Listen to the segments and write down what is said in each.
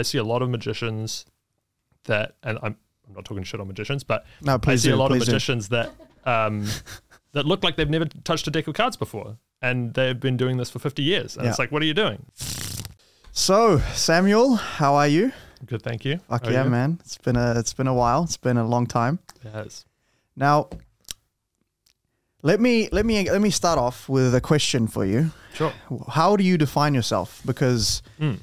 I see a lot of magicians that, and I'm I'm not talking shit on magicians, but No, I see do, a lot of please do. magicians that um, that look like they've never touched a deck of cards before, and they've been doing this for 50 years. And Yeah. it's like, what are you doing? So, Samuel, how are you? Good, thank you. Fuck How yeah, man. It's been a it's been a while. It's been a long time. Yes. Now, let me let me let me start off with a question for you. Sure. How do you define yourself? Because Mm.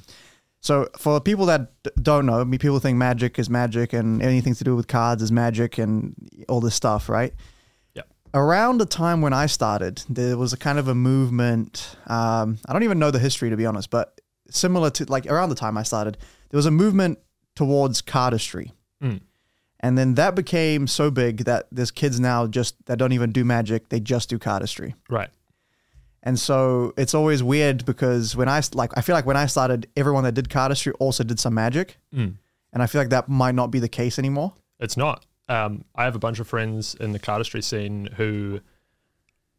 So for people that don't know, people think magic is magic and anything to do with cards is magic and all this stuff, right? Yeah. Around the time when I started, there was a kind of a movement. Um, I don't even know the history to be honest, but similar to like around the time I started, there was a movement towards cardistry. Mm. And then that became so big that there's kids now just that don't even do magic; they just do cardistry. Right. And so it's always weird because when I like, I feel like when I started, everyone that did cardistry also did some magic, Mm. and I feel like that might not be the case anymore. It's not. Um, I have a bunch of friends in the cardistry scene who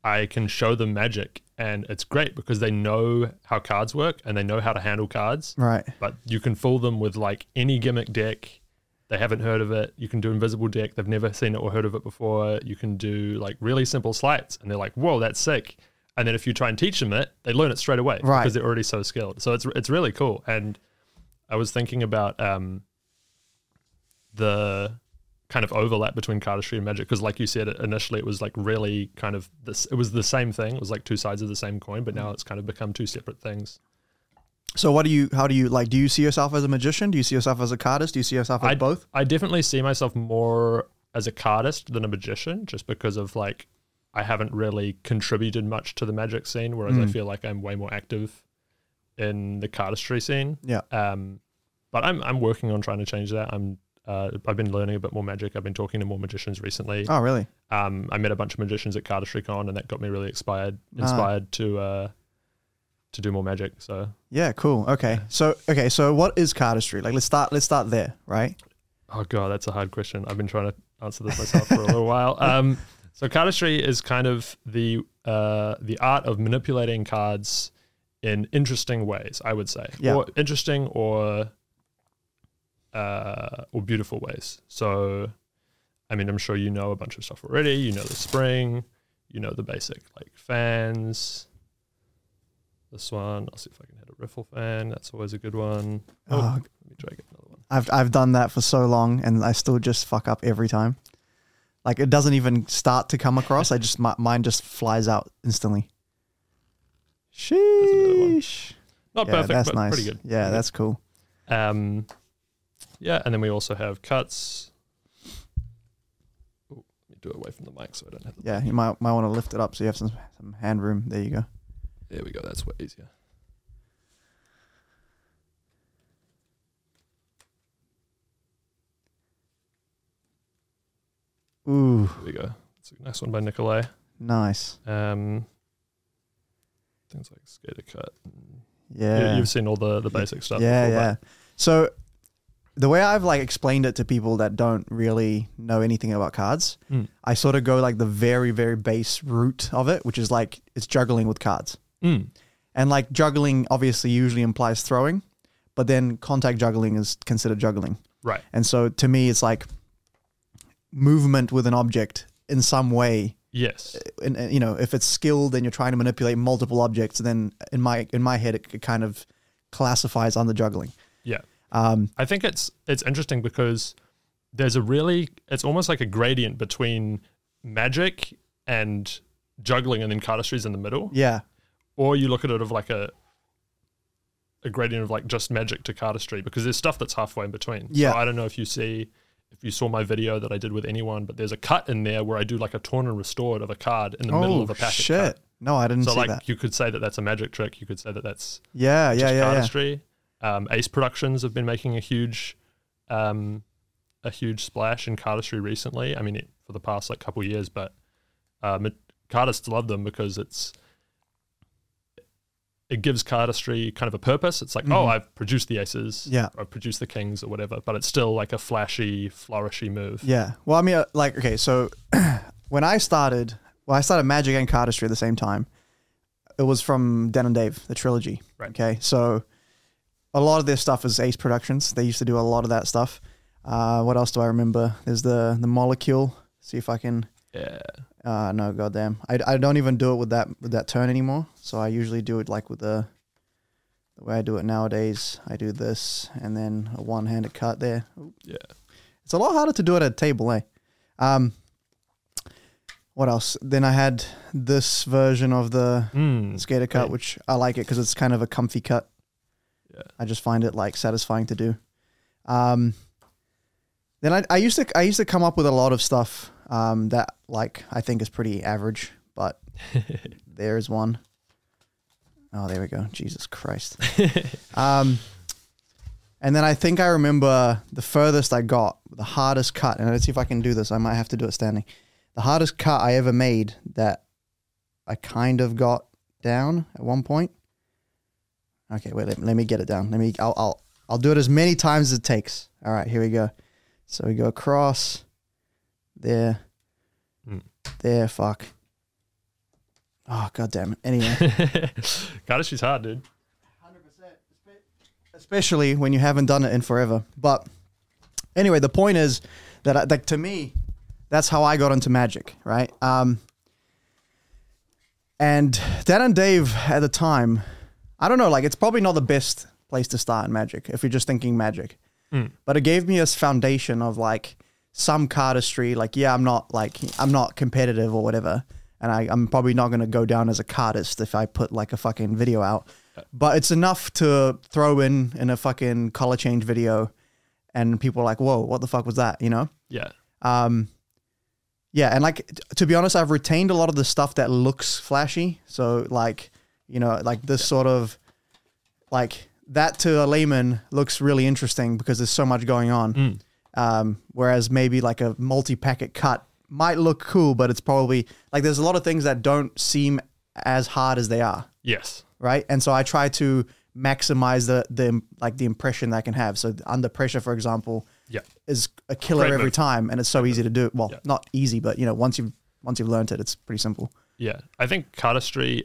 I can show them magic, and it's great because they know how cards work and they know how to handle cards. Right. But you can fool them with like any gimmick deck. They haven't heard of it. You can do invisible deck. They've never seen it or heard of it before. You can do like really simple sleights, and they're like, "Whoa, that's sick!" And then if you try and teach them it, they learn it straight away Right. because they're already so skilled. So it's it's really cool. And I was thinking about um, the kind of overlap between cardistry and magic because, like you said, initially it was like really kind of this. It was the same thing. It was like two sides of the same coin, but now it's kind of become two separate things. So what do you? How do you like? Do you see yourself as a magician? Do you see yourself as a cardist? Do you see yourself as I both? I definitely see myself more as a cardist than a magician, just because of like I haven't really contributed much to the magic scene, whereas I Mm. feel like I'm way more active in the cardistry scene. Yeah. Um, but I'm I'm working on trying to change that. I'm uh, I've been learning a bit more magic. I've been talking to more magicians recently. Oh, really? Um, I met a bunch of magicians at Cardistry Con, and that got me really inspired Ah. inspired to uh, to do more magic. So Yeah. Cool. Okay. So okay. So what is cardistry? Like, let's start. Let's start there. Right. Oh god, that's a hard question. I've been trying to answer this myself for a little while. Um, so cardistry is kind of the uh, the art of manipulating cards in interesting ways. I would say, Yeah. or interesting or uh, or beautiful ways. So, I mean, I'm sure you know a bunch of stuff already. You know the spring. You know the basic like fans. This one, I'll see if I can hit a riffle fan. That's always a good one. Oh, Oh. let me try get another one. I've I've done that for so long, and I still just fuck up every time. Like it doesn't even start to come across. I just my, mine just flies out instantly. Sheesh. Not Yeah, perfect, that's but nice. pretty good. Yeah, Pretty that's cool. um, yeah, and then we also have cuts. Ooh, let me do it away from the mic so I don't have the. Yeah, you might might want to lift it up so you have some some hand room. There you go. There we go. That's way easier. Ooh, There we go. It's a nice one by Nikolai. nice. Um, things like skater cut. Yeah. You, you've seen all the the basic stuff. yeah, before, yeah. So the way I've like explained it to people that don't really know anything about cards, Mm. I sort of go like the very very base root of it, which is like it's juggling with cards. Mm, And like juggling obviously usually implies throwing, but then contact juggling is considered juggling. right. And so to me it's like movement with an object in some way Yes. and, and, you know if it's skilled and you're trying to manipulate multiple objects then in my in my head it, it kind of classifies under juggling Yeah. um I think it's it's interesting because there's a really it's almost like a gradient between magic and juggling and then cardistry's in the middle. yeah Or you look at it of like a a gradient of like just magic to cardistry because there's stuff that's halfway in between. Yeah. So I don't know if you see if you saw my video that I did with anyone, but there's a cut in there where I do like a torn and restored of a card in the middle oh of a packet shit cut. no i didn't So like that you could say that that's a magic trick. You could say that that's yeah yeah just yeah yeah cardistry. Um, Ace Productions have been making a huge, um, a huge splash in cardistry recently. I mean, it, for the past like couple years, but um, it, cardists love them because it's it gives cardistry kind of a purpose. It's like, oh, Mhm. I've produced the aces, Yeah. I've produced the kings or whatever, but it's still like a flashy, flourishy move. yeah well i mean uh, like okay so when i started well i started magic and cardistry at the same time it was from Dan and dave the trilogy Right. okay so a lot of their stuff is Ace Productions. They used to do a lot of that stuff. Uh, what else do I remember? There's the the molecule. See if I can. Yeah. Uh, no, goddamn. I, I don't even do it with that with that turn anymore. So I usually do it like with the the way I do it nowadays. I do this and then a one handed cut there. Yeah. It's a lot harder to do it at a table, eh? Um, what else? Then I had this version of the Mm. skater cut, Right. which I like it because it's kind of a comfy cut. Yeah. I just find it like satisfying to do. Um, then I, I used to I used to come up with a lot of stuff um, that like I think is pretty average, but there's one. Oh, there we go. Jesus Christ. um, and then I think I remember the furthest I got, the hardest cut, and let's see if I can do this. I might have to do it standing. The hardest cut I ever made that I kind of got down at one point. Okay, wait. Let, let me get it down. Let me. I'll. I'll. I'll do it as many times as it takes. All right. Here we go. So we go across. There. Hmm. There. Fuck. Oh god damn it. Anyway. god, Cardistry's hard, dude. 100%. especially when you haven't done it in forever. But anyway, the point is that I, like to me, that's how I got into magic, right? Um, and Dan and Dave at the time, I don't know, like it's probably not the best place to start in magic if you're just thinking magic, Mm. but it gave me this foundation of like some cardistry. Like, yeah, I'm not like I'm not competitive or whatever. And I, I'm probably not going to go down as a cardist if I put like a fucking video out but it's enough to throw in in a fucking color change video and people are like whoa what the fuck was that you know Yeah. um yeah and like t- to be honest i've retained a lot of the stuff that looks flashy so like you know like this sort of like that to a layman looks really interesting because there's so much going on Mm. Um whereas maybe like a multi-packet cut might look cool but it's probably like there's a lot of things that don't seem as hard as they are Yes. right? And so I try to maximize the the like the impression that I can have. So under pressure, for example, Yeah. is a killer Great every move. time, and it's so easy to do. Well, Yeah. not easy, but you know, once you've once you've learned it, it's pretty simple. Yeah. I think cardistry,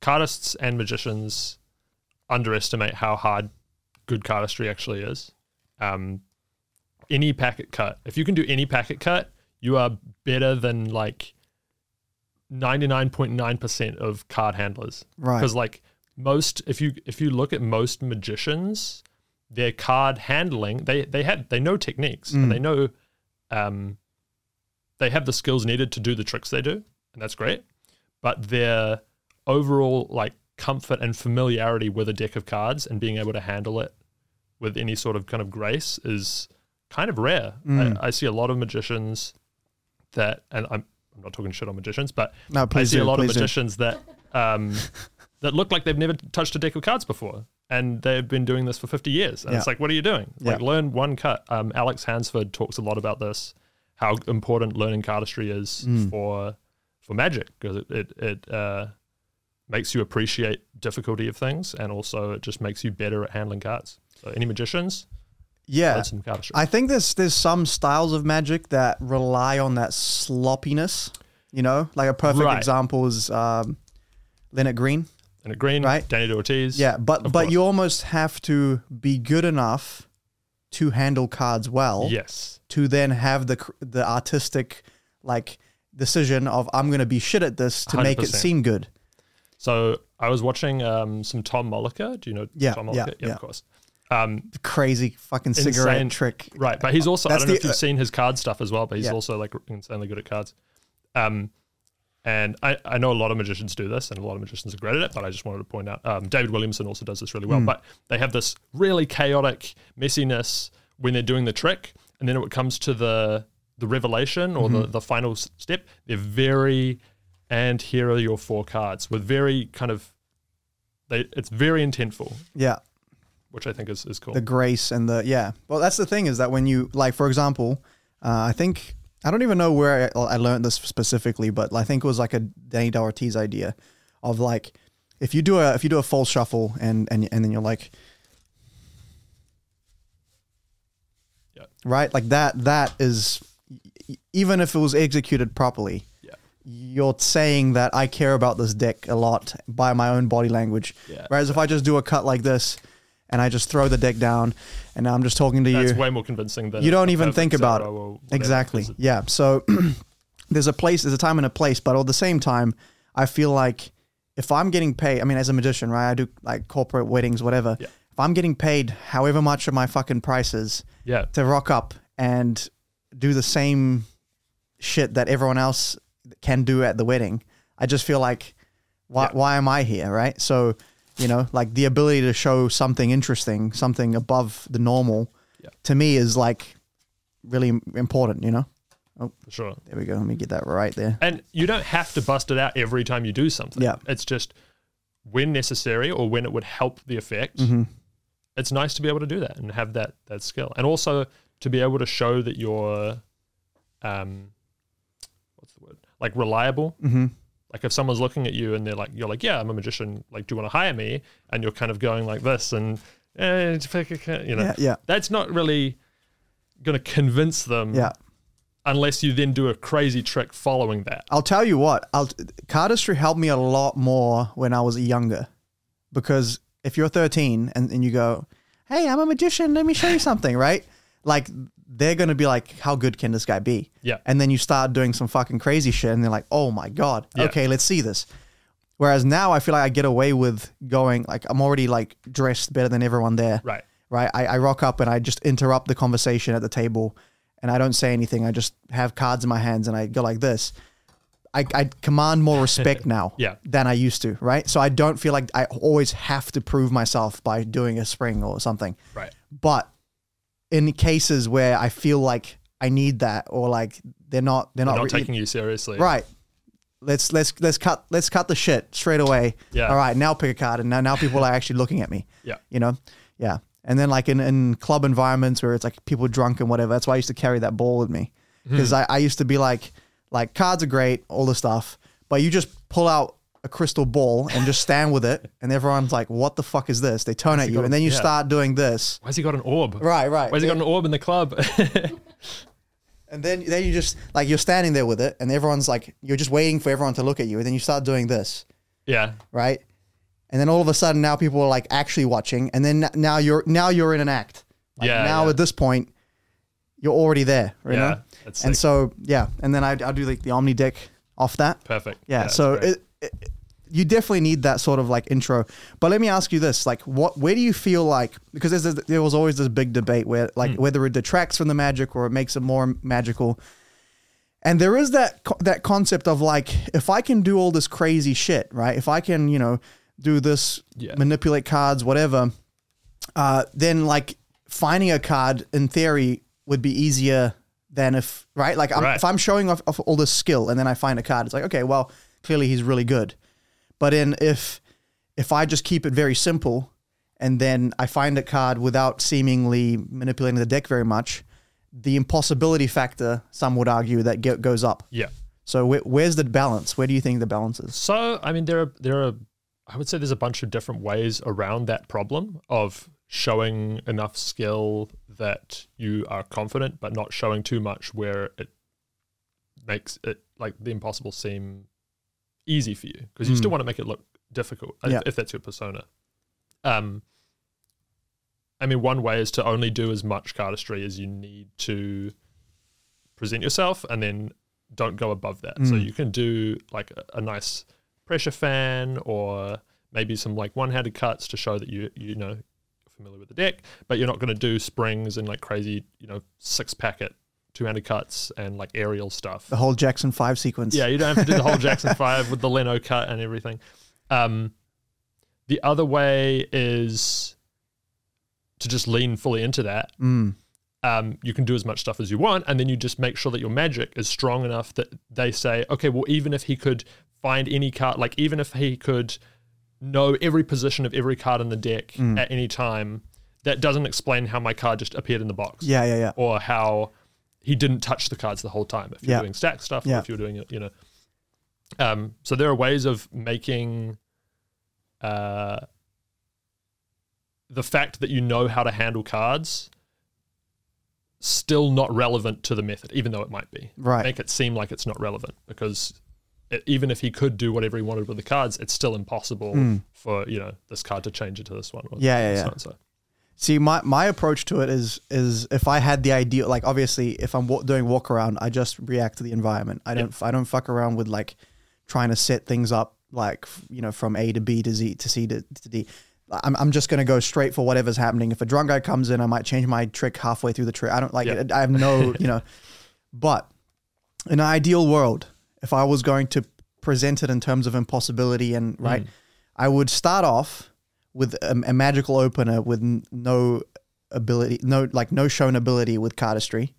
cardists and magicians underestimate how hard good cardistry actually is. Um, any packet cut, if you can do any packet cut, you are better than like 99.9% of card handlers. Right. because like most if you if you look at most magicians their card handling they they had they know techniques and they know um they have the skills needed to do the tricks they do and that's great but their overall like comfort and familiarity with a deck of cards and being able to handle it with any sort of kind of grace is kind of rare Mm. I, I see a lot of magicians that and i'm i'm not talking shit on magicians but No, I see do. a lot of please do. magicians that um, that look like they've never touched a deck of cards before, and they've been doing this for fifty years. And it's like, what are you doing? Like, Yeah. learn one cut. Um, Alex Hansford talks a lot about this, how important learning cardistry is Mm. for for magic because it it, it uh, makes you appreciate difficulty of things, and also it just makes you better at handling cards. So, any magicians, Yeah, learn some cardistry. I think there's there's some styles of magic that rely on that sloppiness. You know, like a perfect Right. example is um, Lennart Green. at Green, Right. Danny Ortiz, Yeah, but but course. you almost have to be good enough to handle cards well. yes, to then have the the artistic like decision of I'm going to be shit at this to make it seem good. So I was watching um, some Tom Mollica. Do you know Yeah, Tom yeah, Mollica? yeah. of course. Um, Crazy fucking cigarette Insane. trick. right, but he's also I don't know the- if you've seen his card stuff as well, but he's Yeah. also like insanely good at cards. Um, and I, I know a lot of magicians do this, and a lot of magicians are great at it. But I just wanted to point out um, David Williamson also does this really well. But they have this really chaotic messiness when they're doing the trick, and then when it comes to the the revelation or Mm-hmm. the the final step, they're very and here are your four cards with very kind of they it's very intentful, Yeah, which I think is, is cool. the grace and the yeah. Well, that's the thing is that when you like, for example, uh, I think I don't even know where I, I learned this specifically, but I think it was like a Danny Ortiz idea of like if you do a if you do a full shuffle and and and then you're like. Yeah. Right, like that. That is, even if it was executed properly, Yeah. you're saying that I care about this deck a lot by my own body language. Yeah. Whereas if I just do a cut like this, and I just throw the deck down, and now I'm just talking to That's you. That's way more convincing than You don't even think about it. Exactly. Yeah. So there's a place, there's a time and a place, but at the same time, I feel like if I'm getting paid, I mean, as a magician, right? I do like corporate weddings, whatever. Yeah. If I'm getting paid however much of my fucking prices, Yeah. to rock up and do the same shit that everyone else can do at the wedding, I just feel like, why, Yeah. why am I here, right? So, you know, like the ability to show something interesting, something above the normal, Yeah. to me is like really important, you know? For sure. There we go. Let me get that right there. And you don't have to bust it out every time you do something. Yeah. It's just when necessary or when it would help the effect. hmm It's nice to be able to do that and have that that skill. And also to be able to show that you're um what's the word? Like reliable. hmm Like if someone's looking at you and they're like you're like, Yeah, I'm a magician, like do you want to hire me? And you're kind of going like this and eh, you know Yeah, yeah, that's not really gonna convince them yeah. unless you then do a crazy trick following that. I'll tell you what. I'll, cardistry helped me a lot more when I was younger, because if you're 13 and, and you go, "Hey, I'm a magician. Let me show you something," right? Like they're gonna be like, "How good can this guy be?" Yeah. And then you start doing some fucking crazy shit, and they're like, "Oh my god, Yeah. okay, let's see this." Whereas now I feel like I get away with going like I'm already like dressed better than everyone there, Right. right? I, I rock up and I just interrupt the conversation at the table and I don't say anything. I just have cards in my hands and I go like this. I, I command more respect now Yeah. than I used to, right? So I don't feel like I always have to prove myself by doing a spring or something. Right. But in cases where I feel like I need that or like they're not they're They're not, not re- taking you seriously. right. Let's let's let's cut let's cut the shit straight away. Yeah. All right, now pick a card and now now people are actually looking at me Yeah. you know yeah and then like in, in club environments where it's like people drunk and whatever that's why i used to carry that ball with me mm-hmm. because I, I used to be like like cards are great all the stuff but you just pull out a crystal ball and just stand with it and everyone's like what the fuck is this they turn at you and then you yeah. start doing this Why's he got an orb? right right Why's he got an orb in the club? and then then you just like you're standing there with it and everyone's like you're just waiting for everyone to look at you and then you start doing this yeah. right? And then all of a sudden now people are like actually watching, and then now you're now you're in an act. Like Yeah, Now yeah. at this point, you're already there, you Yeah. know. That's And so yeah, and then I I do like the Omni deck off that. perfect. Yeah. that's so great. it, it, you definitely need that sort of like intro. But let me ask you this: like, what where do you feel like because there's a, there was always this big debate where like Hmm. whether it detracts from the magic or it makes it more magical. And there is that that concept of like if I can do all this crazy shit, right? If I can, you know, do this, Yeah. manipulate cards, whatever, uh, then like finding a card in theory would be easier than if right. Like I'm, Right. if I'm showing off, off all this skill and then I find a card, it's like okay, well clearly he's really good. But in if if I just keep it very simple and then I find a card without seemingly manipulating the deck very much, the impossibility factor, some would argue, that get, goes up. yeah. So where, where's the balance? Where do you think the balance is? So I mean, there are there are, I would say there's a bunch of different ways around that problem of showing enough skill that you are confident, but not showing too much where it makes it like the impossible seem easy for you because you still Mm. want to make it look difficult if- Yeah. if that's your persona. Um, I mean, one way is to only do as much cardistry as you need to present yourself, and then don't go above that. So Mm. you can do like a, a nice pressure fan, or maybe some like one-handed cuts to show that you you know familiar with the deck, but you're not going to do springs and like crazy you know six packet two-handed cuts and like aerial stuff. The whole Jackson 5 sequence. Yeah, you don't have to do the whole Jackson Five with the Leno cut and everything. Um, the other way is to just lean fully into that. Mm. Um, you can do as much stuff as you want, and then you just make sure that your magic is strong enough that they say, okay, well, even if he could find any card, like even if he could know every position of every card in the deck Mm. at any time, that doesn't explain how my card just appeared in the box Yeah, yeah, yeah. or how he didn't touch the cards the whole time. If you're Yeah. doing stack stuff, Yeah. or if you're doing it, you know. Um, so there are ways of making uh, the fact that you know how to handle cards still not relevant to the method, even though it might be. Right. Make it seem like it's not relevant because it, even if he could do whatever he wanted with the cards, it's still impossible Mm. for you know this card to change into this one. Yeah, yeah, so yeah. and so. See, my, my approach to it is is if I had the idea, like obviously, if I'm doing walk around, I just react to the environment. I don't I don't fuck around with like trying to set things up like you know from A to B to Z to C to, to D. I'm I'm just gonna go straight for whatever's happening. If a drunk guy comes in, I might change my trick halfway through the trick. I don't like Yeah. I have no you know, but in an ideal world, if I was going to present it in terms of impossibility and right, Mm. I would start off with a, a magical opener with n- no ability, no like no shown ability with cardistry.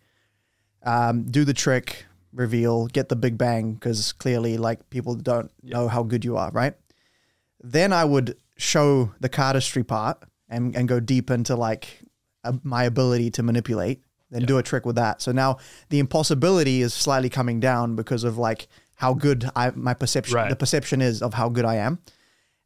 Um, do the trick, reveal, get the big bang because clearly like people don't know how good you are, right? Then I would show the cardistry part and and go deep into like uh, my ability to manipulate. Then do a trick with that. So now the impossibility is slightly coming down because of like how good I my perception Right. the perception is of how good I am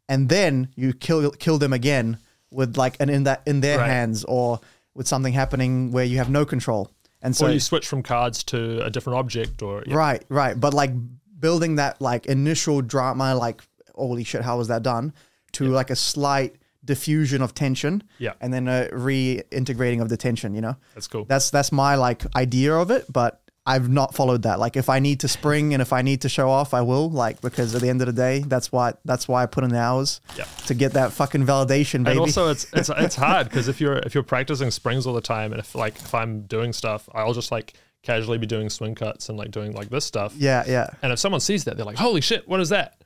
and then you kill kill them again with like an in that in their Right. hands or with something happening where you have no control. And so or you switch from cards to a different object, or yeah. right, right, but like building that like initial drama, like holy shit, how was that done? To like a slight diffusion of tension, Yeah. and then a reintegrating of the tension. You know, that's cool. that's that's my like idea of it, but I've not followed that. Like if I need to spring and if I need to show off, I will. Like because at the end of the day, that's why that's why I put in the hours Yeah. to get that fucking validation, baby. And also, it's it's it's hard because if you're if you're practicing springs all the time, and if like if I'm doing stuff, I'll just like casually be doing swing cuts and like doing like this stuff. yeah, yeah, And if someone sees that, they're like, "Holy shit, what is that?"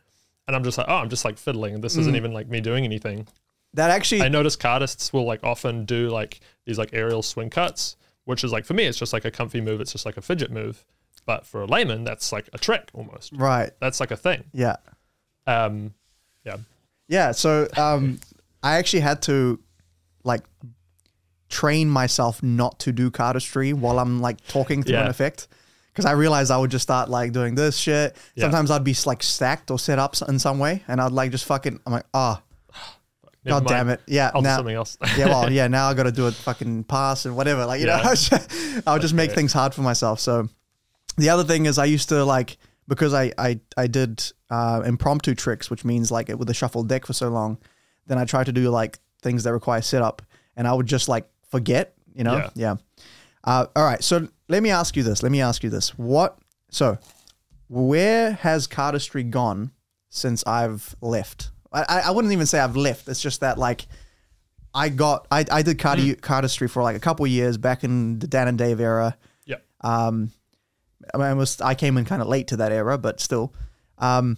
And I'm just like, "Oh, I'm just like fiddling. and This Mm. isn't even like me doing anything." that actually, I notice cardists will like often do like these like aerial swing cuts, which is like for me, it's just like a comfy move. It's just like a fidget move. But for a layman, that's like a trick almost. right, That's like a thing. yeah, Um, yeah. yeah. So um, I actually had to like train myself not to do cardistry while I'm like talking through an effect. Because I realized I would just start like doing this shit. Yeah. Sometimes I'd be like stacked or set up in some way, and I'd like just fucking. I'm like, ah, Never god damn it, yeah. I'll now, something else. yeah, well, yeah. Now I got to do a fucking pass and whatever. Like you know, Yeah. I would just, I would just make things hard for myself. So the other thing is I used to like because I I I did uh, impromptu tricks, which means like with a shuffled deck for so long. Then I tried to do like things that require setup, and I would just like forget. You know, Yeah. yeah. Uh, all right, so let me ask you this. Let me ask you this. What? So, where has cardistry gone since I've left? I, I wouldn't even say I've left. It's just that like I got I, I did cardi, cardistry for like a couple years back in the Dan and Dave era. yeah. Um, I, mean, I was I came in kind of late to that era, but still. Um,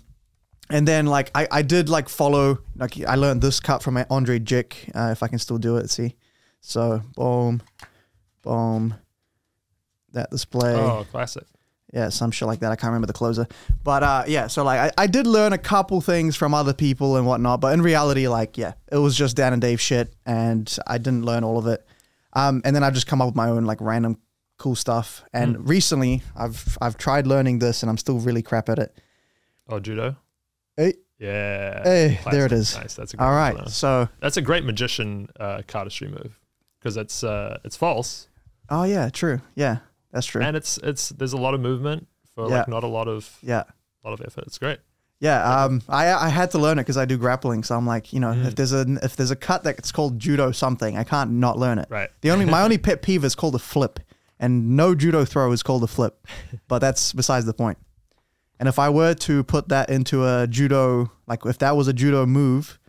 and then like I, I did like follow like I learned this cut from Andrei Jikh. Uh, if I can still do it, see. So boom, boom. That display Oh, classic. Yeah, some shit like that. I can't remember the closer, but uh, yeah. So like, I, I did learn a couple things from other people and whatnot, but in reality, like, yeah, it was just Dan and Dave shit, and I didn't learn all of it. Um, and then I've just come up with my own like random cool stuff. And recently, I've I've tried learning this, and I'm still really crap at it. Oh, judo. Hey, Yeah. Hey, there it is. Nice. That's a great all one, so That's a great magician uh, cardistry move because it's uh, it's false oh yeah, true, yeah, that's true, and it's it's there's a lot of movement for Yeah. like not a lot of yeah. a lot of effort. It's great. Yeah, um, I I had to learn it because I do grappling, so I'm like, you know, Mm. if there's a if there's a cut that's called judo something, I can't not learn it. Right. The only my only pet peeve is called a flip, and no judo throw is called a flip, but that's besides the point. And if I were to put that into a judo, like if that was a judo move,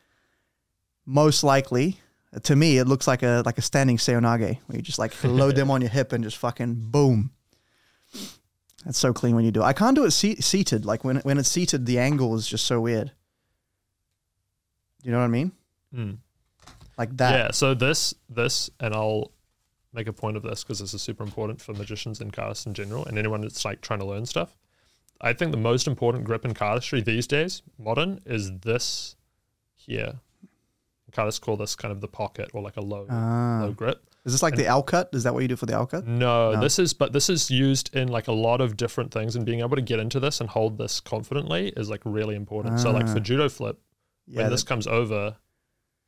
most likely to me it looks like a like a standing seoi nage where you just like load them on your hip and just fucking boom. That's so clean when you do it. I can't do it se- seated. Like when when it's seated, the angle is just so weird. You know what I mean? Mm. Like that. Yeah. So this this and I'll make a point of this because this is super important for magicians and cardists in general and anyone that's like trying to learn stuff. I think the most important grip in cardistry these days, modern, is this here. Cardists call this kind of the pocket or like a low Ah. low grip. Is this like the L cut? Is that what you do for the L cut? No, No. this is but this is used in like a lot of different things and being able to get into this and hold this confidently is like really important. So like Ah. for judo flip, Yeah. when this comes over,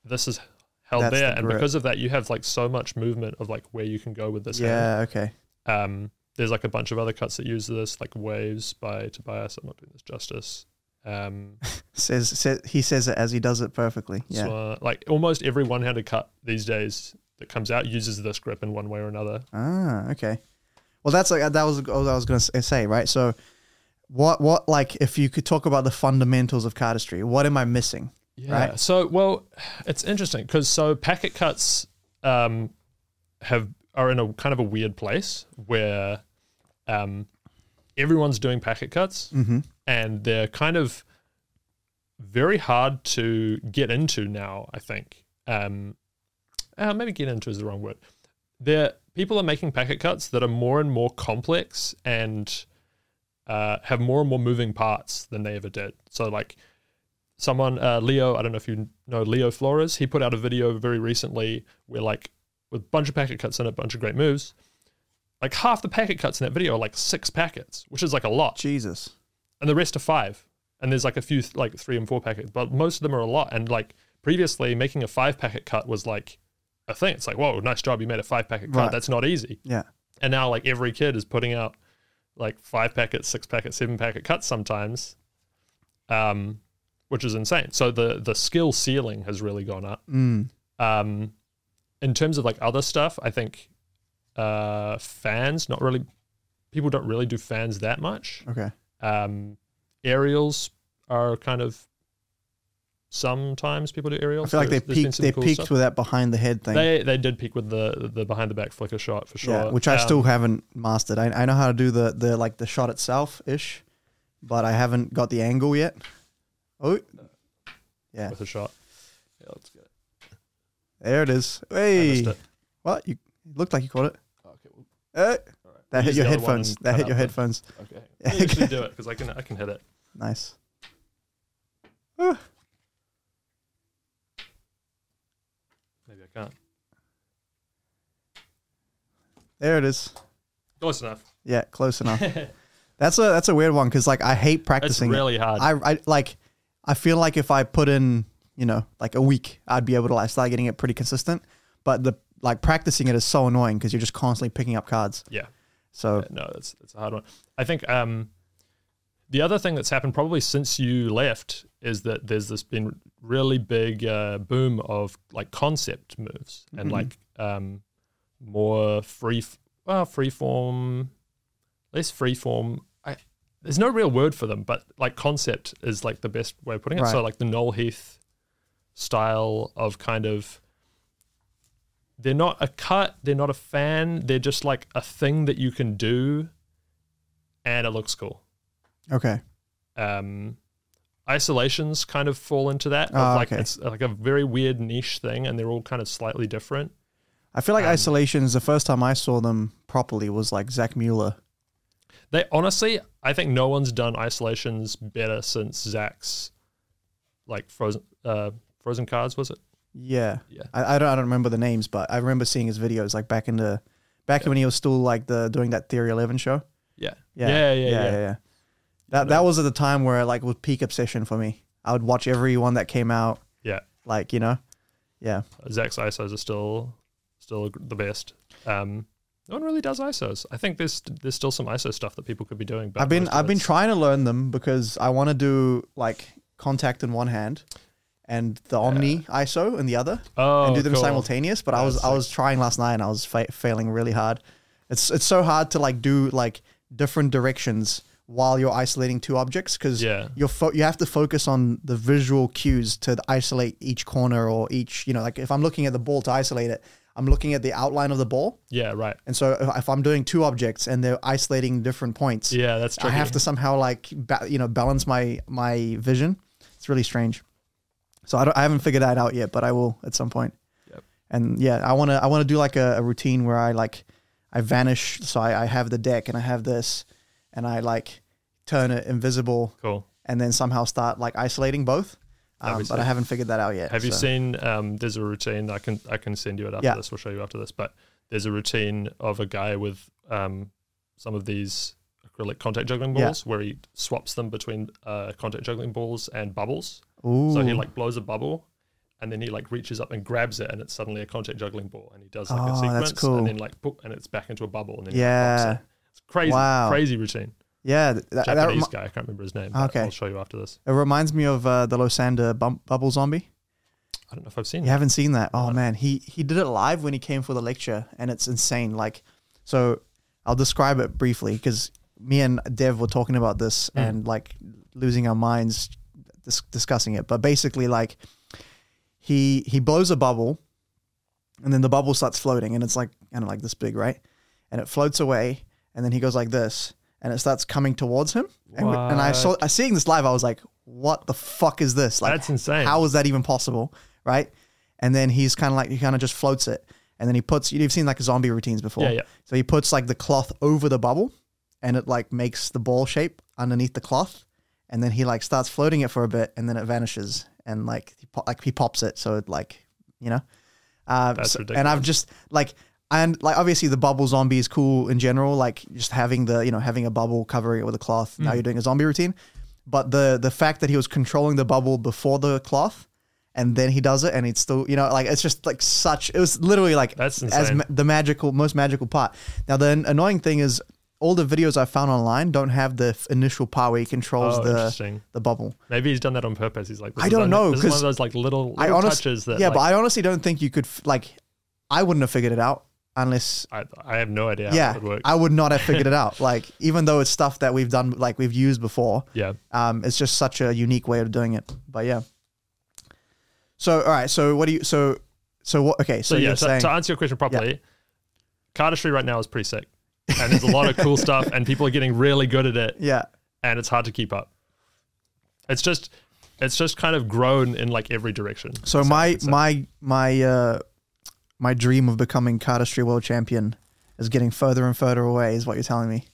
this is held there the and because of that you have like so much movement of like where you can go with this hand. yeah. Okay. Um there's like a bunch of other cuts that use this like waves by Tobias. I'm not doing this justice. Um Says, says he says it as he does it perfectly. Yeah. so, uh, like almost every one-handed cut these days that comes out uses this grip in one way or another. Ah, okay. Well, that's like that was what I was going to say, right? So, what what like if you could talk about the fundamentals of cardistry, what am I missing? Yeah. Right. So, well, it's interesting because so packet cuts um, have are in a kind of a weird place where um, everyone's doing packet cuts Mm-hmm. And they're kind of very hard to get into now. I think um, uh, maybe get into is the wrong word. There, people are making packet cuts that are more and more complex and uh, have more and more moving parts than they ever did. So, like someone, uh, Leo, I don't know if you know Leo Flores, he put out a video very recently where, like, with a bunch of packet cuts and a bunch of great moves, like half the packet cuts in that video are like six packets, which is like a lot Jesus. And the rest are five. And there's like a few like three and four packets, but most of them are a lot. And like previously, making a five packet cut was like a thing. It's like, whoa, nice job, you made a five packet cut. Right. That's not easy. Yeah. And now like every kid is putting out like five packet, six packet, seven packet cuts sometimes, um, which is insane. So the the skill ceiling has really gone up. Mm. Um, in terms of like other stuff, I think uh, fans not really people don't really do fans that much. Okay. Um, aerials are kind of sometimes people do aerials. I feel like they There's- there's peaked. They cool peaked stuff. with that behind the head thing. They they did peak with the the behind the back flicker shot for sure. Yeah, which I Um, still haven't mastered. I, I know how to do the the like the shot itself ish, but I haven't got the angle yet. Oh, yeah, with a shot. Yeah, let's get it. there it is. Hey, missed it. what? You looked like you caught it. Okay, well, all right. That hit your the other one headphones. That hit your headphones. Okay, me actually do it because I can I can hit it. Nice. Maybe I can't. There it is. Close enough. Yeah, close enough. That's a that's a weird one because like I hate practicing. it. really hard. I I like I feel like if I put in you know like a week, I'd be able to like start getting it pretty consistent. But the like practicing it is so annoying because you're just constantly picking up cards. Yeah. So Yeah, no, it's it's a hard one. I think um, the other thing that's happened probably since you left is that there's this been really big uh, boom of like concept moves and Mhm. like um, more free, well, free form, less free form. I there's no real word for them, but like concept is like the best way of putting it. So like the Noel Heath style of kind of they're not a cut, they're not a fan, they're just like a thing that you can do and it looks cool. okay, Um isolations kind of fall into that. Ah, like okay. it's like a very weird niche thing and they're all kind of slightly different. I feel like Um, isolations. The first time I saw them properly was like Zach Mueller. They honestly, I think no one's done isolations better since Zach's like frozen uh frozen cards, was it? Yeah, Yeah. I, I don't I don't remember the names, but I remember seeing his videos like back in the back Yeah. when he was still like the doing that Theory Eleven show. Yeah. Yeah, Yeah, yeah, yeah. yeah. That that was at the time where like was peak obsession for me. I would watch every one that came out. Yeah. like you know, yeah. Zach's ISOs are still still the best. Um, no one really does ISOs. I think there's there's still some ISO stuff that people could be doing. But I've been I've been trying to learn them because I want to do like contact in one hand and the Omni ISO and the other oh, and do them cool. simultaneous. But I was That's I was trying last night and I was fa- failing really hard. It's it's so hard to like do like different directions while you're isolating two objects because Yeah, you're fo- you have to focus on the visual cues to isolate each corner or each you know like if I'm looking at the ball to isolate it, I'm looking at the outline of the ball. yeah, right. And so if- if I'm doing two objects and they're isolating different points, Yeah, that's I have to somehow like ba- you know balance my my vision. It's really strange. So I, don't, I haven't figured that out yet, but I will at some point. Yep. And yeah, I want to I want to do like a, a routine where I like I vanish. So I, I have the deck and I have this, and I like turn it invisible, Cool. and then somehow start like isolating both. Um, but I haven't figured that out yet. Have you seen? Um, there's a routine. I can I can send you it after Yeah. this. We'll show you after this. But there's a routine of a guy with um, some of these acrylic contact juggling Yeah. balls where he swaps them between uh, contact juggling balls and bubbles. Ooh. So he like blows a bubble, and then he like reaches up and grabs it, and it's suddenly a contact juggling ball, and he does like Oh, a that's sequence, cool. and then like boop, and it's back into a bubble, and then he, like, Yeah. it. It's crazy, Wow. crazy routine. yeah, th- that, that Japanese remi- guy, I can't remember his name. but Okay. I'll show you after this. it reminds me of uh, the Losander bump, bubble zombie. I don't know if I've seen You it. haven't seen that? Oh man, he he did it live when he came for the lecture, and it's insane. Like, so I'll describe it briefly because me and Dev were talking about this Mm. and like losing our minds dis- discussing it. But basically, like he he blows a bubble, and then the bubble starts floating, and it's like kind of like this big, right? And it floats away, and then he goes like this, and it starts coming towards him. And, we- and I saw I seeing this live, I was like, "What the fuck is this? Like, That's insane. how is that even possible? Right? And then he's kind of like he kind of just floats it, and then he puts. You've seen like zombie routines before. Yeah, yeah. So he puts like the cloth over the bubble, and it like makes the ball shape underneath the cloth, and then he like starts floating it for a bit, and then it vanishes, and like he po- like he pops it, so it like you know. Uh, That's so- and I've just like and like obviously the bubble zombie is cool in general, like just having the you know having a bubble covering it with a cloth. Now Mm. you're doing a zombie routine, but the the fact that he was controlling the bubble before the cloth. And then he does it, and it's still, you know, like it's just like such. It was literally like That's as ma- the magical, most magical part. Now, the annoying thing is all the videos I found online don't have the f- initial part where he controls Oh, the interesting. the bubble. Maybe he's done that on purpose. He's like, this I is don't know, This is one 'cause of those like little, I little honest- touches that. yeah, like, but I honestly don't think you could f- like. I wouldn't have figured it out unless. I, I have no idea how yeah, it would work. I would not have figured it out. Like even though it's stuff that we've done, like we've used before, yeah. um, it's just such a unique way of doing it. But yeah. So all right, so what do you so so what? Okay, so, So, yeah, you're so, saying to answer your question properly, cardistry right now is pretty sick. And there's a lot of cool stuff, and people are getting really good at it, yeah, and it's hard to keep up. It's just, it's just kind of grown in like every direction. So my my my uh my dream of becoming cardistry world champion is getting further and further away. Is what you're telling me,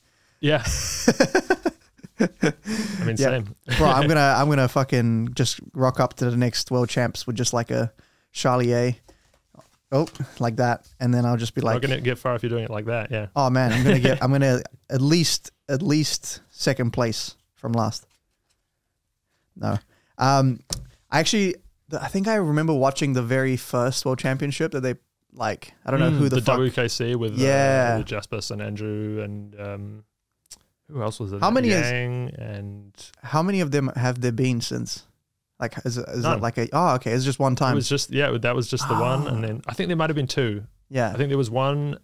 yeah. I mean, Yeah. same. bro? I'm gonna I'm gonna fucking just rock up to the next world champs with just like a Charlier, oh like that, and then I'll just be like, like, gonna get far if you're doing it like that. Yeah. oh man, I'm gonna get I'm gonna at least at least second place from last. No, um, I actually I think I remember watching the very first world championship that they like. I don't know Mm, who the, fuck. WKC with Yeah. uh, with Jaspis and Andrew and um, who else was it? How many is- and How many of them have there been since? Like, is, it- is None. that like a? Oh, okay. It's just one time. it was just yeah, that was just the one, and then I think there might have been two. yeah. I think there was one.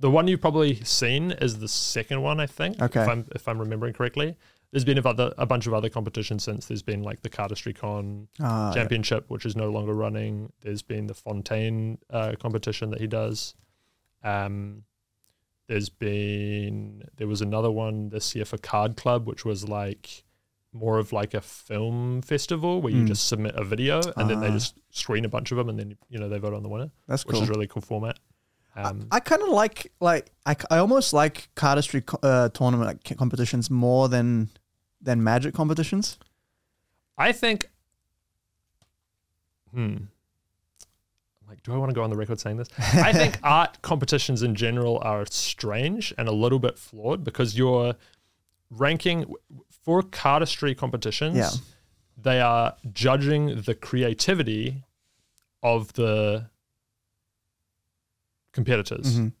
The one you've probably seen is the second one, I think. Okay. If I'm if I'm remembering correctly, there's been a, other, a bunch of other competitions since. There's been like the Cardistry Con yeah. Championship, which is no longer running. There's been the Fontaine uh, competition that he does. Um, there's been there was another one this year for Card Club, which was like more of like a film festival where you Mm. just submit a video and then they Ah. just screen a bunch of them and then you know they vote on the winner That's which cool. is a really cool format. Um, I kind of like like I, I almost like cardistry co- uh, tournament like, competitions more than than magic competitions. I think. Hmm. Like, do I want to go on the record saying this? I think art competitions in general are strange and a little bit flawed because you're ranking for cardistry competitions. Yeah. They are judging the creativity of the competitors Mhm.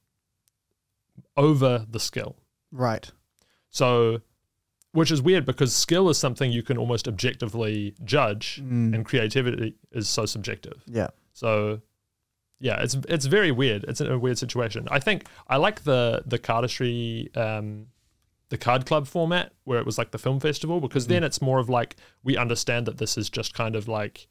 over the skill. Right. So, which is weird because skill is something you can almost objectively judge, Mm. and creativity is so subjective. Yeah. So, yeah, it's it's very weird. It's a weird situation. I think I like the the cardistry, um, the card club format where it was like the film festival because then mm-hmm. it's more of like we understand that this is just kind of like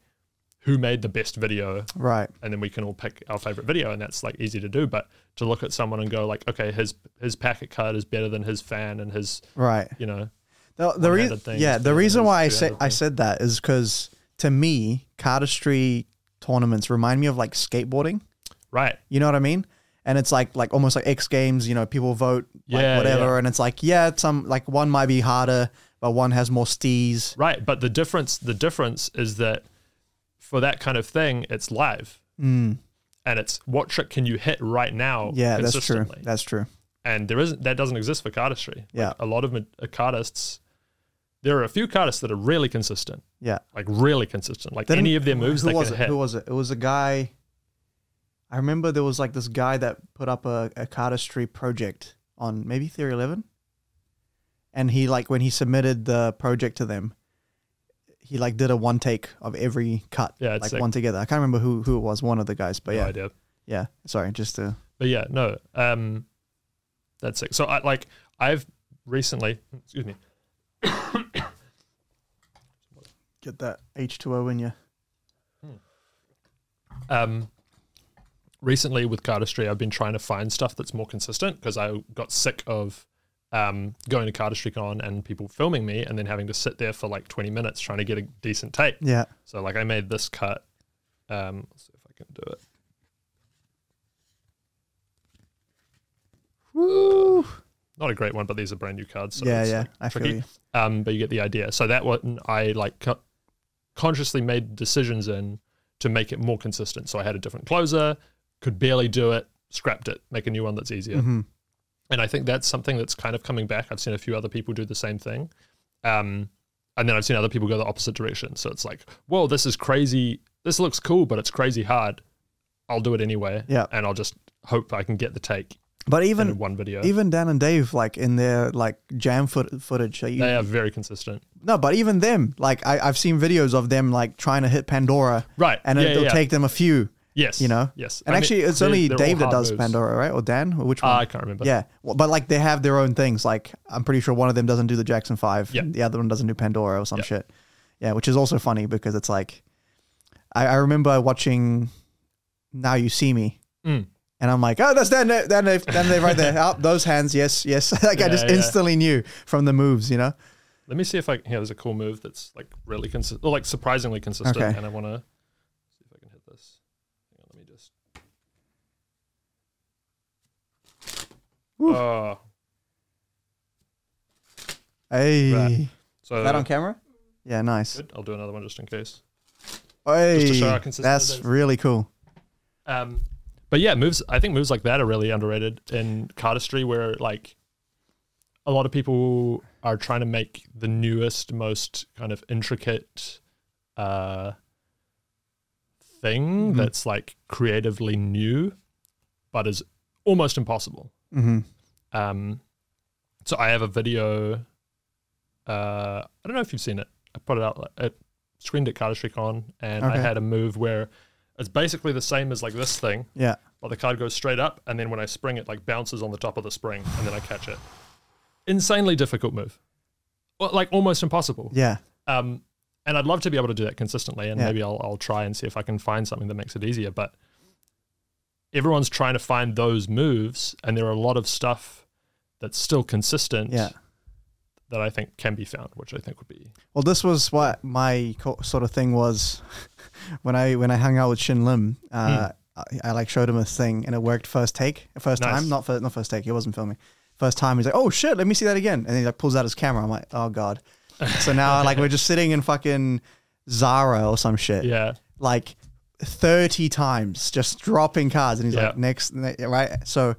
who made the best video Right. and then we can all pick our favorite video and that's like easy to do but to look at someone and go like okay his his packet card is better than his fan and his Right. you know The, the reason, yeah, the reason why I two-handed I said that is because to me, cardistry tournaments remind me of like skateboarding. right You know what I mean? And it's like like almost like X Games. You know, people vote like Yeah, whatever, yeah. and it's like yeah, it's some like one might be harder, but one has more stees. right but the difference the difference is that for that kind of thing it's live Mm, and it's what trick can you hit right now yeah, that's true. That's true. and there isn't that doesn't exist for cardistry Like, Yeah. a lot of uh, cardists there are a few cardists that are really consistent Yeah. like really consistent like Didn't- any of their moves Who was can it? hit Who was it? It was a guy. I remember there was like this guy that put up a, a cardistry project on maybe Theory Eleven, and he like when he submitted the project to them, he like did a one take of every cut, Yeah, like sick. one together. I can't remember who who it was, one of the guys, but no yeah, idea. yeah. Sorry, just to But yeah, no, um, that's sick. So I like I've recently, excuse me, get that H two O in you. um, recently with cardistry, I've been trying to find stuff that's more consistent because I got sick of um, going to CardistryCon and people filming me and then having to sit there for like 20 minutes trying to get a decent tape. Yeah, So like I made this cut. Um, let's see if I can do it. Woo. Not a great one, but these are brand new cards. So yeah, yeah. like, I feel tricky. you. um, but you get the idea. So that one I like co- consciously made decisions in to make it more consistent. So I had a different closer, could barely do it, scrapped it, make a new one that's easier. hmm And I think that's something that's kind of coming back. I've seen a few other people do the same thing. Um, and then I've seen other people go the opposite direction. So it's like, whoa, this is crazy. This looks cool, but it's crazy hard. I'll do it anyway. Yeah. And I'll just hope I can get the take But in even one video. even Dan and Dave, like in their like jam foot, footage, like, you- they are very consistent. no, but even them, like I, I've seen videos of them like trying to hit Pandora, Right. and yeah, it'll yeah. take them a few, Yes. you know. Yes. And I mean, actually, it's they're- only they're all Dave that hard does moves. Pandora, right? Or Dan, or which Uh, one? I can't remember. Yeah, well, but like they have their own things. Like I'm pretty sure one of them doesn't do the Jackson Five, Yeah. and the other one doesn't do Pandora or some Yeah. shit. Yeah, which is also funny because it's like, I, I remember watching Now You See Me, Mm. and I'm like, oh, that's Dan, Dan, Dan, Dan Dave right there. Oh, those hands, yes, yes. like I Yeah, just yeah. instantly knew from the moves, you know. Let me see if I here. There's a cool move that's like really consistent, or like surprisingly consistent, Okay. and I want to see if I can hit this. Hang on, let me just. Woo. Oh, Hey, Right. so that on camera? Yeah, nice. good. I'll do another one just in case. Hey, show how consistent that's it is. really cool. Um, but yeah, moves. I think moves like that are really underrated in cardistry, where like a lot of people are trying to make the newest, most kind of intricate uh, thing Mhm. that's like creatively new, but is almost impossible. Hmm Um, so I have a video. Uh, I don't know if you've seen it. I put it out. It screened at CardistryCon, and I had a move where it's basically the same as like this thing, Yeah, but the card goes straight up, and then when I spring, it like bounces on the top of the spring, and then I catch it. Insanely difficult move, well, like almost impossible. yeah, Um, and I'd love to be able to do that consistently, and Yeah. maybe I'll I'll try and see if I can find something that makes it easier. But everyone's trying to find those moves, and there are a lot of stuff that's still consistent. yeah. That I think can be found, which I think would be Well, this was what my co- sort of thing was when I when I hung out with Shin Lim. Uh, I, I like showed him a thing and it worked first take, first Nice. time, not first, not first take. He wasn't filming. First time, he's like, "Oh shit, let me see that again," and he like pulls out his camera. I'm like, "Oh god." so now like we're just sitting in fucking Zara or some shit, yeah, like thirty times, just dropping cards, and he's Yeah. like, "Next, ne- right?" So.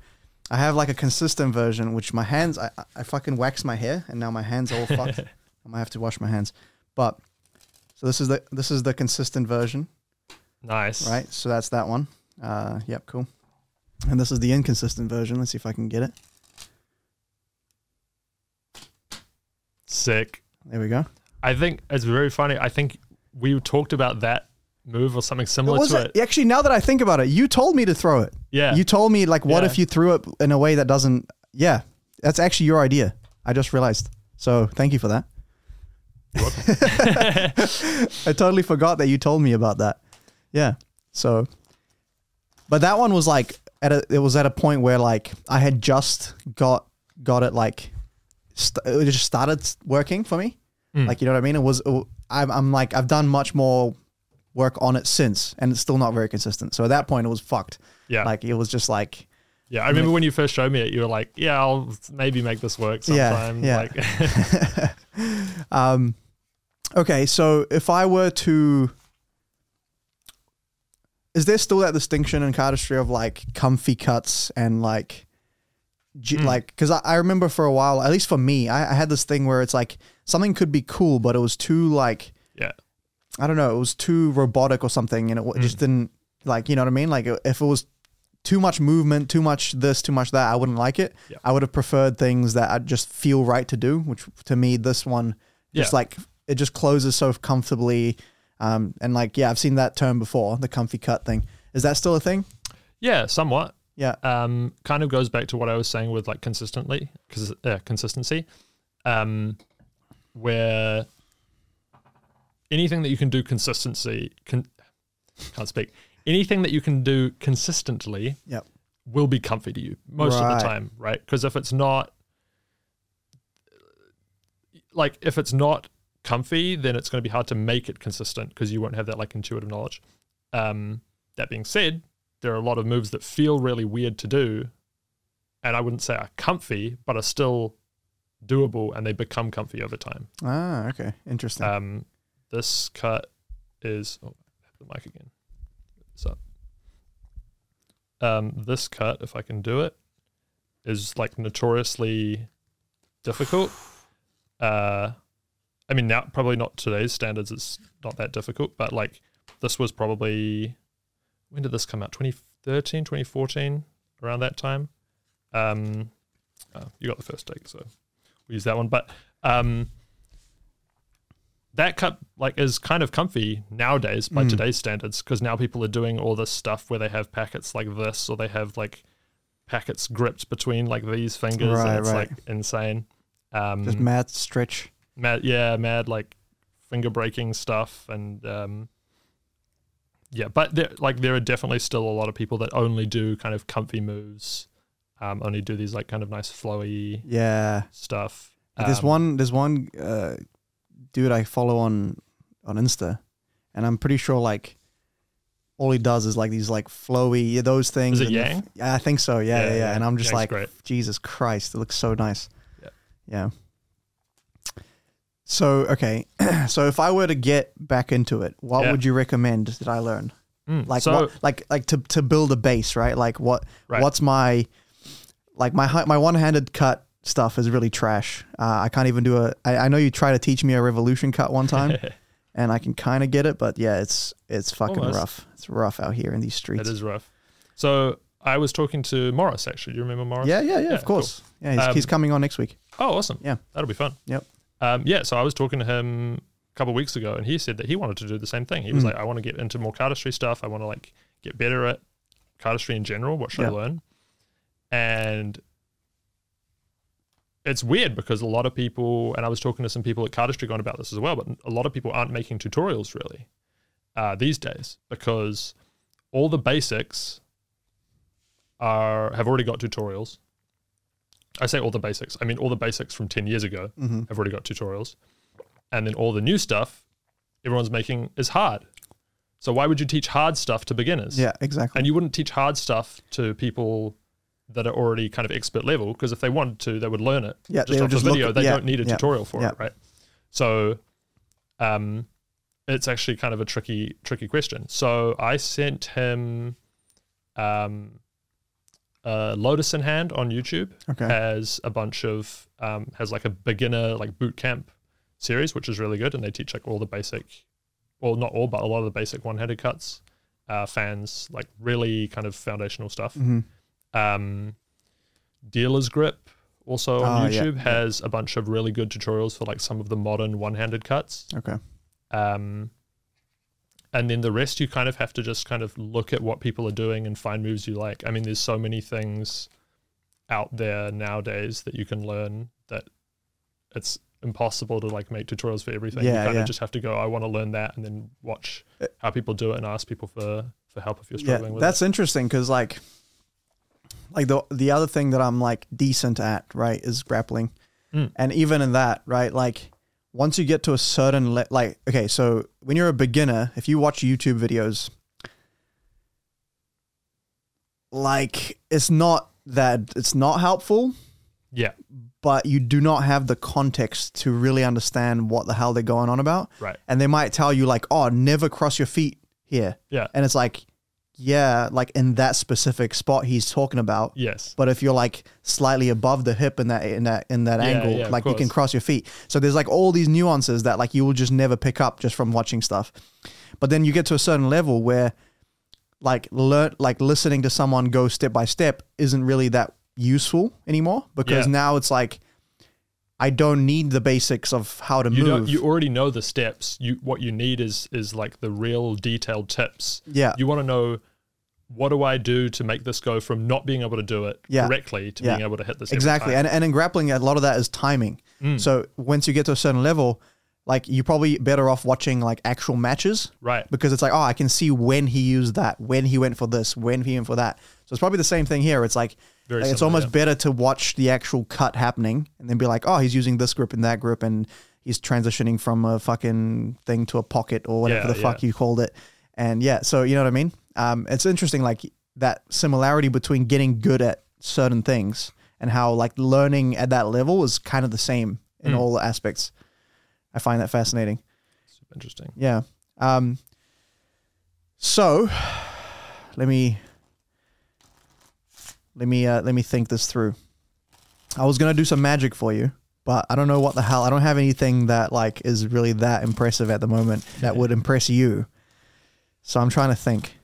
I have like a consistent version, which my hands, I, I- I fucking wax my hair, and now my hands are all fucked. I might have to wash my hands. But so this is the this is the consistent version, nice. right? So that's that one. Uh, yep, cool. And this is the inconsistent version. Let's see if I can get it. Sick. There we go. I think it's very funny. I think we talked about that move or something similar was to it, it. actually now that I think about it, you told me to throw it. Yeah. You told me like, what Yeah. if you threw it in a way that doesn't? Yeah, that's actually your idea. I just realized. So thank you for that. I totally forgot that you told me about that. Yeah. So, but that one was like at a. It was at a point where like I had just got got it like st- it just started working for me. Mm. Like you know what I mean? It was. I'm, I'm like I've done much more work on it since, and it's still not very consistent. So at that point, it was fucked. yeah. Like it was just like yeah. I remember when you first showed me it, you were like, yeah, I'll maybe make this work sometime. yeah. Like, Um, okay, so if I were to, is there still that distinction in cardistry of like comfy cuts and like, G- Hmm. like because I, I remember for a while, at least for me, I, I had this thing where it's like something could be cool, but it was too like yeah. I don't know, it was too robotic or something, and it, just didn't like you know what I mean. Like if it was too much movement, too much this, too much that, I wouldn't like it. Yeah. I would have preferred things that I just feel right to do, which to me this one just Yeah. like it just closes so comfortably. Um, and like yeah, I've seen that term before, the comfy cut thing. Is that still a thing? Yeah, somewhat. Yeah. Um, kind of goes back to what I was saying with like consistently, because uh, consistency, um, where anything that you can do consistency can can't speak anything that you can do consistently Yep. will be comfy to you most of the time, right? Because if it's not like if it's not comfy, then it's going to be hard to make it consistent because you won't have that like intuitive knowledge. Um, that being said, there are a lot of moves that feel really weird to do, and I wouldn't say are comfy, but are still doable, and they become comfy over time. Ah, okay, interesting. Um, this cut is oh, the mic again. So, um, this cut, if I can do it, is like notoriously difficult. Uh, I mean, now probably not today's standards. It's not that difficult, but like this was probably when did this come out? 2013, 2014, around that time. Um, uh, you got the first take, so we use that one. But um, that cut like is kind of comfy nowadays by Mm. today's standards because now people are doing all this stuff where they have packets like this or they have like packets gripped between like these fingers Right, and it's right. like insane. Um, just mad stretch. mad, yeah, mad like finger breaking stuff and um, yeah, but there like there are definitely still a lot of people that only do kind of comfy moves, um, only do these like kind of nice flowy Yeah. stuff. there's Um, one. There's one uh, dude I follow on on Insta, and I'm pretty sure like all he does is like these like flowy yeah, those things. Is it the f- Yang? yeah, I think so. Yeah, yeah, yeah. And I'm just Yang's like, great. Jesus Christ, it looks so nice. Yeah. Yeah. So okay, so if I were to get back into it, what Yeah. would you recommend that I learn? Mm, Like so what, like like to to build a base, right? Like what Right. what's my like my my one handed cut stuff is really trash. Uh, I can't even do a. I, I know you tried to teach me a revolution cut one time, and I can kind of get it, but yeah, it's it's fucking Almost. rough. It's rough out here in these streets. It is rough. So I was talking to Morris actually. Do you remember Morris? Yeah, yeah, yeah, of course. Yeah, he's, Um, he's coming on next week. Oh, awesome. Yeah. That'll be fun. Yep. Um, yeah, so I was talking to him a couple of weeks ago and he said that he wanted to do the same thing. He was Mm. like, I want to get into more cardistry stuff. I want to like get better at cardistry in general. What should I learn? And it's weird because a lot of people, and I was talking to some people at Cardistry about this as well, but a lot of people aren't making tutorials really uh, these days because all the basics are have already got tutorials. I say all the basics. I mean all the basics from ten years ago hmm have already got tutorials, and then all the new stuff everyone's making is hard. So why would you teach hard stuff to beginners? Yeah, exactly. and you wouldn't teach hard stuff to people that are already kind of expert level because if they wanted to, they would learn it yeah, just off the just look video. at- they yeah, don't need a yeah. tutorial for yeah. it, right? So, um, it's actually kind of a tricky, tricky question. So I sent him, um, uh, Lotus in Hand on YouTube Okay. has a bunch of um, has like a beginner like boot camp series, which is really good, and they teach like all the basic, well, not all, but a lot of the basic one-handed cuts, uh, fans, like really kind of foundational stuff. hmm Um, Dealer's Grip also on Oh, YouTube yeah. has a bunch of really good tutorials for like some of the modern one-handed cuts. Okay. Um, and then the rest you kind of have to just kind of look at what people are doing and find moves you like. I mean, there's so many things out there nowadays that you can learn that it's impossible to like make tutorials for everything. Yeah, you kind yeah. of just have to go, I want to learn that and then watch Uh, how people do it and ask people for for help if you're Yeah, struggling with that's it. interesting because like, like the the other thing that I'm like decent at, right, is grappling, Mm. and even in that, right, like once you get to a certain le- like, okay, so when you're a beginner, if you watch YouTube videos, like it's not that it's not helpful, Yeah, but you do not have the context to really understand what the hell they're going on about. right. And they might tell you like, "Oh, never cross your feet here." Yeah. And it's like, yeah, like in that specific spot he's talking about. Yes. But if you're like slightly above the hip in that in that in that Yeah, angle, yeah, like you can cross your feet. So there's like all these nuances that like you will just never pick up just from watching stuff. But then you get to a certain level where like learn like listening to someone go step by step isn't really that useful anymore because Yeah. now it's like I don't need the basics of how to You move. You already know the steps. You what you need is is like the real detailed tips. yeah, You want to know what do I do to make this go from not being able to do it Yeah. correctly to Yeah. being able to hit this exactly. And and in grappling, a lot of that is timing. Mm. So once you get to a certain level, like you're probably better off watching like actual matches right. because it's like, oh, I can see when he used that, when he went for this, when he went for that. So it's probably the same thing here. It's like, Very like, it's similar, almost better to watch the actual cut happening and then be like, oh, he's using this grip and that grip and he's transitioning from a fucking thing to a pocket or whatever Yeah, the fuck yeah. you called it. And yeah, so you know what I mean? Um, it's interesting, like that similarity between getting good at certain things and how like learning at that level is kind of the same in Mm. all aspects. I find that fascinating. Interesting. Yeah. Um, so let me let me uh, let me think this through. I was gonna do some magic for you, but I don't know what the hell. I don't have anything that like is really that impressive at the moment that would impress you. So I'm trying to think.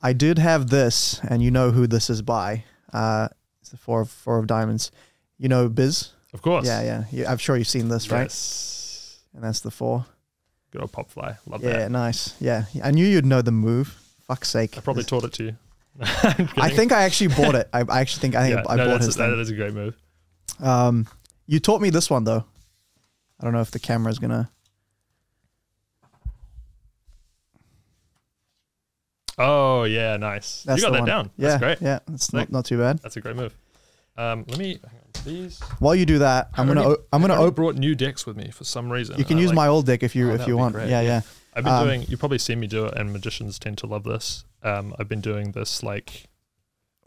I did have this, and you know who this is by. Uh, it's the four of four of diamonds. You know Biz. Of course. Yeah, yeah. You, I'm sure you've seen this, right? Yes. And that's the four. Good old pop fly. Love Yeah, that. Yeah, nice. Yeah, I knew you'd know the move. Fuck's sake. I probably taught it to you. I think I actually bought it. I, I actually think I think yeah, I no, bought his that thing. is a great move. Um, you taught me this one though. I don't know if the camera's gonna. Oh yeah, nice. That's you got that one. down. Yeah, That's great. Yeah, it's not, not too bad. That's a great move. Um, let me hang on, please. While you do that, I'm gonna o- I'm gonna I already open. brought new decks with me for some reason. You can use like- my old deck if you Oh, if you want. great, Yeah, yeah. I've been um, doing. You probably seen me do it, and magicians tend to love this. Um, I've been doing this like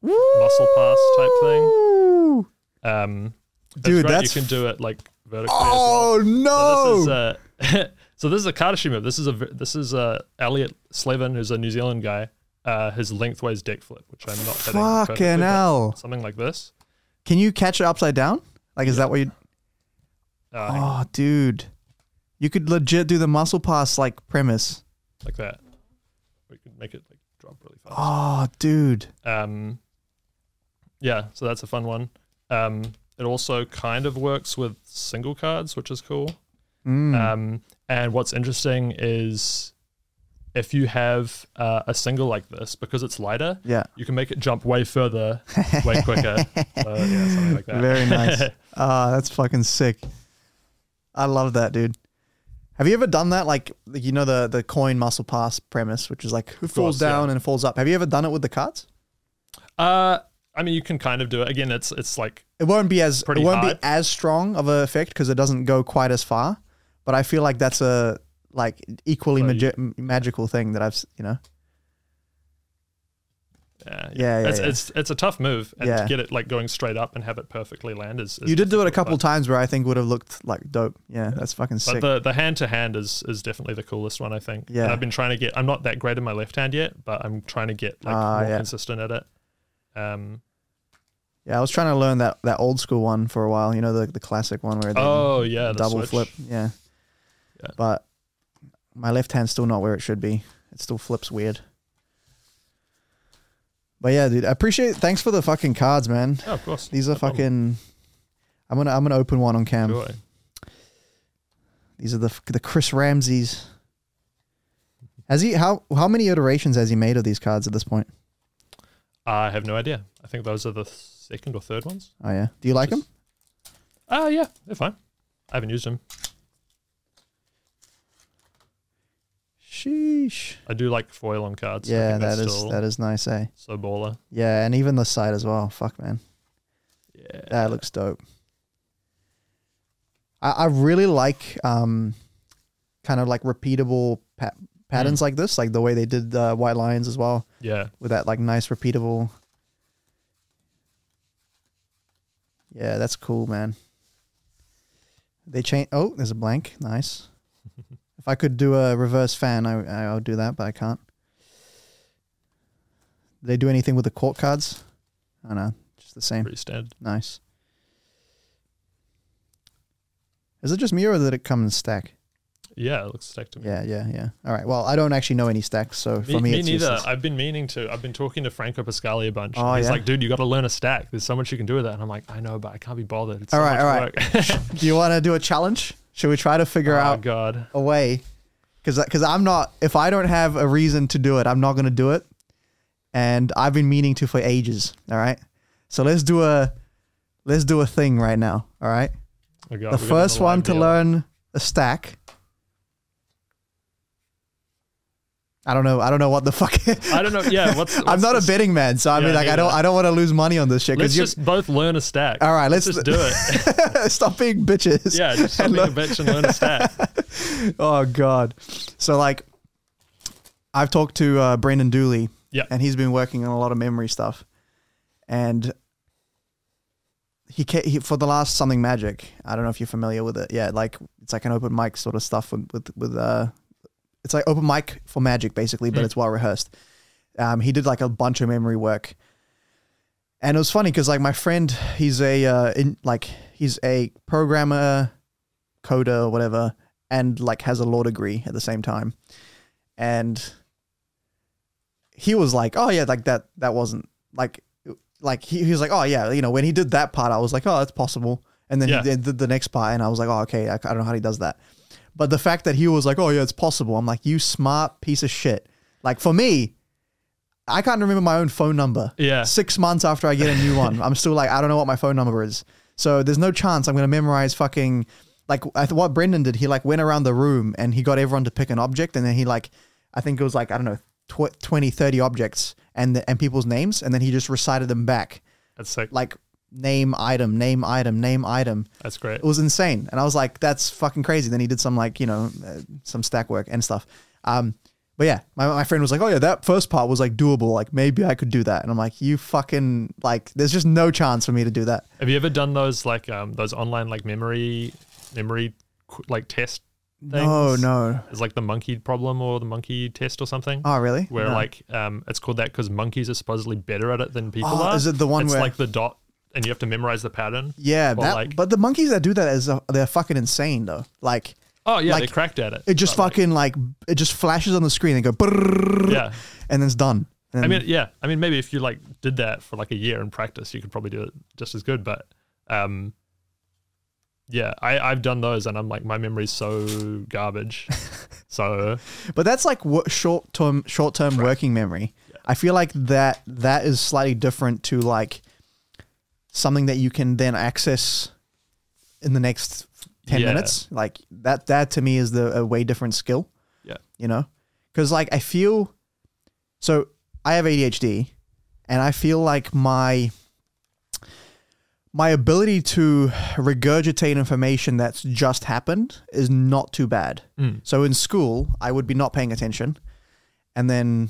muscle pass type thing. Woo! Um, Dude, great. that's you can do it like vertically Oh well. no! So this is uh, so this is a Kadashi move. This is a this is a Elliot Slevin, who's a New Zealand guy. Uh, his lengthways deck flip, which I'm not Fucking hell! Something like this. Can you catch it upside down? Like, is Yeah. that what you? Uh, Oh, dude, you could legit do the muscle pass like premise. like that. We could make it like drop really fast. Oh, dude. Um, yeah, so that's a fun one. Um, it also kind of works with single cards, which is cool. Mm. Um, and what's interesting is if you have uh, a single like this, because it's lighter, yeah. you can make it jump way further, way quicker. So, yeah, something like that. Very nice. Ah, that's fucking sick. I love that, dude. Have you ever done that? Like, you know, the the coin muscle pass premise, which is like who falls course, down yeah. and falls up. Have you ever done it with the cards? uh, I mean, you can kind of do it. Again, it's it's like It won't be as Pretty it won't hard. be as strong of a effect because it doesn't go quite as far. But I feel like that's a like equally So magi- m magical thing that I've you know. Yeah, Yeah, yeah, it's, yeah. it's it's a tough move, and Yeah. to get it like going straight up and have it perfectly land is. is You did do it a couple but- times where I think would have looked like dope. Yeah, that's fucking But sick. the the hand to hand is is definitely the coolest one, I think. Yeah. And I've been trying to get. I'm not that great in my left hand yet, but I'm trying to get like Ah, more yeah. consistent at it. Um. yeah, I was trying to learn that that old school one for a while. You know, the the classic one where Oh yeah, the double switch. flip. Yeah. Yeah. But my left hand's still not where it should be. It still flips weird. But yeah, dude, I appreciate. Thanks for the fucking cards, man. Oh, of course. These are No problem. fucking. I'm gonna I'm gonna open one on cam. These are the the Chris Ramsay's. Has he how how many iterations has he made of these cards at this point? I have no idea. I think those are the second or third ones. Oh yeah, do you like them? Ah, yeah, they're fine. I haven't used them. Sheesh. I do like foil on cards. Yeah, that is that is nice, eh? so baller. Yeah, and even the side as well. Fuck man, Yeah, that looks dope. I, I really like um, kind of like repeatable pa- patterns Mm. like this, like the way they did the white lions as well, yeah. with that like nice repeatable. Yeah, that's cool, man. They change. Oh, there's a blank. Nice. If I could do a reverse fan, I I would do that, but I can't. Did they do anything with the court cards? I oh no, just the same. Pretty standard. Nice. Is it just me or did it come in stack? Yeah, it looks stacked to me. Yeah, yeah, yeah. All right. Well, I don't actually know any stacks, so Me, for me, me it's neither. useless. I've been meaning to. I've been talking to Franco Pascali a bunch. Oh, He's yeah? like, dude, you got to learn a stack. There's so much you can do with that. And I'm like, I know, but I can't be bothered. It's All so right, much all work. Do you want to do a challenge? Should we try to figure oh out God. a way? Because because I'm not. If I don't have a reason to do it, I'm not going to do it. And I've been meaning to for ages. All right. So let's do a let's do a thing right now. All right. Oh, God, the we got it on first one to learn a stack. I don't know. I don't know what the fuck. I don't know. Yeah, what's, I'm what's not a betting man, so I Yeah, mean, like, I don't. I don't want to lose money on this shit. Let's Because you just both learn a stack. All right, let's- just do it. stop being bitches. yeah, just stop And being a bitch and learn a stack. Oh god. So like, I've talked to uh, Brendan Dooley. Yeah. And he's been working on a lot of memory stuff, and he, ca- he for the last something magic. I don't know if you're familiar with it. Yeah, like it's like an open mic sort of stuff with with, with uh, it's like open mic for magic basically, but Mm. it's well rehearsed. Um, he did like a bunch of memory work, and it was funny because like my friend, he's a uh, in like he's a programmer, coder, or whatever, and like has a law degree at the same time, and he was like, "Oh yeah, like that that wasn't like like he, he was like, oh yeah, you know, when he did that part, I was like, oh, that's possible. And then Yeah. he did the next part, and I was like, oh, okay, I, I don't know how he does that. But the fact that he was like, oh yeah, it's possible, I'm like, you smart piece of shit. Like for me, I can't remember my own phone number. Yeah. Six months after I get a new one, I'm still like, I don't know what my phone number is. So there's no chance I'm gonna memorize fucking like I th- what Brendan did. He like went around the room and he got everyone to pick an object, and then he like, I think it was like I don't know, tw- 20, 30 objects and the, and people's names, and then he just recited them back That's sick. like name item, name item, name item. That's great. It was insane, and I was like, "That's fucking crazy." Then he did some like you know uh, some stack work and stuff. Um, but yeah, my, my friend was like, "Oh yeah, that first part was like doable. Like maybe I could do that." And I'm like, "You fucking like, there's just no chance for me to do that." Have you ever done those like um those online like memory memory like test No, things? no. It's like the monkey problem or the monkey test or something. Oh really? where No. like um it's called that because monkeys are supposedly better at it than people Oh, are. is it the one it's where- like the dot and you have to memorize the pattern? yeah, or that. like- but the monkeys that do that is uh, they're fucking insane though. Like Oh yeah, Like, they're cracked at it. it just But, like, fucking like it just flashes on the screen and go, yeah. and then it's done. And I mean, yeah. I mean, maybe if you like did that for like a year in practice, you could probably do it just as good. But um, yeah, I I've done those, and I'm like, my memory's so garbage. so But that's like short term short term working memory. I feel like that that is slightly different to like something that you can then access in the next ten Yeah. minutes. Like that that to me is the a way different skill. Yeah. You know? Cuz like I feel so I have ADHD and I feel like my my ability to regurgitate information that's just happened is not too bad. mm, So in school, I would be not paying attention, and then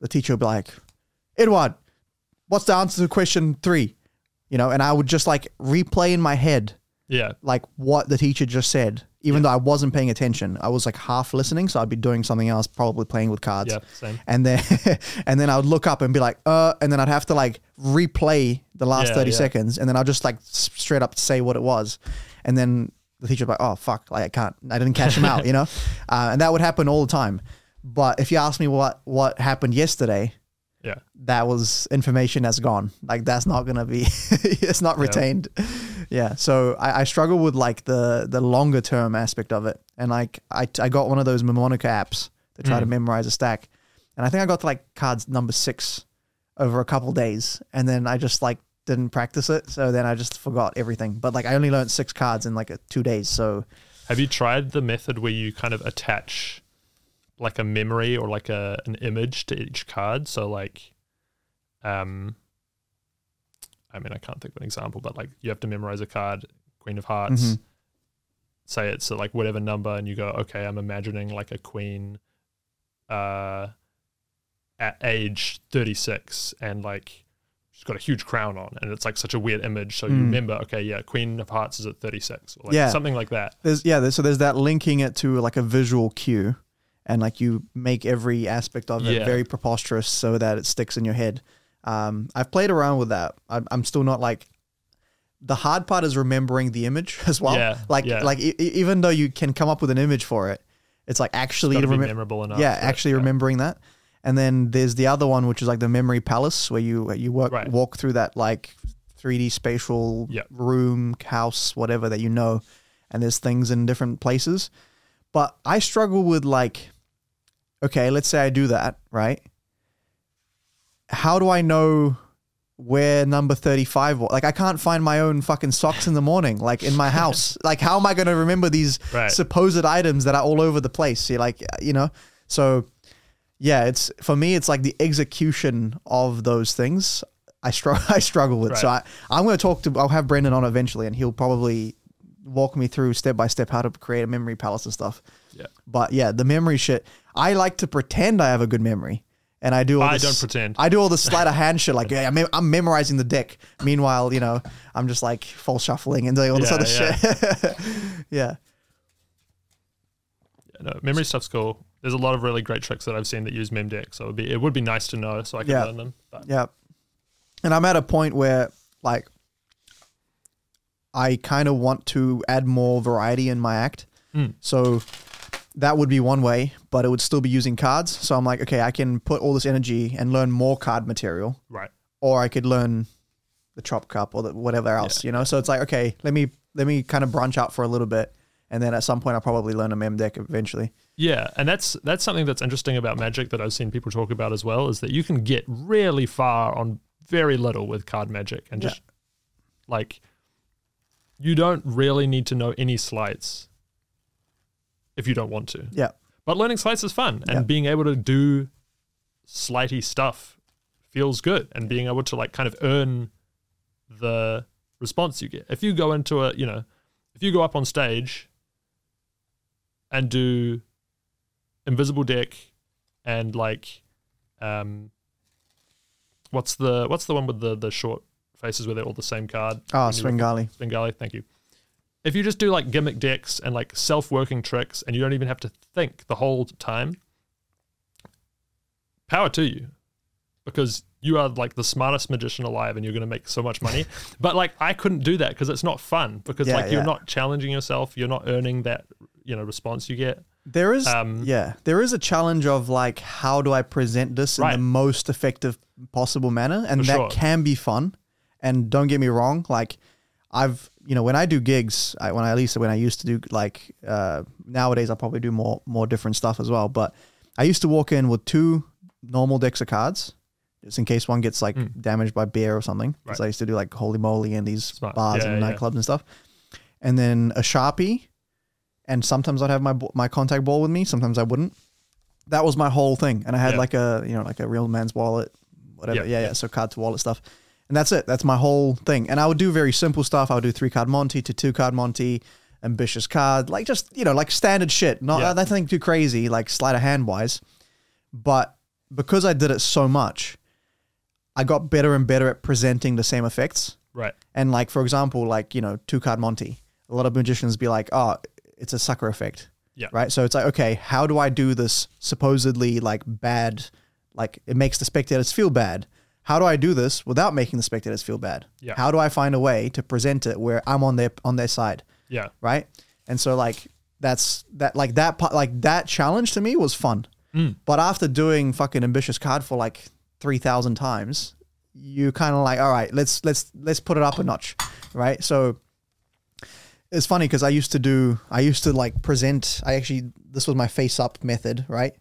the teacher would be like, "Edward, what's the answer to question three? You know, and I would just like replay in my head yeah, like what the teacher just said, even though I wasn't paying attention. I was like half listening, so I'd be doing something else, probably playing with cards. yeah, same. And then and then I would look up and be like, uh, and then I'd have to like replay the last Yeah, 30 yeah. seconds and then I'll just like straight up say what it was. And then the teacher would be like, oh fuck, like I can't, I didn't catch him out, you know? Uh, and that would happen all the time. But if you ask me what, what happened yesterday, Yeah, that was information that's gone. Like that's not gonna be, it's not retained. Yeah. So I, I struggle with like the the longer term aspect of it. And like I I got one of those Mnemonica apps to try to Mm. memorize a stack, and I think I got to like cards number six over a couple days, and then I just like didn't practice it. So then I just forgot everything. But like I only learned six cards in like a, two days. So Have you tried the method where you kind of attach like a memory or like a an image to each card? So like um I mean I can't think of an example, but like you have to memorize a card, Queen of Hearts. Mhm. Say it's uh, like whatever number and you go, okay, I'm imagining like a queen uh at age 36 and like she's got a huge crown on and it's like such a weird image so you Mm. remember okay yeah queen of hearts is at 36 or like Yeah. something like that there's yeah, there's, so there's that linking it to like a visual cue, and like you make every aspect of it Yeah. very preposterous so that it sticks in your head. Um, I've played around with that. I'm, I'm still not like. The hard part is remembering the image as well. Yeah, like yeah. like e- even though you can come up with an image for it, It's like actually Gotta remem- memorable enough. yeah, actually remembering that. And then there's the other one, which is like the memory palace, where you you work Right. walk through that like 3D spatial Yep. room, house, whatever that you know, and there's things in different places. But I struggle with like, okay, let's say I do that, right? How do I know where number 35 was? Like, I can't find my own fucking socks in the morning, like in my house. like, how am I going to remember these Right. supposed items that are all over the place? You like, uh, you know? So, yeah, it's for me, it's like the execution of those things. I struggle. I struggle with. So I, I'm going to talk to. I'll have Brendan on eventually, and he'll probably walk me through step by step how to create a memory palace and stuff. Yeah. But yeah, the memory shit. I like to pretend I have a good memory, and I do. All I this, don't pretend. I do all the sleight of hand shit. Like, yeah, I'm, I'm memorizing the deck. Meanwhile, you know, I'm just like full shuffling and doing all this Yeah, other shit. yeah. Yeah, no, memory stuff's cool. There's a lot of really great tricks that I've seen that use MemDeck, so it would be it would be nice to know so I can Yeah. learn them. But Yeah. And I'm at a point where like I kind of want to add more variety in my act. Mm. So that would be one way, but it would still be using cards. So I'm like, okay, I can put all this energy and learn more card material, right, or I could learn the chop cup or the, whatever else, Yeah. you know. So it's like, okay, let me let me kind of branch out for a little bit, and then at some point I'll probably learn a mem deck eventually. yeah, and that's that's something that's interesting about Magic that I've seen people talk about as well is that you can get really far on very little with card magic and Yeah. just like you don't really need to know any sleights if you don't want to. Yeah, But learning sleights is fun, and Yeah. being able to do sleighty stuff feels good, and being able to like kind of earn the response you get. If you go into a, you know, if you go up on stage and do invisible deck and like, um, what's the what's the one with the the short faces where they're all the same card? oh, When you Svengali. Bengali, thank you. If you just do like gimmick decks and like self working tricks and you don't even have to think the whole time, power to you because you are like the smartest magician alive and you're going to make so much money. but like, I couldn't do that because it's not fun because Yeah, like you're yeah. not challenging yourself, you're not earning that, you know, response you get. There is, Um, yeah, there is a challenge of like, how do I present this in the most effective possible manner, and that sure. can be fun. And don't get me wrong, like, I've, you know, when I do gigs, I, when I at least when I used to do like, uh, nowadays I probably do more more different stuff as well. But I used to walk in with two normal decks of cards, just in case one gets like Mm. damaged by beer or something. Because Right. I used to do like holy moly in these Smart. bars Yeah, and yeah. nightclubs and stuff. And then a sharpie, and sometimes I'd have my my contact ball with me. Sometimes I wouldn't. That was my whole thing, and I had Yeah. like a you know like a real man's wallet, whatever. Yeah, Yeah, yeah. yeah. So card to wallet stuff, and that's it. That's my whole thing. And I would do very simple stuff. I would do three card Monty to two card Monty, ambitious card, like just you know like standard shit. Not Yeah. nothing too crazy, like sleight of hand wise. But because I did it so much, I got better and better at presenting the same effects. Right. And like for example, like you know, two card Monty. A lot of magicians be like, "Oh, it's a sucker effect." Yeah. Right. So it's like, okay, how do I do this supposedly like bad? Like it makes the spectators feel bad. How do I do this without making the spectators feel bad? Yeah. How do I find a way to present it where I'm on their on their side? Yeah. Right. And so like that's that like that part like that challenge to me was fun. Mm. But after doing fucking ambitious card for like three thousand times, you kind of like, all right, let's let's let's put it up a notch, right? So it's funny because I used to do, I used to like present. I actually this was my face up method, right?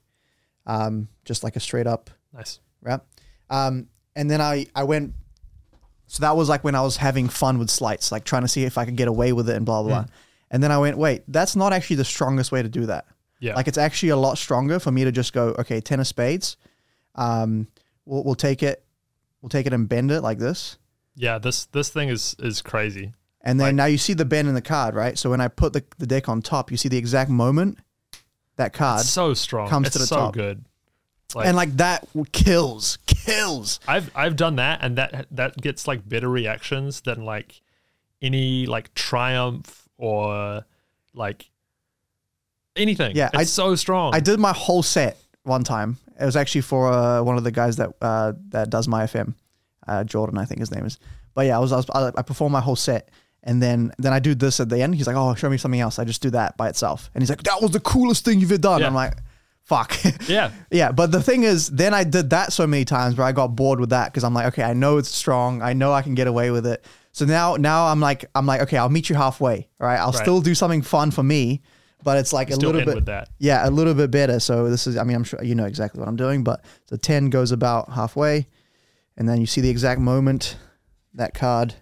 Um, just like a straight up, Nice. right? Um, and then I I went. So that was like when I was having fun with sleights, like trying to see if I could get away with it and blah blah blah. And then I went, wait, that's not actually the strongest way to do that. Yeah. Like it's actually a lot stronger for me to just go, okay, ten of spades. Um, we'll, we'll take it, we'll take it and bend it like this, yeah. This this thing is is crazy. and then Like- now you see the bend in the card, right? So when I put the, the deck on top, you see the exact moment that card, so strong. comes it's to the so top. good. Like, and like that kills, kills. I've I've done that, and that that gets like better reactions than like any like triumph or like anything. Yeah, it's I- so strong. I did my whole set one time. It was actually for uh, one of the guys that uh, that does my FM, uh, Jordan, I think his name is. But yeah, I was, I was I I performed my whole set, And then then I do this at the end. He's like, "Oh, show me something else." I just do that by itself, and he's like, "That was the coolest thing you've ever done." Yeah. I'm like, "Fuck." Yeah. Yeah, but the thing is, then I did that so many times where I got bored with that because I'm like, okay, I know it's strong, I know I can get away with it. So now, now I'm like, I'm like, okay, I'll meet you halfway. Right. I'll Right. still do something fun for me, but it's like a little bit, with that. yeah, a little bit better. So this is, I mean, I'm sure you know exactly what I'm doing, but the ten goes about halfway, and then you see the exact moment that card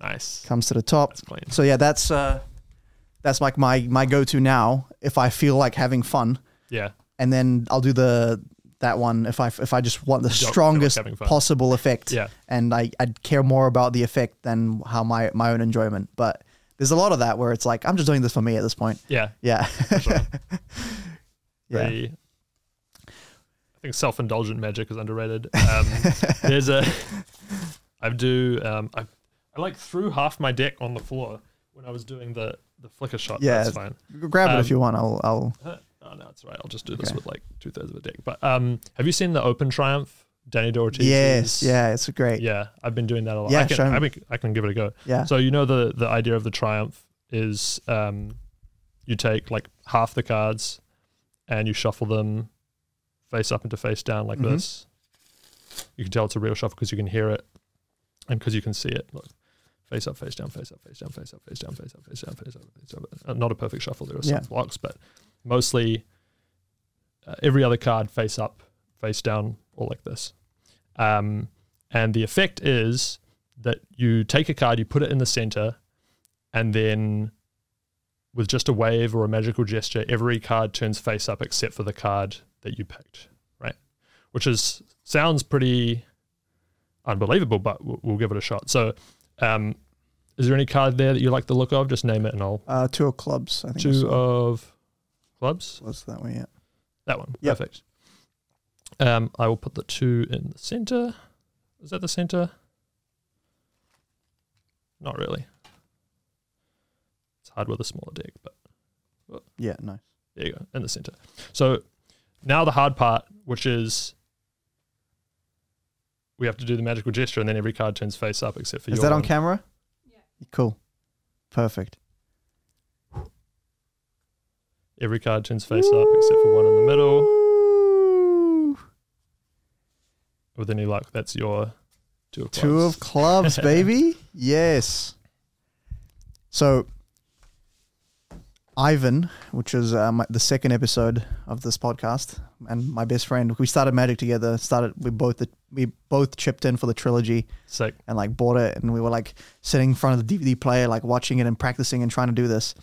Nice. comes to the top. That's clean. So yeah, that's uh, that's like my my go to now if I feel like having fun Yeah. And then I'll do the that one if I if I just want the Don't strongest possible effect. Yeah. And I I'd care more about the effect than how my my own enjoyment. But there's a lot of that where it's like I'm just doing this for me at this point. Yeah. Yeah. Yeah. I think self-indulgent magic is underrated. Um, there's a, I do, um, I, I like threw half my deck on the floor when I was doing the the flicker shot. Yeah. That's fine. Grab it Um, if you want. I'll I'll Oh no, it's all right. I'll just do this Okay. with like two thirds of a deck. But um, have you seen the Open Triumph? Dani DaOrtiz. Yes, yeah, it's great. Yeah, I've been doing that a lot. Yeah, I can, show me. I, can give it a go. Yeah. So you know the the idea of the triumph is um, you take like half the cards and you shuffle them face up into face down like Mhm. this. You can tell it's a real shuffle because you can hear it and because you can see it. Look, face up, face down, face up, face down, face up, face down, face up, face down, face up, face up. Not a perfect shuffle. There are some Yeah. blocks, but mostly uh, every other card face up, face down, or like this. Um, and the effect is that you take a card, you put it in the center, and then with just a wave or a magical gesture, every card turns face up except for the card that you picked, right? Which is sounds pretty unbelievable, but we'll, we'll give it a shot. So, um, is there any card there that you like the look of? Just name it, and I'll Uh, two of clubs. I think two of clubs. was that one? Yeah. That one. Yep. Perfect. Um, I will put the two in the center. Is that the center? Not really. It's hard with a smaller deck, but Yeah. Nice. there you go, in the center. So now the hard part, which is we have to do the magical gesture, and then every card turns face up except for you. Is your that on camera? Yeah. Cool. Perfect. Every card turns face up except for one in the middle. With any luck, that's your two of clubs. Two of clubs, baby. Yes. So, Ivan, which is uh, my, the second episode of this podcast, and my best friend, we started Magic together. Started we both we both chipped in for the trilogy Sick. and like bought it, and we were like sitting in front of the DVD player, like watching it and practicing and trying to do this.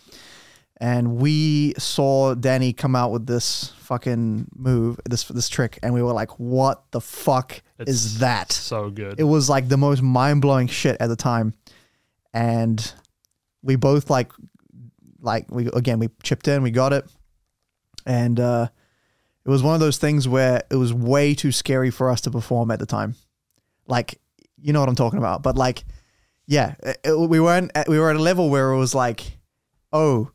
And we saw Dani come out with this fucking move, this this trick, and we were like, "What the fuck It's is that?" So good. it was like the most mind blowing shit at the time, and we both like, like we again we chipped in, we got it, and uh, it was one of those things where it was way too scary for us to perform at the time, like you know what I'm talking about, but like, yeah, it- it- we weren't at, we were at a level where it was like, oh,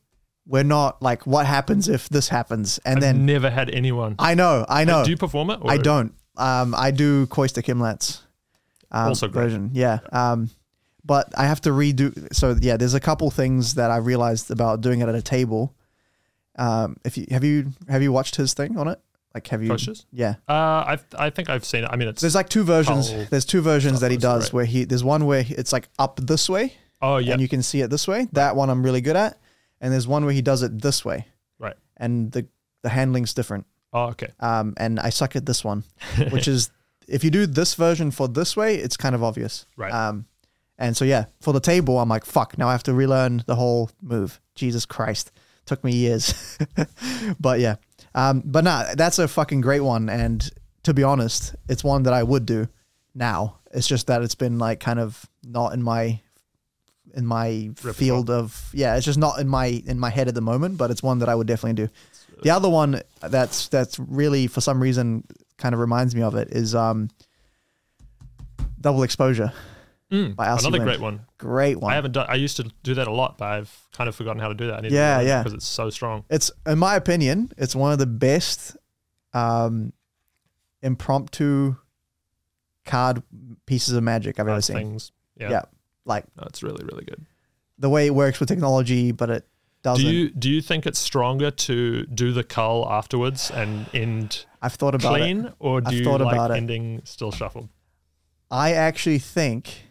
we're not like what happens if this happens, and I've then never had anyone. I know, I know, Do you perform it? or- I don't. Um, I do Kostya Kimlat's. Um, Also great. version. Yeah. Um, but I have to redo. So yeah, there's a couple things that I realized about doing it at a table. Um, if you have you have you watched his thing on it? Like have you? Coaches? Yeah. Uh, I I think I've seen it. I mean, it's There's like two versions. There's two versions that he does right. where he there's one where it's like up this way oh yeah, and you can see it this way. That one I'm really good at. And there's one where he does it this way. Right. And the the handling's different. oh okay, Um, and I suck at this one, which is if you do this version for this way, it's kind of obvious. Right. Um, and so yeah, for the table, I'm like, fuck. Now I have to relearn the whole move. Jesus Christ, took me years. but yeah, um, but nah, that's a fucking great one. And to be honest, it's one that I would do now. It's just that it's been like kind of not in my in my field of yeah. It's just not in my in my head at the moment. But it's one that I would definitely do. The other one that's that's really for some reason kind of reminds me of it is um double exposure. Mm, By another Wynn. great one. Great one. I haven't done. I used to do that a lot, but I've kind of forgotten how to do that. I need Yeah, to yeah. because it's so strong. It's in my opinion, it's one of the best um impromptu card pieces of magic I've ever seen. things. Yeah. Yeah. Like No, it's really really good. the way it works with technology, but it doesn't. Do you do you think it's stronger to do the cull afterwards and end I've thought about it. clean, or do I've you thought like about it. ending still shuffled? I actually think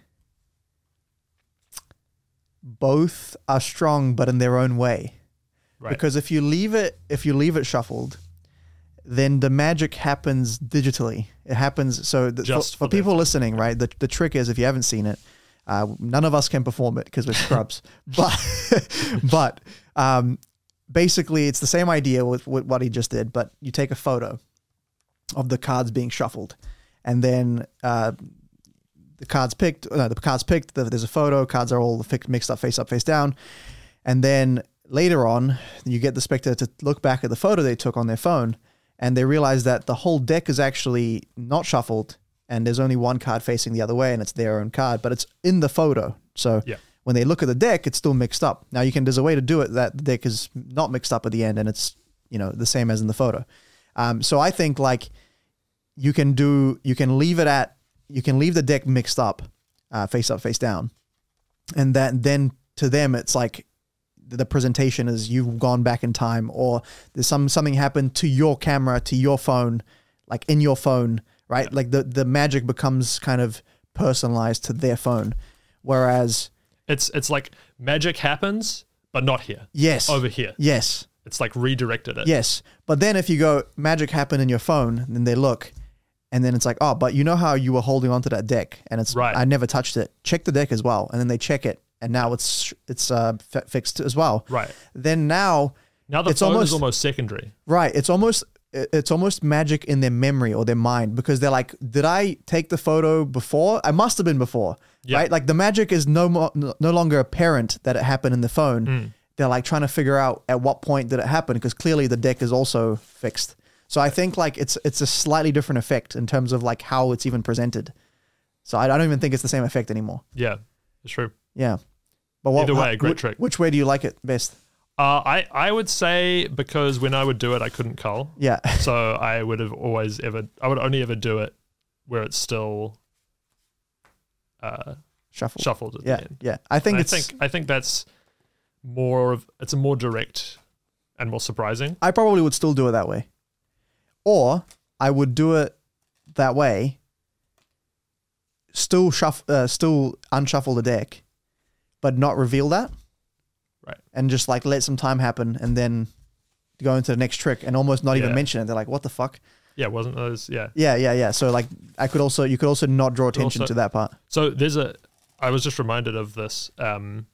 both are strong, but in their own way. Right. Because if you leave it, if you leave it shuffled, then the magic happens digitally. It happens. So the, Just for, for for people listening, right? The the trick is if you haven't seen it, uh, none of us can perform it because we're scrubs. but but um, basically, it's the same idea with, with what he just did. But you take a photo of the cards being shuffled, and then uh, the cards picked. No, the cards picked. the- There's a photo. Cards are all mixed up, face up, face down, and then later on, you get the spectator to look back at the photo they took on their phone, and they realize that the whole deck is actually not shuffled, and there's only one card facing the other way, and it's their own card, but it's in the photo. So Yeah. when they look at the deck, it's still mixed up. Now you can. There's a way to do it that the deck is not mixed up at the end, and it's you know the same as in the photo. Um, so I think like you can do you can leave it at you can leave the deck mixed up, uh, face up, face down, and that then to them it's like the presentation is you've gone back in time or there's some something happened to your camera to your phone like in your phone right like the the magic becomes kind of personalized to their phone whereas It's it's like magic happens, but not here. yes Over here. yes It's like redirected it. Yes. But then if you go magic happened in your phone, then they look and then it's like, oh, but you know how you were holding onto that deck and it's Right. I never touched it. Check the deck as well. And then they check it and now it's it's uh, fi- fixed as well. Right. Then now Now the It's phone almost- is almost secondary. Right. It's almost it's almost magic in their memory or their mind because they're like, did I take the photo before? I must have been before. Yeah. Right? Like the magic is no more no longer apparent that it happened in the phone. Mm. They're like trying to figure out at what point did it happen because clearly the deck is also fixed. So I think like it's it's a slightly different effect in terms of like how it's even presented. So I, I don't even think it's the same effect anymore. Yeah, it's true. Yeah. But what, Either way, how- great trick. Which way do you like it best? Uh, I I would say because when I would do it, I couldn't cull, Yeah. so I would have always ever I would only ever do it where it's still uh, Shuffle. shuffled at Yeah. the end. Yeah. I think I think I think that's more of it's a more direct and more surprising. I probably would still do it that way. Or I would do it that way, still shuff, uh, still unshuffle the deck, but not reveal that. Right. And just like let some time happen and then go into the next trick and almost not even Yeah. mention it. They're like, what the fuck? Yeah, wasn't those? Yeah. Yeah, yeah, yeah. So like I could also you could also not draw attention also- to that part. So there's a. I was just reminded of this. Um,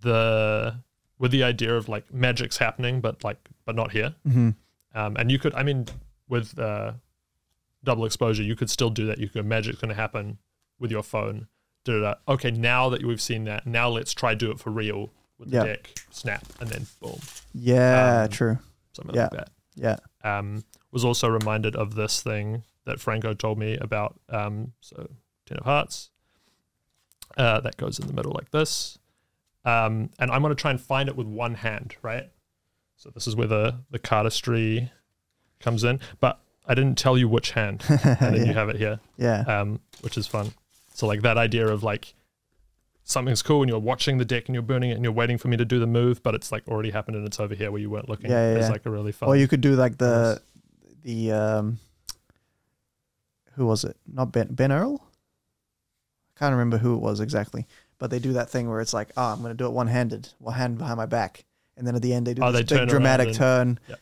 the with the idea of like magic's happening, but like but not here. Mm-hmm. Um, and you could, I mean, with uh, double exposure, you could still do that. You could magic's going to happen with your phone. Da-da-da. Okay, now that we've seen that, now let's try do it for real with the Yeah. deck. Snap, and then boom, Yeah, Um, true. something Yeah. like that. Yeah. Um, was also reminded of this thing that Franco told me about. Um, so ten of hearts. Uh, that goes in the middle like this. Um, and I'm going to try and find it with one hand, right? So this is where the, the cardistry comes in. But I didn't tell you which hand. And then yeah. you have it here, yeah. um, which is fun. So like that idea of like something's cool and you're watching the deck and you're burning it and you're waiting for me to do the move, but it's like already happened and it's over here where you weren't looking. Yeah, yeah, It's yeah. like a really fun. Or you could do like the the um who was it? Not Ben Ben Earl? I can't remember who it was exactly. But they do that thing where it's like, oh, I'm gonna do it one handed, one hand behind my back. And then at the end they do Oh, this they big dramatic around turn. Yep.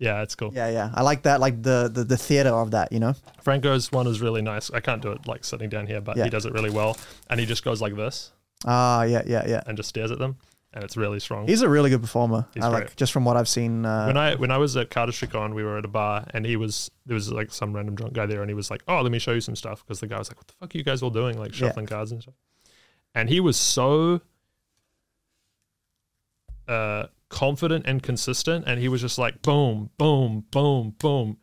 Yeah, it's cool. yeah, yeah. I like that, like the the, the theater of that, you know? Franco's one is really nice. I can't do it like sitting down here, but Yeah. he does it really well. And he just goes like this Ah, yeah, yeah, yeah. and just stares at them, and it's really strong. He's a really good performer. He's I like just from what I've seen. Uh, when I when I was at Cardistry Con, we were at a bar, and he was there was like some random drunk guy there, and he was like, "Oh, let me show you some stuff," because the guy was like, "What the fuck are you guys all doing? Like Yeah. shuffling cards and stuff." And he was so uh, confident and consistent, and he was just like, boom, boom, boom, boom,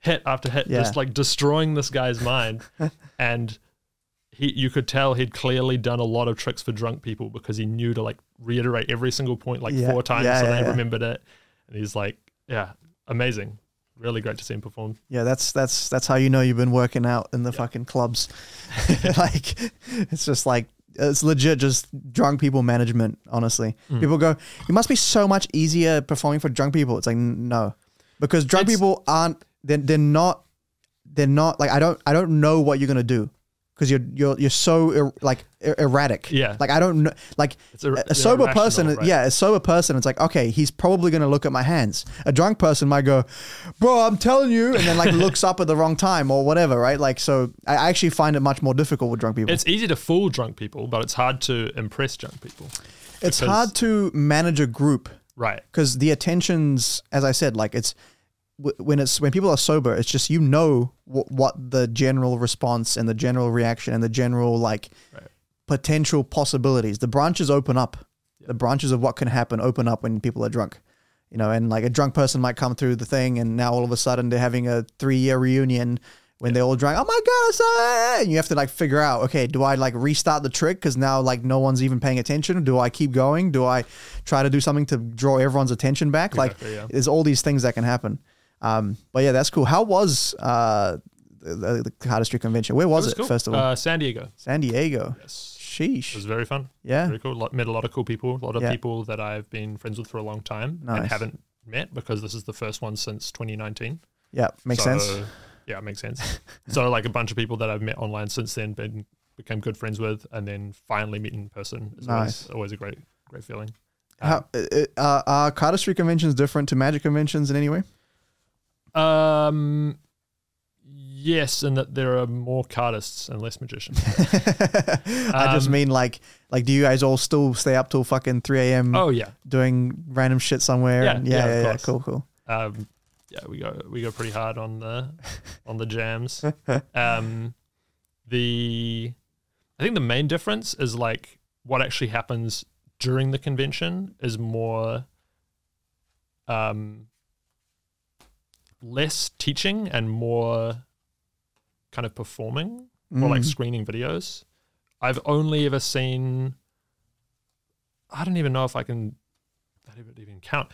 hit after hit, Yeah. just like destroying this guy's mind, and. He, you could tell he'd clearly done a lot of tricks for drunk people because he knew to like reiterate every single point like Yeah. four times Yeah, so yeah, they remembered it. And he's like, yeah, amazing. Really great to see him perform. Yeah, that's that's that's how you know you've been working out in the fucking clubs. like it's just like it's legit just drunk people management. Honestly, Mm. people go, "It must be so much easier performing for drunk people." It's like n- no, because drunk It's- people aren't. They're, they're not. They're not like I don't. I don't know what you're gonna do because you're you're you're so er, like er- erratic. Yeah. Like I don't know. Like a, a sober person, yeah, a sober person, it's like, okay, he's probably going to look at my hands. A drunk person might go, bro, I'm telling you, and then like looks up at the wrong time or whatever, right? Like, so I actually find it much more difficult with drunk people. It's easy to fool drunk people, but it's hard to impress drunk people. It's hard to manage a group Right. because the attentions, as I said, like it's when it's when people are sober, it's just you know w- what the general response and the general reaction and the general like Right. potential possibilities. The branches open up. The branches of what can happen open up when people are drunk. You know, and like a drunk person might come through the thing, and now all of a sudden they're having a three-year reunion when they're all drunk. Oh my god! so-" And you have to like figure out, okay, do I like restart the trick because now like no one's even paying attention? Do I keep going? Do I try to do something to draw everyone's attention back? Like, yeah. there's all these things that can happen. Um, but yeah, that's cool. How was uh the, the Cardistry convention? Where was it, cool. first of all? Uh, San Diego. San Diego. Yes. It Sheesh. was very fun. Yeah. Very cool. Met a lot of cool people. A lot of Yeah. people that I've been friends with for a long time Nice. and haven't met because this is the first one since 2019. Yeah, makes So, sense. Yeah, it makes sense. so like a bunch of people that I've met online since then, been became good friends with, and then finally meet in person is Nice. always, always a great great feeling. Um, How uh, uh, are cardistry conventions different to magic conventions in any way? Um, yes, and that there are more cardists and less magicians. I just Um, mean like like do you guys all still stay up till fucking three a.m. oh yeah, doing random shit somewhere? Yeah, and yeah, yeah, of yeah, course. cool, cool. um, yeah, we go we go pretty hard on the on the jams. Um, the I think the main difference is like what actually happens during the convention is more um less teaching and more kind of performing or like Mm. screening videos. I've only ever seen. I don't even know if I can. That even even count.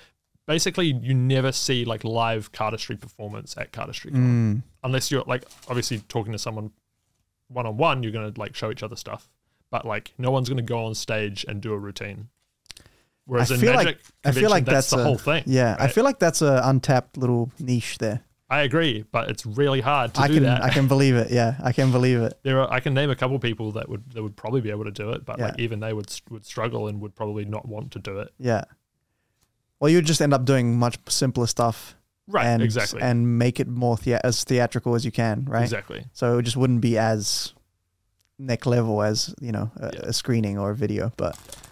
Basically, you never see like live cardistry performance at cardistry Mm. unless you're like obviously talking to someone one on one. You're gonna like show each other stuff, but like no one's gonna go on stage and do a routine. Whereas I in feel like- I feel like that's, that's the a- whole thing. Yeah, I feel like that's a untapped little niche there. I agree, but it's really hard to I do can that. I can believe it. Yeah, I can believe it. there are I can name a couple people that would that would probably be able to do it, but like even they would would struggle and would probably not want to do it. Yeah. Well, you would just end up doing much simpler stuff, Right, and exactly, and make it more thea- as theatrical as you can, right? exactly. So it just wouldn't be as neck level as you know a, Yeah. a screening or a video, but yeah.